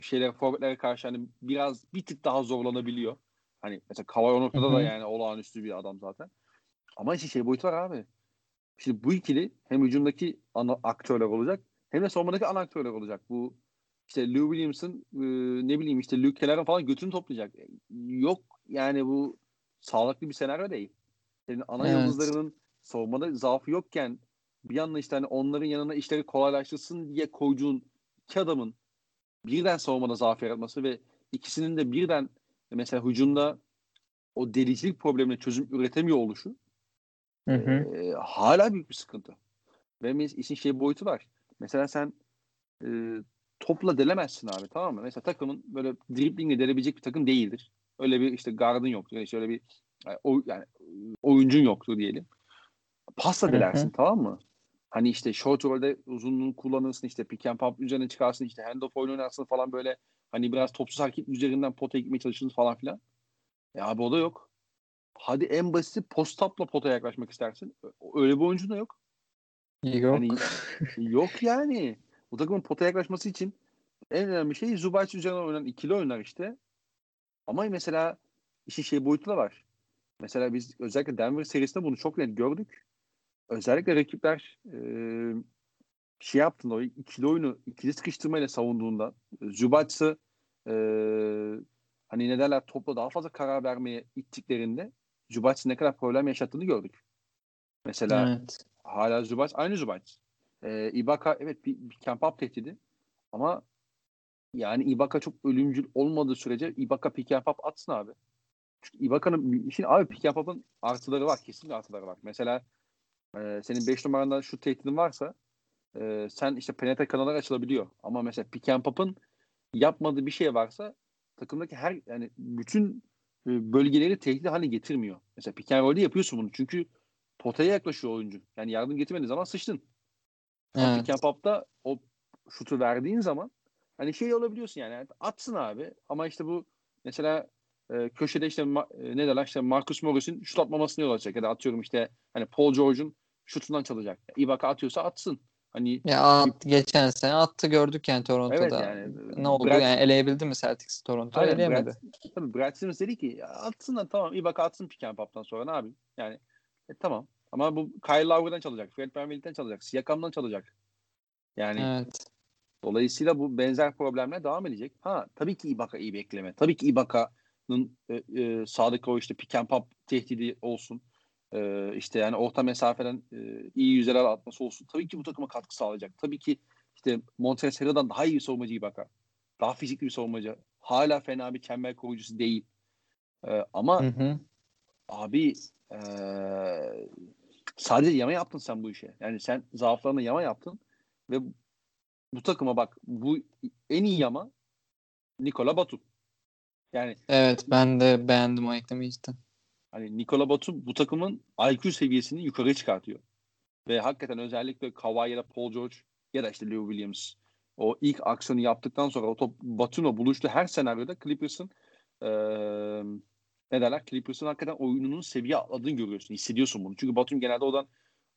şeyler forvetlere karşı hani biraz bir tık daha zorlanabiliyor. Hani mesela Kawhi o noktada da yani olağanüstü bir adam zaten. Ama işte şey boyutu var abi. Şimdi bu ikili hem hücumdaki ana aktörler olacak hem de savunmadaki ana aktörler olacak. Bu işte Lou Williams'ın e, ne bileyim işte Luke Keller'ın falan götünü toplayacak. Yok yani bu sağlıklı bir senaryo değil. Senin ana evet. yıldızlarının savunmada zaafı yokken bir yandan işte hani onların yanına işleri kolaylaştırsın diye koyduğun iki adamın birden savunmada zaaf yaratması ve ikisinin de birden mesela hücumda o delicilik problemine çözüm üretemiyor oluşu hı hı. E, hala büyük bir sıkıntı. Ve işin şey boyutu var. Mesela sen e, topla delemezsin abi tamam mı? Mesela takımın böyle driblingle delebilecek bir takım değildir. Öyle bir işte gardın yoktur. Yani şöyle bir yani, o, yani oyuncun yoktur diyelim. Pasla delersin hı hı. tamam mı? Hani işte short roll'de uzunluğunu kullanırsın işte pick and pop üzerine çıkarsın işte handoff oyunu oynarsın falan böyle hani biraz topsuz hareket üzerinden pota gitmeye çalışırsın falan filan. Ya abi o da yok. Hadi en basiti post-up'la potaya yaklaşmak istersin. Öyle bir oyuncu da yok. Yok. Hani, yok yani. Bu takımın potaya yaklaşması için en önemli şey Zubac üzerinden oynanan ikili oynar işte. Ama mesela işin şey boyutu da var. Mesela biz özellikle Denver serisinde bunu çok net gördük özellikle rakipler e, şey yaptığında o ikili oyunu ikili sıkıştırmayla savunduğunda Zubac'ı e, hani ne derler topla daha fazla karar vermeye ittiklerinde Zubac ne kadar problem yaşattığını gördük. Mesela evet. hala Zubac aynı Zubac. E, Ibaka evet bir, bir camp up tehdidi ama yani Ibaka çok ölümcül olmadığı sürece Ibaka pick and pop atsın abi. Çünkü Ibaka'nın şimdi abi pick and pop'ın artıları var. Kesinlikle artıları var. Mesela e, senin 5 numarandan şu tehdidin varsa e, sen işte penetre kanallar açılabiliyor. Ama mesela pick and pop'ın yapmadığı bir şey varsa takımdaki her yani bütün e, bölgeleri tehdit haline getirmiyor. Mesela pick and roll'de yapıyorsun bunu. Çünkü potaya yaklaşıyor oyuncu. Yani yardım getirmediğin zaman sıçtın. Evet. Pick and pop'ta o şutu verdiğin zaman hani şey olabiliyorsun yani. Atsın abi. Ama işte bu mesela e, köşede işte e, ne derler işte Marcus Morris'in şut atmamasını yol açacak ya da atıyorum işte hani Paul George'un şutundan çalacak. Ibaka atıyorsa atsın. Hani ya at, geçen sene attı gördük yani Toronto'da. Evet yani. Ne oldu Brad, yani eleyebildi mi Celtics Toronto? Aynen, eleyemedi. Brad, tabii Brad Stevens dedi ki atsın da tamam Ibaka atsın pick and pop'tan sonra ne abi? Yani e, tamam. Ama bu Kyle Lowry'den çalacak. Fred VanVleet'ten çalacak. Siakam'dan çalacak. Yani evet. Dolayısıyla bu benzer problemler devam edecek. Ha tabii ki Ibaka iyi bekleme. Tabii ki Ibaka e, e, sağdaki o işte pick and pop tehdidi olsun. E, işte yani orta mesafeden e, iyi yüzeler atması olsun. Tabii ki bu takıma katkı sağlayacak. Tabii ki işte Montrezl daha iyi bir savunmacı bakar. Daha fizikli bir savunmacı. Hala fena bir çember koruyucusu değil. E, ama hı hı. abi e, sadece yama yaptın sen bu işe. Yani sen zaaflarına yama yaptın ve bu takıma bak bu en iyi yama Nikola Batum. Yani Evet ben de beğendim o eklemeyi cidden. Hani Nikola Batum bu takımın IQ seviyesini yukarı çıkartıyor. Ve hakikaten özellikle Kawhi ya da Paul George ya da işte Lou Williams o ilk aksiyonu yaptıktan sonra o top Batum'la buluştu her senaryoda Clippers'ın ee, ne derler? Clippers'ın hakikaten oyununun seviye atladığını görüyorsun. Hissediyorsun bunu. Çünkü Batum genelde oradan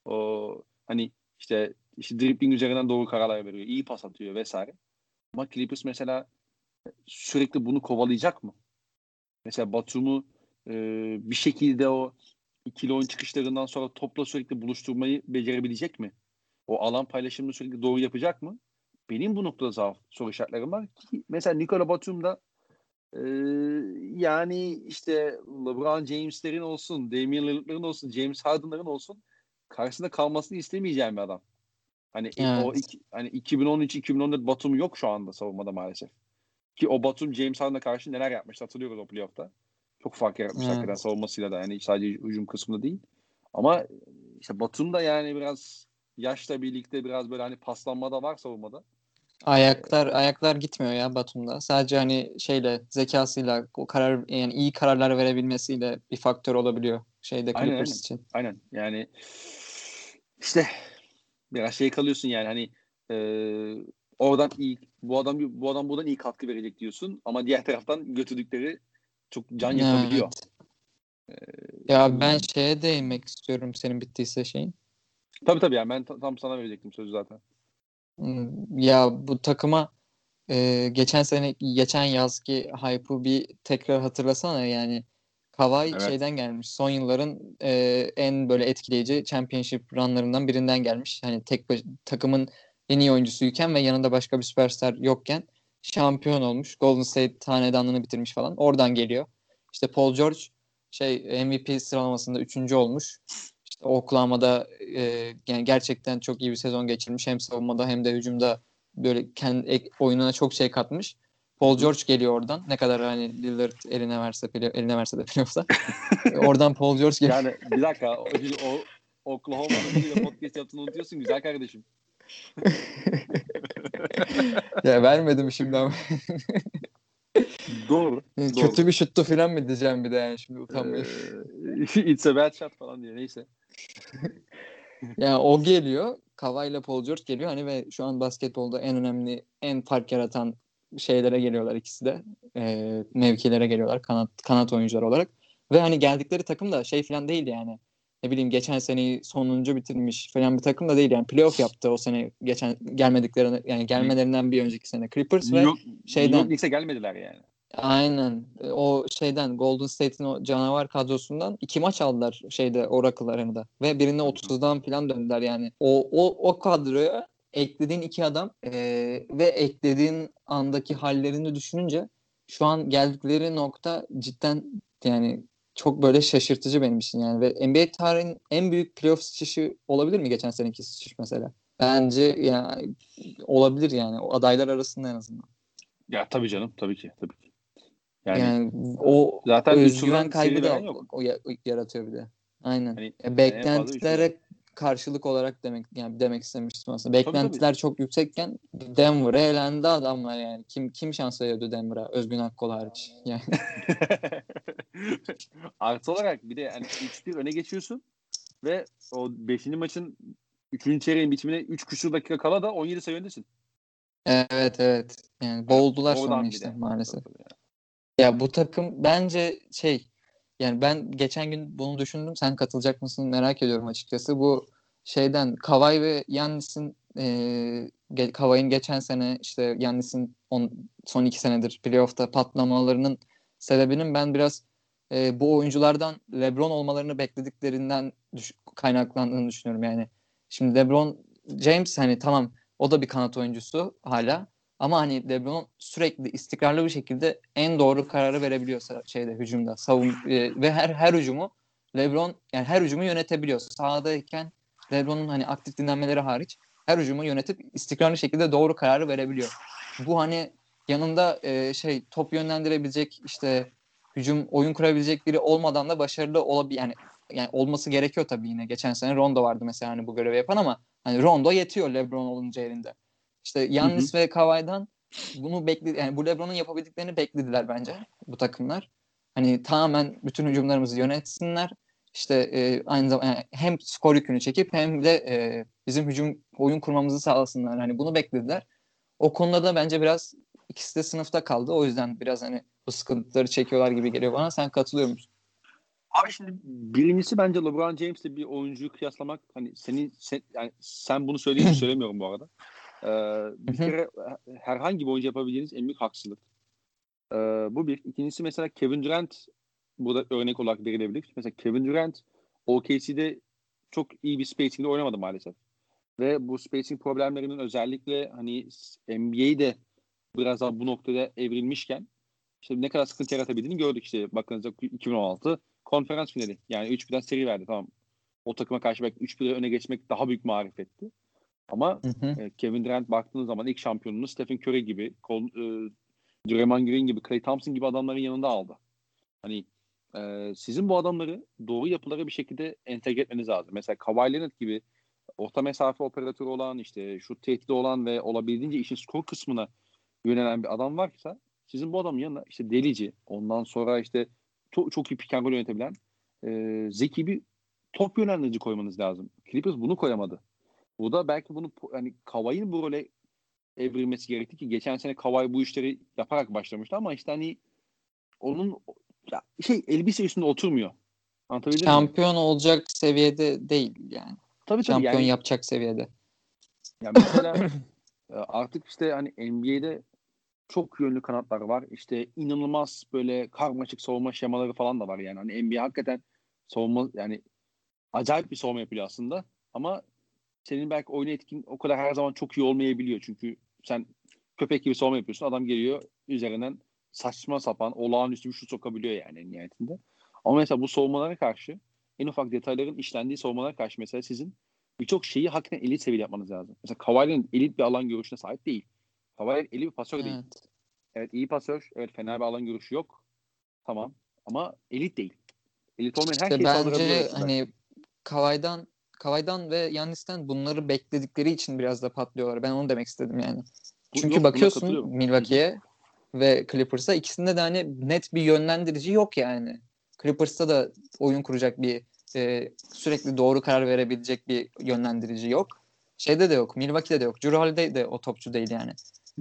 o, hani işte işte dribbling üzerinden doğru kararlar veriyor. iyi pas atıyor vesaire. Ama Clippers mesela sürekli bunu kovalayacak mı? Mesela Batum'u e, bir şekilde o ikili oyun çıkışlarından sonra topla sürekli buluşturmayı becerebilecek mi? O alan paylaşımını sürekli doğru yapacak mı? Benim bu noktada zaaf soru işaretlerim var ki mesela Nikola Batum'da e, yani işte LeBron James'lerin olsun, Damian Lillard'ların olsun, James Harden'ların olsun karşısında kalmasını istemeyeceğim bir adam. Hani evet. o iki, hani 2013-2014 Batum yok şu anda savunmada maalesef. Ki o Batum James Harden'a karşı neler yapmıştı hatırlıyoruz o playoff'ta. Çok fark yaratmış evet. hakikaten savunmasıyla da yani sadece hücum kısmında değil. Ama işte Batum da yani biraz yaşla birlikte biraz böyle hani paslanma da var savunmada. Ayaklar ayaklar gitmiyor ya Batum'da. Sadece hani şeyle zekasıyla o karar yani iyi kararlar verebilmesiyle bir faktör olabiliyor şeyde Aynen, Clippers aynen. için. Aynen yani işte biraz şey kalıyorsun yani hani e, oradan iyi bu adam bu adam buradan iyi katkı verecek diyorsun ama diğer taraftan götürdükleri çok can yakabiliyor. Evet. Ya ben şeye değinmek istiyorum senin bittiyse şeyin. Tabii tabii yani ben ta- tam sana verecektim sözü zaten. Hmm, Ya bu takıma e, geçen sene geçen yazki hype'ı bir tekrar hatırlasana yani Kawhi Evet. şeyden gelmiş. Son yılların e, en böyle etkileyici championship runlarından birinden gelmiş. Hani tek takımın en iyi oyuncusuyken ve yanında başka bir süperstar yokken şampiyon olmuş. Golden State hanedanlığını bitirmiş falan. Oradan geliyor. İşte Paul George şey MVP sıralamasında üçüncü olmuş. İşte Oklahoma'da e, yani gerçekten çok iyi bir sezon geçirmiş. Hem savunmada hem de hücumda böyle kendi ek- oyununa çok şey katmış. Paul George geliyor oradan. Ne kadar hani Lillard eline verse eline verse de playoff'ta. oradan Paul George geliyor. Yani bir dakika o, o biriyle podcast yaptığını unutuyorsun güzel kardeşim. ya vermedim şimdi ama. Doğru. Kötü bir şuttu falan mı diyeceğim bir de yani şimdi utanmayayım. Ee, it's a bad shot falan diye neyse. Yani o geliyor. Kawhi ile Paul George geliyor. Hani ve şu an basketbolda en önemli, en fark yaratan şeylere geliyorlar ikisi de. Ee, mevkilere geliyorlar kanat kanat oyuncular olarak. Ve hani geldikleri takım da şey falan değil yani. Ne bileyim geçen seneyi sonuncu bitirmiş falan bir takım da değil yani. Playoff yaptı o sene geçen gelmediklerine yani gelmelerinden bir önceki sene Clippers ve York, şeyden- New York gelmediler yani. Aynen. E, O şeyden Golden State'in o canavar kadrosundan iki maç aldılar şeyde Oracle Arena'da. Ve birine 30'dan falan döndüler yani. O o o kadroya eklediğin iki adam e, ve eklediğin andaki hallerini düşününce şu an geldikleri nokta cidden yani çok böyle şaşırtıcı benim için yani ve NBA tarihinin en büyük playoff sıçışı olabilir mi geçen seneki sıçış mesela? Bence yani olabilir yani o adaylar arasında en azından. Ya tabii canım tabii ki tabii ki. Yani, Yani, o zaten özgüven kaybı da yok. o ya- yaratıyor bir de. Aynen. Hani E, beklentilere karşılık olarak demek yani demek istemiştim aslında. Beklentiler çok yüksekken Denver'a elendi adamlar yani. Kim kim şans veriyordu Denver'a? Özgün Akkol hariç. Yani Artı olarak bir de yani 3-1 öne geçiyorsun ve o 5. maçın 3. çeyreğin bitimine 3 küsur dakika kala da 17 sayı öndesin. evet evet. Yani boğuldular Oradan sonra işte maalesef. Tabii, tabii. Ya bu takım bence şey yani ben geçen gün bunu düşündüm. Sen katılacak mısın merak ediyorum açıkçası. Bu şeyden Kawhi ve Yannis'in e, Kawhi'nin geçen sene işte Yannis'in on, son iki senedir playoff'ta patlamalarının sebebinin ben biraz e, bu oyunculardan LeBron olmalarını beklediklerinden düş- kaynaklandığını düşünüyorum yani. Şimdi LeBron James hani tamam o da bir kanat oyuncusu hala ama hani LeBron sürekli istikrarlı bir şekilde en doğru kararı verebiliyor şeyde hücumda. Savun e, ve her her hücumu LeBron yani her hücumu yönetebiliyor. Sahadayken LeBron'un hani aktif dinlenmeleri hariç her hücumu yönetip istikrarlı şekilde doğru kararı verebiliyor. Bu hani yanında e, şey top yönlendirebilecek işte hücum oyun kurabilecek biri olmadan da başarılı olabil yani yani olması gerekiyor tabii yine. Geçen sene Rondo vardı mesela hani bu görevi yapan ama hani Rondo yetiyor LeBron olunca elinde. İşte Yannis ve Kawhi'dan bunu bekle yani bu LeBron'un yapabildiklerini beklediler bence bu takımlar. Hani tamamen bütün hücumlarımızı yönetsinler. İşte e, aynı zamanda yani hem skor yükünü çekip hem de e, bizim hücum oyun kurmamızı sağlasınlar. Hani bunu beklediler. O konuda da bence biraz ikisi de sınıfta kaldı. O yüzden biraz hani bu sıkıntıları çekiyorlar gibi geliyor bana. Sen katılıyor musun? Abi şimdi birincisi bence LeBron James'le bir oyuncuyu kıyaslamak hani senin sen, yani sen bunu söyleyince söylemiyorum bu arada. Ee, bir kere herhangi bir oyuncu yapabileceğiniz en büyük haksızlık. Ee, bu bir. İkincisi mesela Kevin Durant burada örnek olarak verilebilir. Mesela Kevin Durant OKC'de çok iyi bir spacing'de oynamadı maalesef. Ve bu spacing problemlerinin özellikle hani NBA'de biraz daha bu noktada evrilmişken işte ne kadar sıkıntı yaratabildiğini gördük işte bakınızda 2016 konferans finali. Yani 3-1'den seri verdi tamam. O takıma karşı belki 3-1'e öne geçmek daha büyük marifetti. Ama Hı hı. e, Kevin Durant baktığınız zaman ilk şampiyonunu Stephen Curry gibi, Col, e, Draymond Green gibi, Klay Thompson gibi adamların yanında aldı. Hani e, sizin bu adamları doğru yapılara bir şekilde entegre etmeniz lazım. Mesela Kawhi Leonard gibi orta mesafe operatörü olan işte şu tehdidi olan ve olabildiğince işin skor kısmına yönelen bir adam varsa sizin bu adamın yanına işte delici ondan sonra işte çok, çok iyi pick and yönetebilen e, zeki bir top yönlendirici koymanız lazım. Clippers bunu koyamadı. Bu da belki bunu hani Kawhi'nin bu role evrilmesi gerekti ki geçen sene Kawhi bu işleri yaparak başlamıştı ama işte hani onun ya şey elbise üstünde oturmuyor. Anlatabildim Şampiyon mi? olacak seviyede değil yani. Tabii, tabii Şampiyon yani, yapacak seviyede. Ya mesela e, artık işte hani NBA'de çok yönlü kanatlar var. İşte inanılmaz böyle karmaşık savunma şemaları falan da var yani. Hani NBA hakikaten savunma yani acayip bir savunma yapıyor aslında. Ama senin belki oyun etkin o kadar her zaman çok iyi olmayabiliyor. Çünkü sen köpek gibi savunma yapıyorsun. Adam geliyor üzerinden saçma sapan olağanüstü bir şut sokabiliyor yani nihayetinde. Ama mesela bu savunmalara karşı en ufak detayların işlendiği savunmalara karşı mesela sizin birçok şeyi hakikaten elit seviyede yapmanız lazım. Mesela Kawhi'nin elit bir alan görüşüne sahip değil. Kawhi elit bir pasör evet. değil. Evet iyi pasör. Evet fena bir alan görüşü yok. Tamam. Ama elit değil. Elit olmayan her işte şeyi bence hani Kawhi'dan Kawhi'dan ve Yannis'ten bunları bekledikleri için biraz da patlıyorlar. Ben onu demek istedim yani. Çünkü yok, bakıyorsun Milwaukee'ye ve Clippers'a ikisinde de hani net bir yönlendirici yok yani. Clippers'ta da oyun kuracak bir e, sürekli doğru karar verebilecek bir yönlendirici yok. Şeyde de yok. Milwaukee'de de yok. Drew Holiday de o topçu değil yani.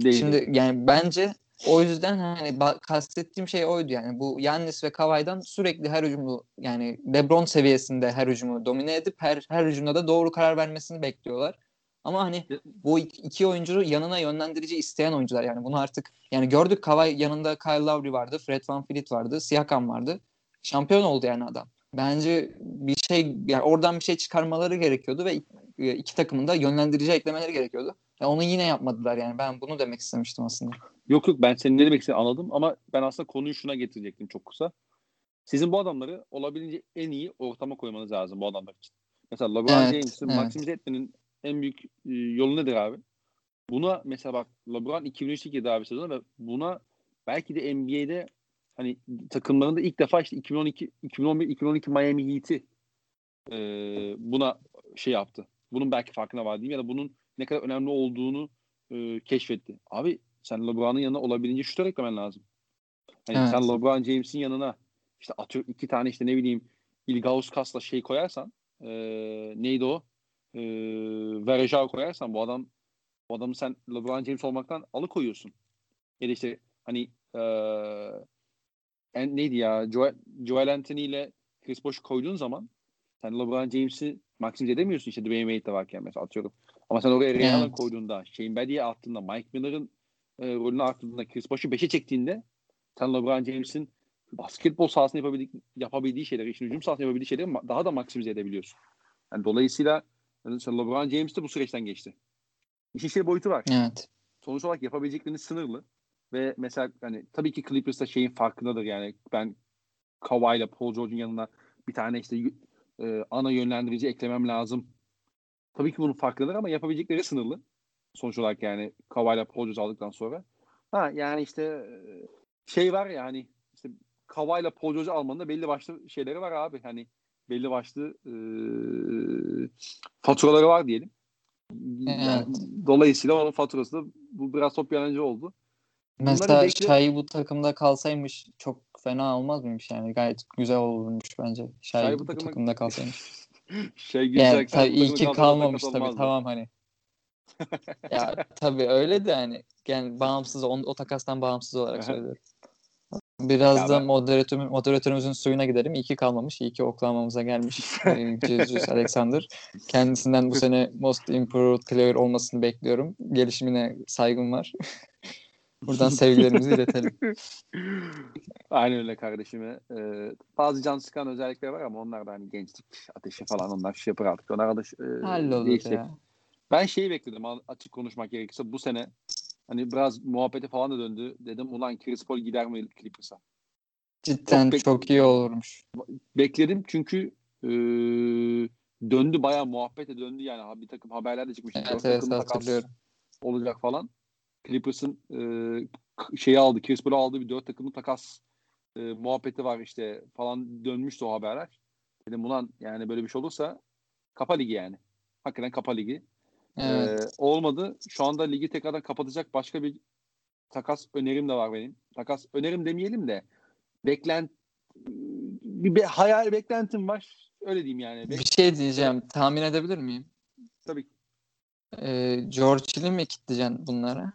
Değil. Şimdi yani bence o yüzden hani kastettiğim şey oydu yani. Bu Yannis ve Kawhi'dan sürekli her hücumu yani LeBron seviyesinde her hücumu domine edip her her hücumda da doğru karar vermesini bekliyorlar. Ama hani bu iki oyuncu yanına yönlendirici isteyen oyuncular yani bunu artık yani gördük Kawhi yanında Kyle Lowry vardı, Fred Van Vliet vardı, Siakam vardı. Şampiyon oldu yani adam. Bence bir şey yani oradan bir şey çıkarmaları gerekiyordu ve iki takımın da yönlendirici eklemeleri gerekiyordu. Ya onu yine yapmadılar yani. Ben bunu demek istemiştim aslında. Yok yok ben senin ne demek istediğini anladım ama ben aslında konuyu şuna getirecektim çok kısa. Sizin bu adamları olabildiğince en iyi ortama koymanız lazım bu adamlar için. Mesela LeBron evet, James'i evet. maksimize etmenin en büyük e, yolu nedir abi? Buna mesela bak LeBron 2003'te abi sezonu ve buna belki de NBA'de hani takımlarında ilk defa işte 2012 2011 2012 Miami Heat'i e, buna şey yaptı. Bunun belki farkına var diyeyim ya da bunun ne kadar önemli olduğunu e, keşfetti. Abi sen LeBron'un yanına olabildiğince şutör eklemen lazım. Hani evet. sen LeBron James'in yanına işte atıyor iki tane işte ne bileyim Ilgauskas şey koyarsan e, neydi o? E, Verejao koyarsan bu adam bu adamı sen LeBron James olmaktan alıkoyuyorsun. Ya da işte hani e, en, neydi ya Joel, Joel Anthony ile Chris Bosh koyduğun zaman sen LeBron James'i maksimize edemiyorsun işte Dwayne Wade de varken mesela atıyorum. Ama sen oraya Ray evet. Koyduğunda, Shane Battier attığında, Mike Miller'ın e, rolünü arttırdığında, Chris Bosh'u 5'e çektiğinde sen LeBron James'in basketbol sahasında yapabildiği, yapabildiği şeyleri, işin hücum sahasında yapabildiği şeyleri daha da maksimize edebiliyorsun. Yani dolayısıyla yani LeBron James de bu süreçten geçti. İşin şey boyutu var. Evet. Sonuç olarak yapabileceklerini sınırlı. Ve mesela hani tabii ki Clippers'ta şeyin farkındadır yani ben Kawhi ile Paul George'un yanına bir tane işte e, ana yönlendirici eklemem lazım. Tabii ki bunun farkındadır ama yapabilecekleri sınırlı. Sonuç olarak yani Paul George aldıktan sonra. Ha yani işte şey var ya hani işte Paul George almanın da belli başlı şeyleri var abi. Hani belli başlı e, faturaları var diyelim. Yani, dolayısıyla onun faturası da bu biraz top yalancı oldu. Mesela bekle... Şahi bu takımda kalsaymış çok fena olmaz mıymış yani gayet güzel olurmuş bence. Şahi, Şahi bu, takımda... takımda kalsaymış. şey güzel. Yani, tabii iyi ki kalmamış tabii tamam hani. ya tabii öyle de hani yani bağımsız o, o takastan bağımsız olarak söylüyorum. Biraz ya da ben... moderatör, moderatörümüzün suyuna gidelim. İyi ki kalmamış. İyi ki oklamamıza gelmiş. E, Jesus Alexander. Kendisinden bu sene Most Improved Player olmasını bekliyorum. Gelişimine saygım var. Buradan sevgilerimizi iletelim. Aynen öyle kardeşime. Ee, bazı can sıkan özellikler var ama onlar da hani gençlik ateşi falan onlar şey yapar artık. Onlar da e, Hallolur ya. Ben şeyi bekledim açık konuşmak gerekirse bu sene hani biraz muhabbeti falan da döndü. Dedim ulan Chris Paul gider mi Clippers'a? Cidden çok, çok iyi olurmuş. Bekledim çünkü e, döndü bayağı muhabbete döndü yani bir takım haberler de çıkmış. Evet, evet hatırlıyorum. Olacak falan. Clippers'ın e, şeyi aldı, Chris Paul'u aldığı bir dört takımın takas e, muhabbeti var işte falan dönmüştü o haberler. Dedim ulan yani böyle bir şey olursa kapa ligi yani. Hakikaten kapa ligi. Evet. Ee, olmadı. Şu anda ligi tekrardan kapatacak başka bir takas önerim de var benim. Takas önerim demeyelim de beklent bir be, hayal beklentim var. Öyle diyeyim yani. Bir Bek- şey diyeceğim. Tahmin edebilir miyim? Tabii. Ee, George Hill'i mi kitleyeceksin bunlara?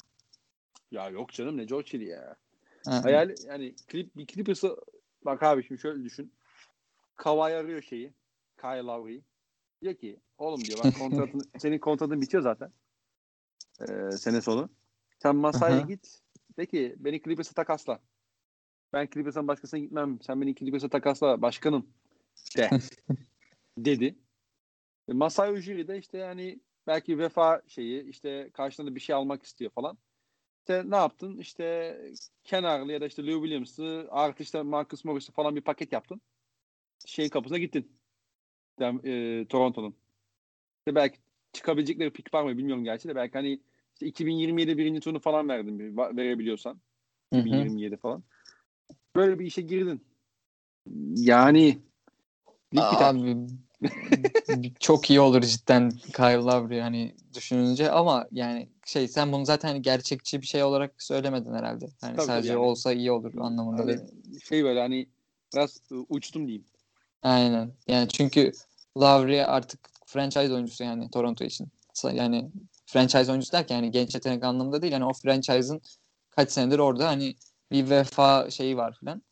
Ya yok canım ne George Hill ya. Ha. Hayal yani klip bir Clippers'ı bak abi şimdi şöyle düşün. Kawhi arıyor şeyi. Kyle Lowry'i. Diyor ki oğlum diyor bak kontratın senin kontratın bitiyor zaten. Ee, sene sonu. Sen masaya git. De ki beni Clippers'a takasla. Ben Clippers'tan başkasına gitmem. Sen beni Clippers'a takasla başkanım. De. dedi. E, Masai Ujiri de işte yani belki vefa şeyi işte karşılığında bir şey almak istiyor falan. İşte ne yaptın? İşte kenarlı ya da işte Lou Williams'ı artı işte Marcus Morris'ı falan bir paket yaptın. Şeyin kapısına gittin. E, Toronto'nun. İşte belki çıkabilecekleri pik var mı bilmiyorum gerçi de belki hani işte 2027 birinci turnu falan verdin verebiliyorsan. Hı hı. 2027 falan. Böyle bir işe girdin. Yani. Abi çok iyi olur cidden Kyle Lowry hani düşününce ama yani şey sen bunu zaten hani gerçekçi bir şey olarak söylemedin herhalde. Hani Tabii, sadece yani. olsa iyi olur anlamında Hani değil. şey böyle hani biraz uçtum diyeyim. Aynen. Yani çünkü Lowry artık franchise oyuncusu yani Toronto için. Yani franchise oyuncusu derken yani genç yetenek anlamında değil. Yani o franchise'ın kaç senedir orada hani bir vefa şeyi var filan.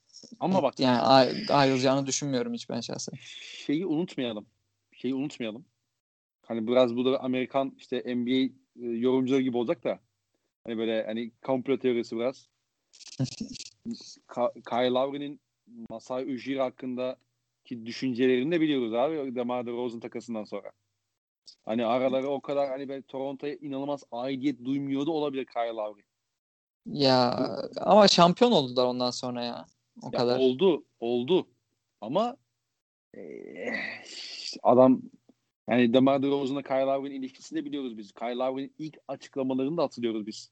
Ama bak Yani ay- ayrılacağını düşünmüyorum hiç ben şahsen. şeyi unutmayalım. Şeyi unutmayalım. Hani biraz bu da Amerikan işte NBA e, yorumcuları gibi olacak da hani böyle hani komplo teorisi biraz. Ka- Kyle Lowry'nin Masai Ujiri hakkındaki düşüncelerini de biliyoruz abi DeMar DeRozan takasından sonra. Hani araları o kadar hani böyle Toronto'ya inanılmaz aidiyet duymuyordu olabilir Kyle Lowry. Ya ama şampiyon oldular ondan sonra ya. O Ya kadar. oldu, oldu. Ama eee, adam yani DeMar DeRozan'la Kyle Lowry'nin ilişkisini de biliyoruz biz. Kyle Lowry'nin ilk açıklamalarını da hatırlıyoruz biz.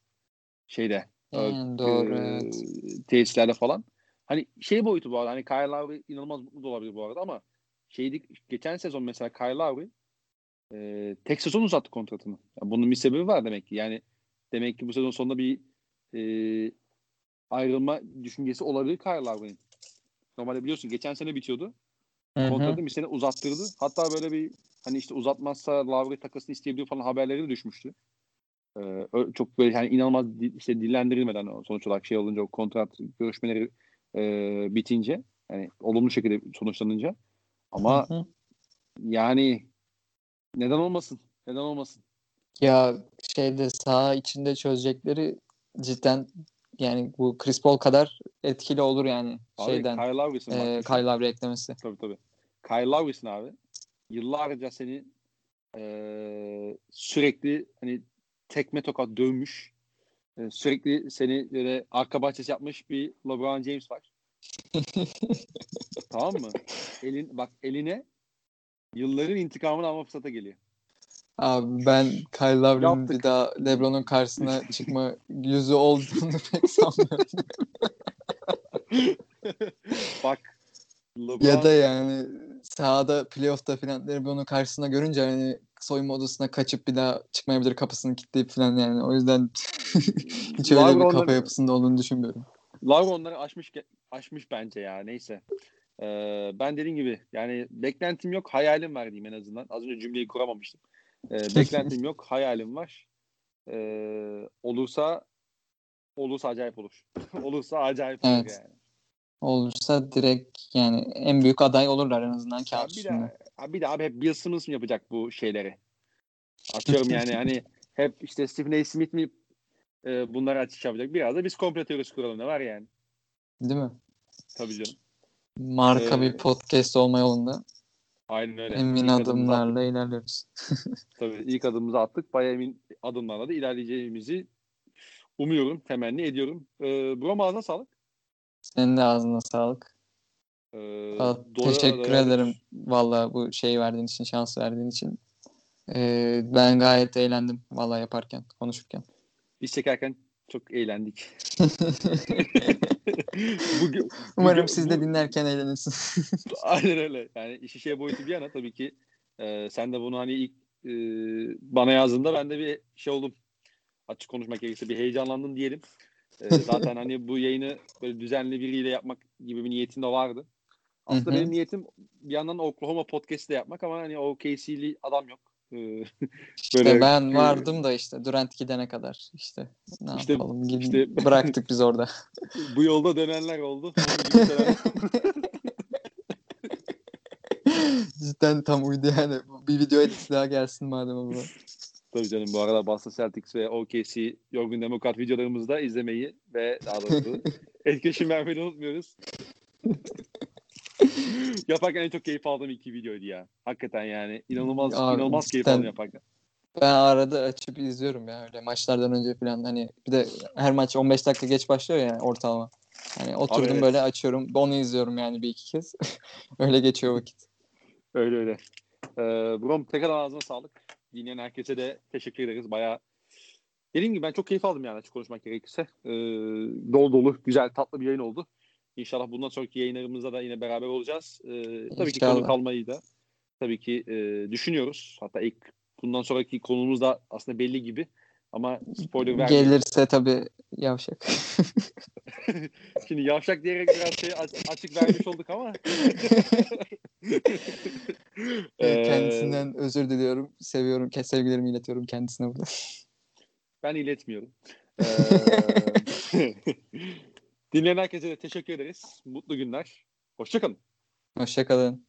Şeyde. Yani e, doğru e, evet. Tesislerde falan. Hani şey boyutu bu arada. Hani Kyle Lowry inanılmaz mutlu olabilir bu arada ama şeydi geçen sezon mesela Kyle Lowry e, tek sezon uzattı kontratını. Yani bunun bir sebebi var demek ki. Yani demek ki bu sezon sonunda bir e, ayrılma düşüncesi olabilir Kyle Lowry'nin. Normalde biliyorsun geçen sene bitiyordu. Kontratını bir sene uzattırdı. Hatta böyle bir hani işte uzatmazsa Lowry takasını isteyebiliyor falan haberleri de düşmüştü. Ee, çok böyle yani inanılmaz işte dillendirilmeden sonuç olarak şey olunca o kontrat görüşmeleri e, bitince yani olumlu şekilde sonuçlanınca ama Hı hı. yani neden olmasın? Neden olmasın? Ya şeyde saha içinde çözecekleri cidden yani bu Chris Paul kadar etkili olur yani Abi şeyden Kyle Lowry'sin e. Kyle Lowry eklemesi. Tabii tabii. Kyle Lowry'sin abi. Yıllarca seni eee, sürekli hani tekme tokat dövmüş. eee, sürekli seni böyle arka bahçesi yapmış bir LeBron James var. tamam mı? Elin bak eline yılların intikamını alma fırsata geliyor. Abi ben Kyle Lowry'nin bir daha LeBron'un karşısına çıkma yüzü olduğunu pek sanmıyorum. bak LeBron ya da yani sahada playoff'ta falan LeBron'un karşısına görünce hani soyunma odasına kaçıp bir daha çıkmayabilir kapısını kilitleyip falan yani. O yüzden hiç öyle Lowry bir kafa yapısında olduğunu düşünmüyorum. Lavro onları aşmış aşmış bence ya neyse. Ee, ben dediğim gibi yani beklentim yok hayalim var diyeyim en azından. Az önce cümleyi kuramamıştım. Ee, beklentim yok hayalim var. Ee, olursa olursa acayip olur. olursa acayip olur Evet. yani. Olursa direkt yani en büyük aday olurlar en azından kağıt bir de, bir de abi hep Bill Simmons mı yapacak bu şeyleri? Atıyorum yani hani hep işte Stephen A. Smith mi e, bunları açık yapacak? Biraz da biz komplo teorisi kuralım ne var yani? Değil mi? Tabii canım. Marka Ee, bir podcast olma yolunda Aynen öyle. emin İlk adımımızı adımlarla ilerliyoruz. Tabii ilk adımımızı attık. Bayağı emin adımlarla da ilerleyeceğimizi umuyorum, temenni ediyorum. Ee, Brom ağzına sağlık. Senin de ağzına sağlık. Ee, teşekkür ederim valla bu şey verdiğin için, şans verdiğin için. Ee, ben gayet eğlendim valla yaparken, konuşurken. Biz çekerken çok eğlendik. Bugün, Umarım bu- siz de bu- dinlerken eğlenirsiniz. Aynen öyle. Yani işi şey boyutu bir yana tabii ki e, sen de bunu hani ilk e, bana yazdığında ben de bir şey oldum. Açık konuşmak gerekirse bir heyecanlandım diyelim. E, zaten hani bu yayını böyle düzenli biriyle yapmak gibi bir niyetim de vardı. Aslında Hı hı. benim niyetim bir yandan Oklahoma podcast'i de yapmak ama hani OKC'li adam yok. E, İşte Böyle- ben vardım da işte Durant gidene kadar işte ne İşte- yapalım gidin, işte- bıraktık biz orada. bu yolda dönenler oldu. Cidden tam uydu yani. Bir video edit daha gelsin madem o zaman. Tabii canım bu arada Boston Celtics ve OKC Yorgun Demokrat videolarımızı da izlemeyi ve daha doğrusu etkileşim vermeyi unutmuyoruz. yaparken en çok keyif aldığım iki videoydu ya. Hakikaten yani inanılmaz Abi, inanılmaz keyif aldım yaparken. Ben arada açıp izliyorum ya öyle maçlardan önce falan hani bir de her maç 15 dakika geç başlıyor ya ortalama. Hani oturdum evet. böyle açıyorum onu izliyorum yani bir iki kez. öyle geçiyor vakit. Öyle öyle. Ee, Brom tekrar ağzına sağlık. Dinleyen herkese de teşekkür ederiz. Bayağı dediğim gibi ben çok keyif aldım yani açık konuşmak gerekirse. Ee, dolu dolu, güzel, tatlı bir yayın oldu. İnşallah bundan sonraki yayınlarımızda da yine beraber olacağız. Ee, tabii ki İnşallah. konu kalmayı da tabii ki e, düşünüyoruz. Hatta ilk bundan sonraki konumuz da aslında belli gibi. Ama spoiler vermeyeyim. Gelirse tabii yavşak. Şimdi yavşak diyerek biraz şey aç- açık vermiş olduk ama. Ee, Kendisinden özür diliyorum. Seviyorum. Sevgilerimi iletiyorum kendisine burada. Ben iletmiyorum. Dinleyen herkese de teşekkür ederiz. Mutlu günler. Hoşçakalın. Hoşçakalın.